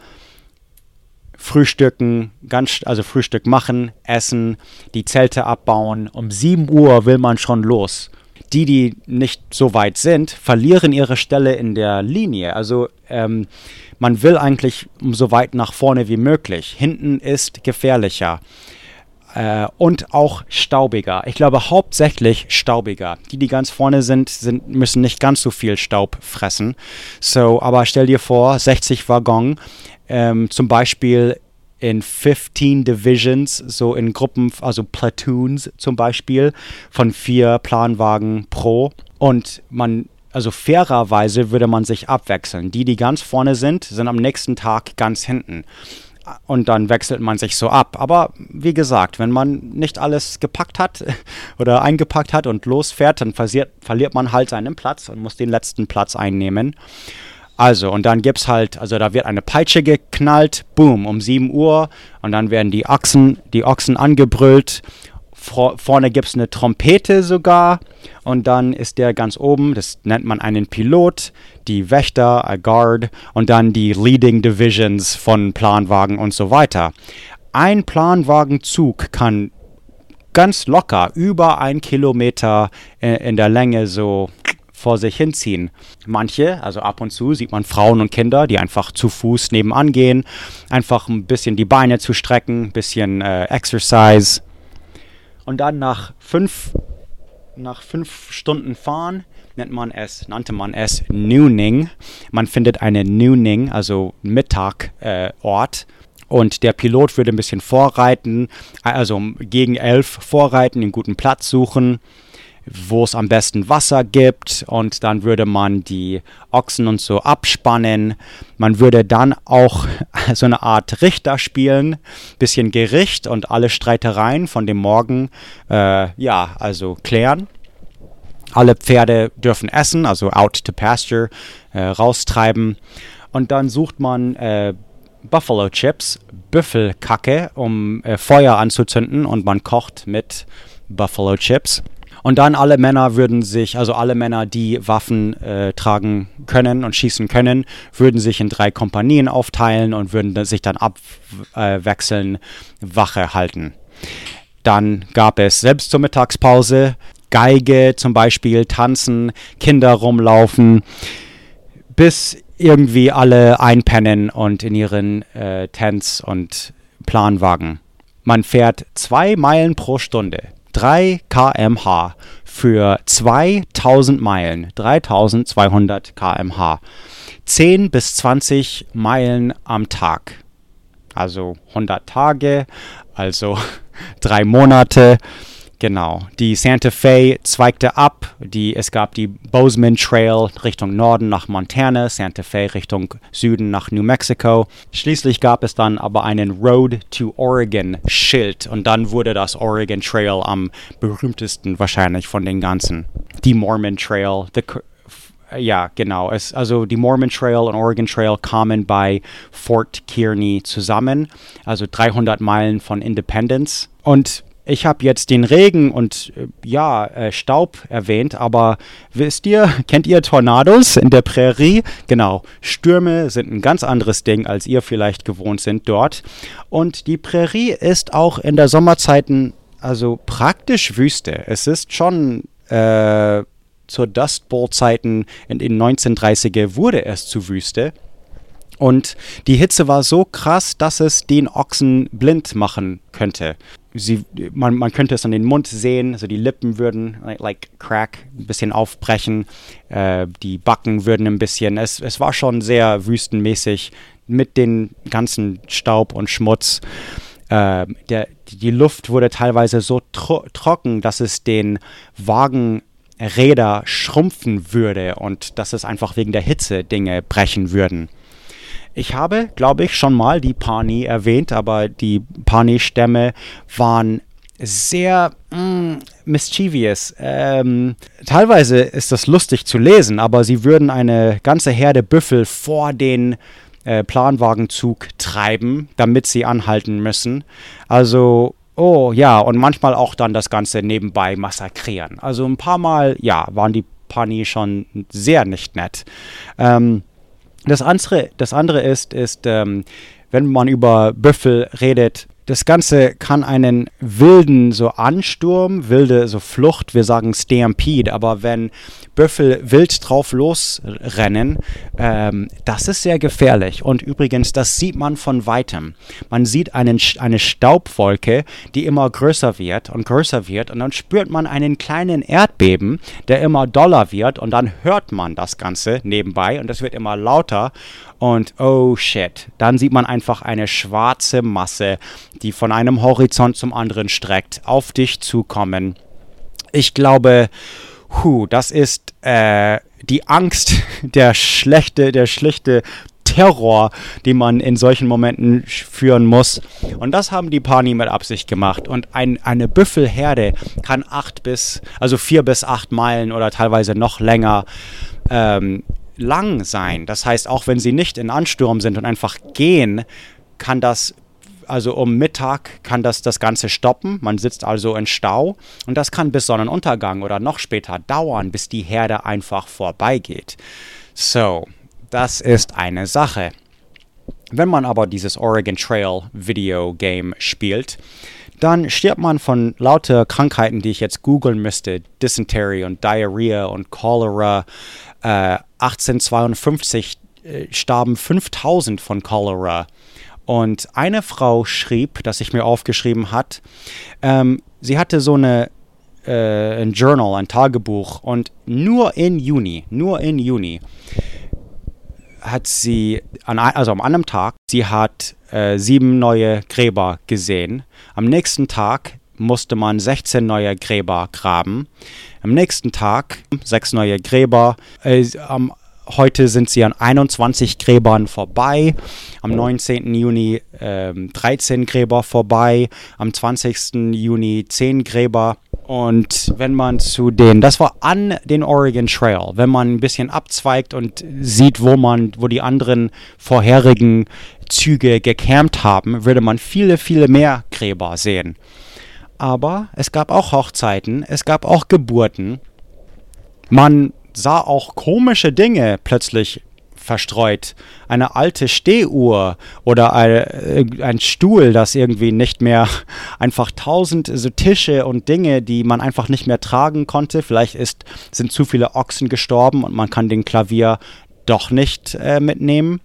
frühstücken, ganz, also Frühstück machen, essen, die Zelte abbauen. Um 7 Uhr will man schon los. Die, die nicht so weit sind, verlieren ihre Stelle in der Linie. Also ähm, man will eigentlich so weit nach vorne wie möglich. Hinten ist gefährlicher. Äh, und auch staubiger. Ich glaube hauptsächlich staubiger. Die, die ganz vorne sind, sind, müssen nicht ganz so viel Staub fressen. So, aber stell dir vor, 60 Waggon, ähm, zum Beispiel in 15 Divisions, so in Gruppen, also Platoons zum Beispiel, von vier Planwagen pro. Und man, also fairerweise würde man sich abwechseln. Die, die ganz vorne sind, sind am nächsten Tag ganz hinten. Und dann wechselt man sich so ab. Aber wie gesagt, wenn man nicht alles gepackt hat oder eingepackt hat und losfährt, dann verliert, verliert man halt seinen Platz und muss den letzten Platz einnehmen. Also, und dann gibt es halt, also da wird eine Peitsche geknallt, boom, um 7 Uhr. Und dann werden die Ochsen, die Ochsen angebrüllt. Vor, vorne gibt es eine Trompete sogar. Und dann ist der ganz oben, das nennt man einen Pilot, die Wächter, a Guard und dann die Leading Divisions von Planwagen und so weiter. Ein Planwagenzug kann ganz locker über ein Kilometer äh, in der Länge so vor sich hinziehen. Manche, also ab und zu, sieht man Frauen und Kinder, die einfach zu Fuß nebenan gehen, einfach ein bisschen die Beine zu strecken, ein bisschen äh, Exercise. Und dann nach fünf, nach fünf Stunden Fahren nennt man es, nannte man es Nooning. Man findet eine Nooning, also Mittagort. Äh, und der Pilot würde ein bisschen vorreiten, also gegen elf vorreiten, einen guten Platz suchen wo es am besten Wasser gibt und dann würde man die Ochsen und so abspannen. Man würde dann auch so eine Art Richter spielen, bisschen Gericht und alle Streitereien von dem Morgen, äh, ja, also klären. Alle Pferde dürfen essen, also out to pasture, äh, raustreiben. Und dann sucht man äh, Buffalo Chips, Büffelkacke, um äh, Feuer anzuzünden und man kocht mit Buffalo Chips. Und dann alle Männer würden sich, also alle Männer, die Waffen äh, tragen können und schießen können, würden sich in drei Kompanien aufteilen und würden sich dann abwechseln, äh, Wache halten. Dann gab es selbst zur Mittagspause Geige zum Beispiel, tanzen, Kinder rumlaufen, bis irgendwie alle einpennen und in ihren äh, Tents und Planwagen. Man fährt zwei Meilen pro Stunde. 3 kmh für 2000 Meilen, 3200 kmh. 10 bis 20 Meilen am Tag. Also 100 Tage, also drei Monate. Genau. Die Santa Fe zweigte ab. Die, es gab die Bozeman Trail Richtung Norden nach Montana, Santa Fe Richtung Süden nach New Mexico. Schließlich gab es dann aber einen Road to Oregon Schild und dann wurde das Oregon Trail am berühmtesten wahrscheinlich von den ganzen. Die Mormon Trail, the, ja, genau. Es, also die Mormon Trail und Oregon Trail kamen bei Fort Kearney zusammen, also 300 Meilen von Independence. Und ich habe jetzt den Regen und äh, ja, äh, Staub erwähnt, aber wisst ihr, kennt ihr Tornados in der Prärie? Genau, Stürme sind ein ganz anderes Ding, als ihr vielleicht gewohnt sind dort. Und die Prärie ist auch in der Sommerzeiten also praktisch Wüste. Es ist schon äh, zur Dust Bowl Zeiten in den 1930er wurde es zu Wüste. Und die Hitze war so krass, dass es den Ochsen blind machen könnte. Sie, man, man könnte es an den Mund sehen, also die Lippen würden, like, like crack, ein bisschen aufbrechen, äh, die Backen würden ein bisschen, es, es war schon sehr wüstenmäßig mit den ganzen Staub und Schmutz. Äh, der, die Luft wurde teilweise so tro trocken, dass es den Wagenräder schrumpfen würde und dass es einfach wegen der Hitze Dinge brechen würden. Ich habe, glaube ich, schon mal die Pani erwähnt, aber die Pani-Stämme waren sehr mm, mischievous. Ähm, teilweise ist das lustig zu lesen, aber sie würden eine ganze Herde Büffel vor den äh, Planwagenzug treiben, damit sie anhalten müssen. Also, oh ja, und manchmal auch dann das Ganze nebenbei massakrieren. Also ein paar Mal, ja, waren die Pani schon sehr nicht nett. Ähm, das andere, das andere ist, ist ähm, wenn man über Büffel redet, das Ganze kann einen wilden so Ansturm, wilde so Flucht, wir sagen Stampede, aber wenn Büffel wild drauf losrennen, ähm, das ist sehr gefährlich. Und übrigens, das sieht man von weitem. Man sieht einen, eine Staubwolke, die immer größer wird und größer wird. Und dann spürt man einen kleinen Erdbeben, der immer doller wird. Und dann hört man das Ganze nebenbei. Und das wird immer lauter und oh shit, dann sieht man einfach eine schwarze Masse, die von einem Horizont zum anderen streckt, auf dich zukommen. Ich glaube, Huh, das ist äh, die Angst, der schlechte, der schlichte Terror, den man in solchen Momenten führen muss. Und das haben die Pani mit Absicht gemacht. Und ein, eine Büffelherde kann acht bis, also vier bis acht Meilen oder teilweise noch länger ähm, lang sein. Das heißt, auch wenn sie nicht in Ansturm sind und einfach gehen, kann das also um Mittag kann das das Ganze stoppen. Man sitzt also in Stau und das kann bis Sonnenuntergang oder noch später dauern, bis die Herde einfach vorbeigeht. So, das ist eine Sache. Wenn man aber dieses Oregon Trail Video Game spielt, dann stirbt man von lauter Krankheiten, die ich jetzt googeln müsste. Dysentery und Diarrhea und Cholera. Äh, 1852 äh, starben 5000 von Cholera. Und eine Frau schrieb, dass ich mir aufgeschrieben hat, ähm, sie hatte so eine äh, ein Journal, ein Tagebuch und nur in Juni, nur in Juni hat sie, an, also am anderen Tag, sie hat äh, sieben neue Gräber gesehen. Am nächsten Tag musste man 16 neue Gräber graben. Am nächsten Tag sechs neue Gräber. Äh, am, heute sind sie an 21 Gräbern vorbei. Am 19. Juni äh, 13 Gräber vorbei. Am 20. Juni 10 Gräber und wenn man zu den, das war an den Oregon Trail, wenn man ein bisschen abzweigt und sieht, wo man, wo die anderen vorherigen Züge gecampt haben, würde man viele, viele mehr Gräber sehen. Aber es gab auch Hochzeiten, es gab auch Geburten. Man sah auch komische Dinge plötzlich verstreut. Eine alte Stehuhr oder ein, äh, Stuhl, das irgendwie nicht mehr einfach tausend so Tische und Dinge, die man einfach nicht mehr tragen konnte. Vielleicht ist, sind zu viele Ochsen gestorben und man kann den Klavier doch nicht äh, mitnehmen.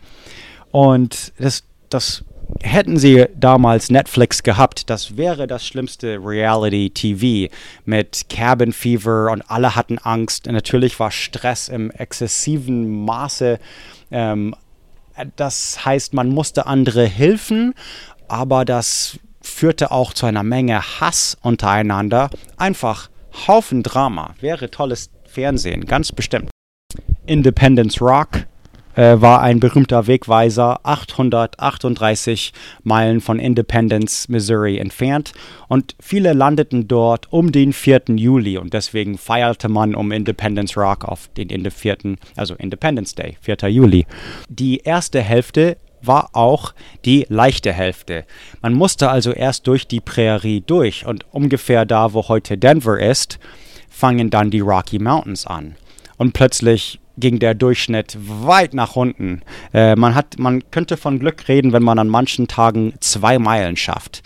Und das, das hätten sie damals Netflix gehabt, das wäre das schlimmste Reality-TV mit Cabin Fever und alle hatten Angst. Und natürlich war Stress im exzessiven Maße. Ähm, das heißt, man musste andere helfen, aber das führte auch zu einer Menge Hass untereinander. Einfach Haufen Drama. Wäre tolles Fernsehen, ganz bestimmt. Independence Rock äh, war ein berühmter Wegweiser 838 Meilen von Independence, Missouri entfernt und viele landeten dort um den 4. Juli und deswegen feierte man um Independence Rock auf den 4., also Independence Day, 4. Juli. Die erste Hälfte war auch die leichte Hälfte. Man musste also erst durch die Prärie durch und ungefähr da, wo heute Denver ist, fangen dann die Rocky Mountains an. Und plötzlich ging der Durchschnitt weit nach unten. Äh, man, hat, man könnte von Glück reden, wenn man an manchen Tagen zwei Meilen schafft.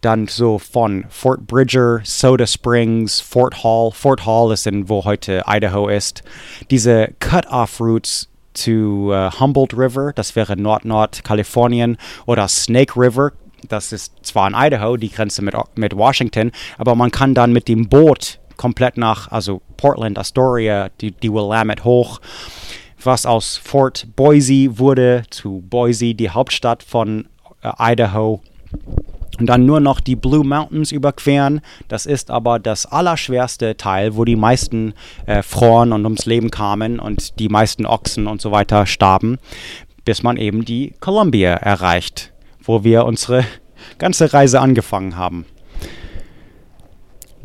Dann so von Fort Bridger, Soda Springs, Fort Hall. Fort Hall ist in, wo heute Idaho ist. Diese Cut-Off-Routes zu uh, Humboldt River, das wäre Nord-Nord-Kalifornien, oder Snake River, das ist zwar in Idaho, die Grenze mit, mit Washington, aber man kann dann mit dem Boot komplett nach, also Portland, Astoria, die, die Willamette hoch, was aus Fort Boise wurde zu Boise, die Hauptstadt von äh, Idaho. Und dann nur noch die Blue Mountains überqueren. Das ist aber das allerschwerste Teil, wo die meisten äh, froren und ums Leben kamen und die meisten Ochsen und so weiter starben, bis man eben die Columbia erreicht, wo wir unsere ganze Reise angefangen haben.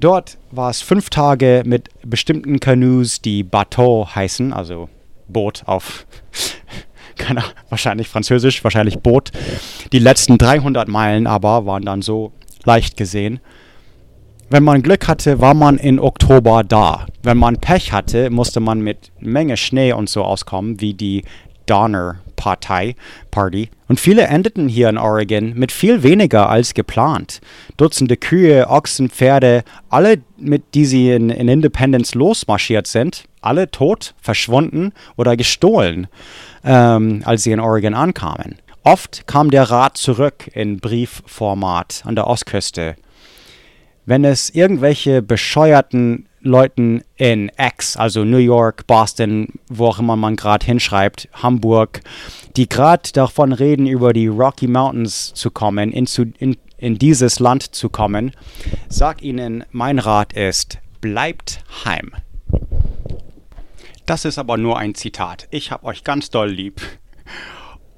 Dort war es fünf Tage mit bestimmten Canoes, die Bateau heißen, also Boot auf, keine, wahrscheinlich französisch, wahrscheinlich Boot. Die letzten 300 Meilen aber waren dann so leicht gesehen. Wenn man Glück hatte, war man in Oktober da. Wenn man Pech hatte, musste man mit Menge Schnee und so auskommen, wie die Donner Partei Party. Und viele endeten hier in Oregon mit viel weniger als geplant. Dutzende Kühe, Ochsen, Pferde, alle, mit die sie in, in Independence losmarschiert sind, alle tot, verschwunden oder gestohlen, ähm, als sie in Oregon ankamen. Oft kam der Rat zurück in Briefformat an der Ostküste. Wenn es irgendwelche bescheuerten Leuten in X, also New York, Boston, wo auch immer man gerade hinschreibt, Hamburg, die gerade davon reden, über die Rocky Mountains zu kommen, in, zu, in, in dieses Land zu kommen, sag ihnen, mein Rat ist, bleibt heim. Das ist aber nur ein Zitat. Ich habe euch ganz doll lieb.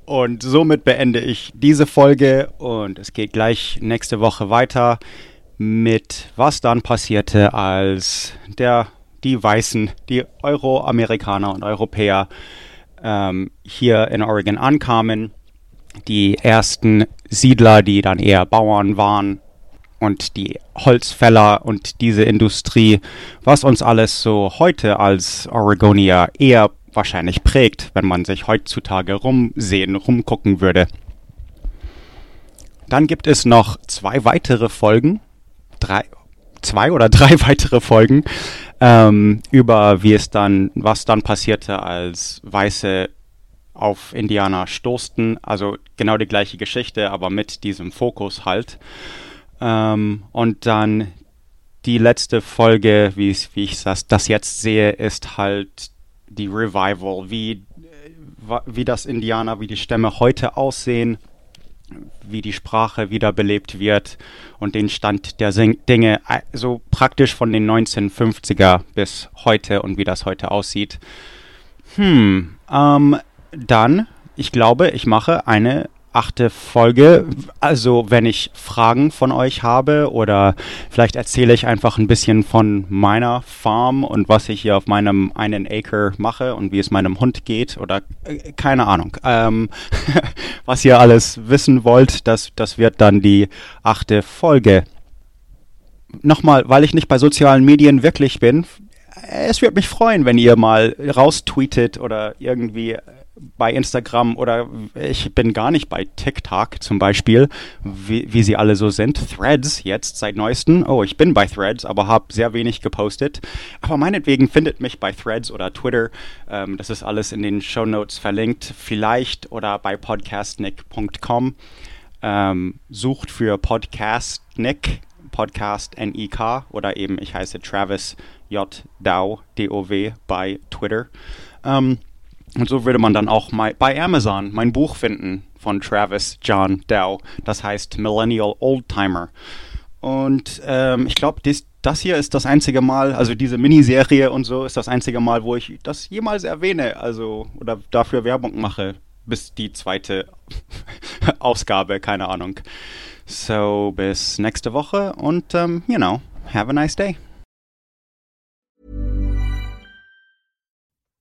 Und somit beende ich diese Folge und es geht gleich nächste Woche weiter mit was dann passierte, als der, die Weißen, die Euroamerikaner und Europäer ähm, hier in Oregon ankamen. Die ersten Siedler, die dann eher Bauern waren und die Holzfäller und diese Industrie, was uns alles so heute als Oregonier eher wahrscheinlich prägt, wenn man sich heutzutage rumsehen, rumgucken würde. Dann gibt es noch zwei weitere Folgen, drei, zwei oder drei weitere Folgen ähm, über wie es dann, was dann passierte, als Weiße auf Indianer stoßten. Also genau die gleiche Geschichte, aber mit diesem Fokus halt. Ähm, und dann die letzte Folge, wie, ich das, das jetzt sehe, ist halt die Revival, wie, wie das Indianer, wie die Stämme heute aussehen, wie die Sprache wiederbelebt wird und den Stand der Dinge, so praktisch von den 1950er bis heute und wie das heute aussieht. Hm, ähm, dann, ich glaube, ich mache eine achte Folge. Also, wenn ich Fragen von euch habe oder vielleicht erzähle ich einfach ein bisschen von meiner Farm und was ich hier auf meinem einen Acre mache und wie es meinem Hund geht oder äh, keine Ahnung. Ähm, was ihr alles wissen wollt, das, das wird dann die achte Folge. Nochmal, weil ich nicht bei sozialen Medien wirklich bin, es würde mich freuen, wenn ihr mal raustweetet oder irgendwie bei Instagram oder ich bin gar nicht bei TikTok zum Beispiel, wie, wie sie alle so sind. Threads jetzt seit neuestem. Oh, ich bin bei Threads, aber habe sehr wenig gepostet. Aber meinetwegen findet mich bei Threads oder Twitter. Ähm, das ist alles in den Show Notes verlinkt. Vielleicht oder bei podcastnick.com. Ähm, sucht für Podcastnick, Podcast N-I-K oder eben ich heiße Travis J. Dow, D-O-W bei Twitter. Ähm, und so würde man dann auch bei Amazon mein Buch finden von Travis John Dow. Das heißt Millennial Oldtimer. Und ähm, ich glaube, das hier ist das einzige Mal, also diese Miniserie und so ist das einzige Mal, wo ich das jemals erwähne, also oder dafür Werbung mache, bis die zweite Ausgabe, keine Ahnung. So, bis nächste Woche und, um, ähm, you know, have a nice day.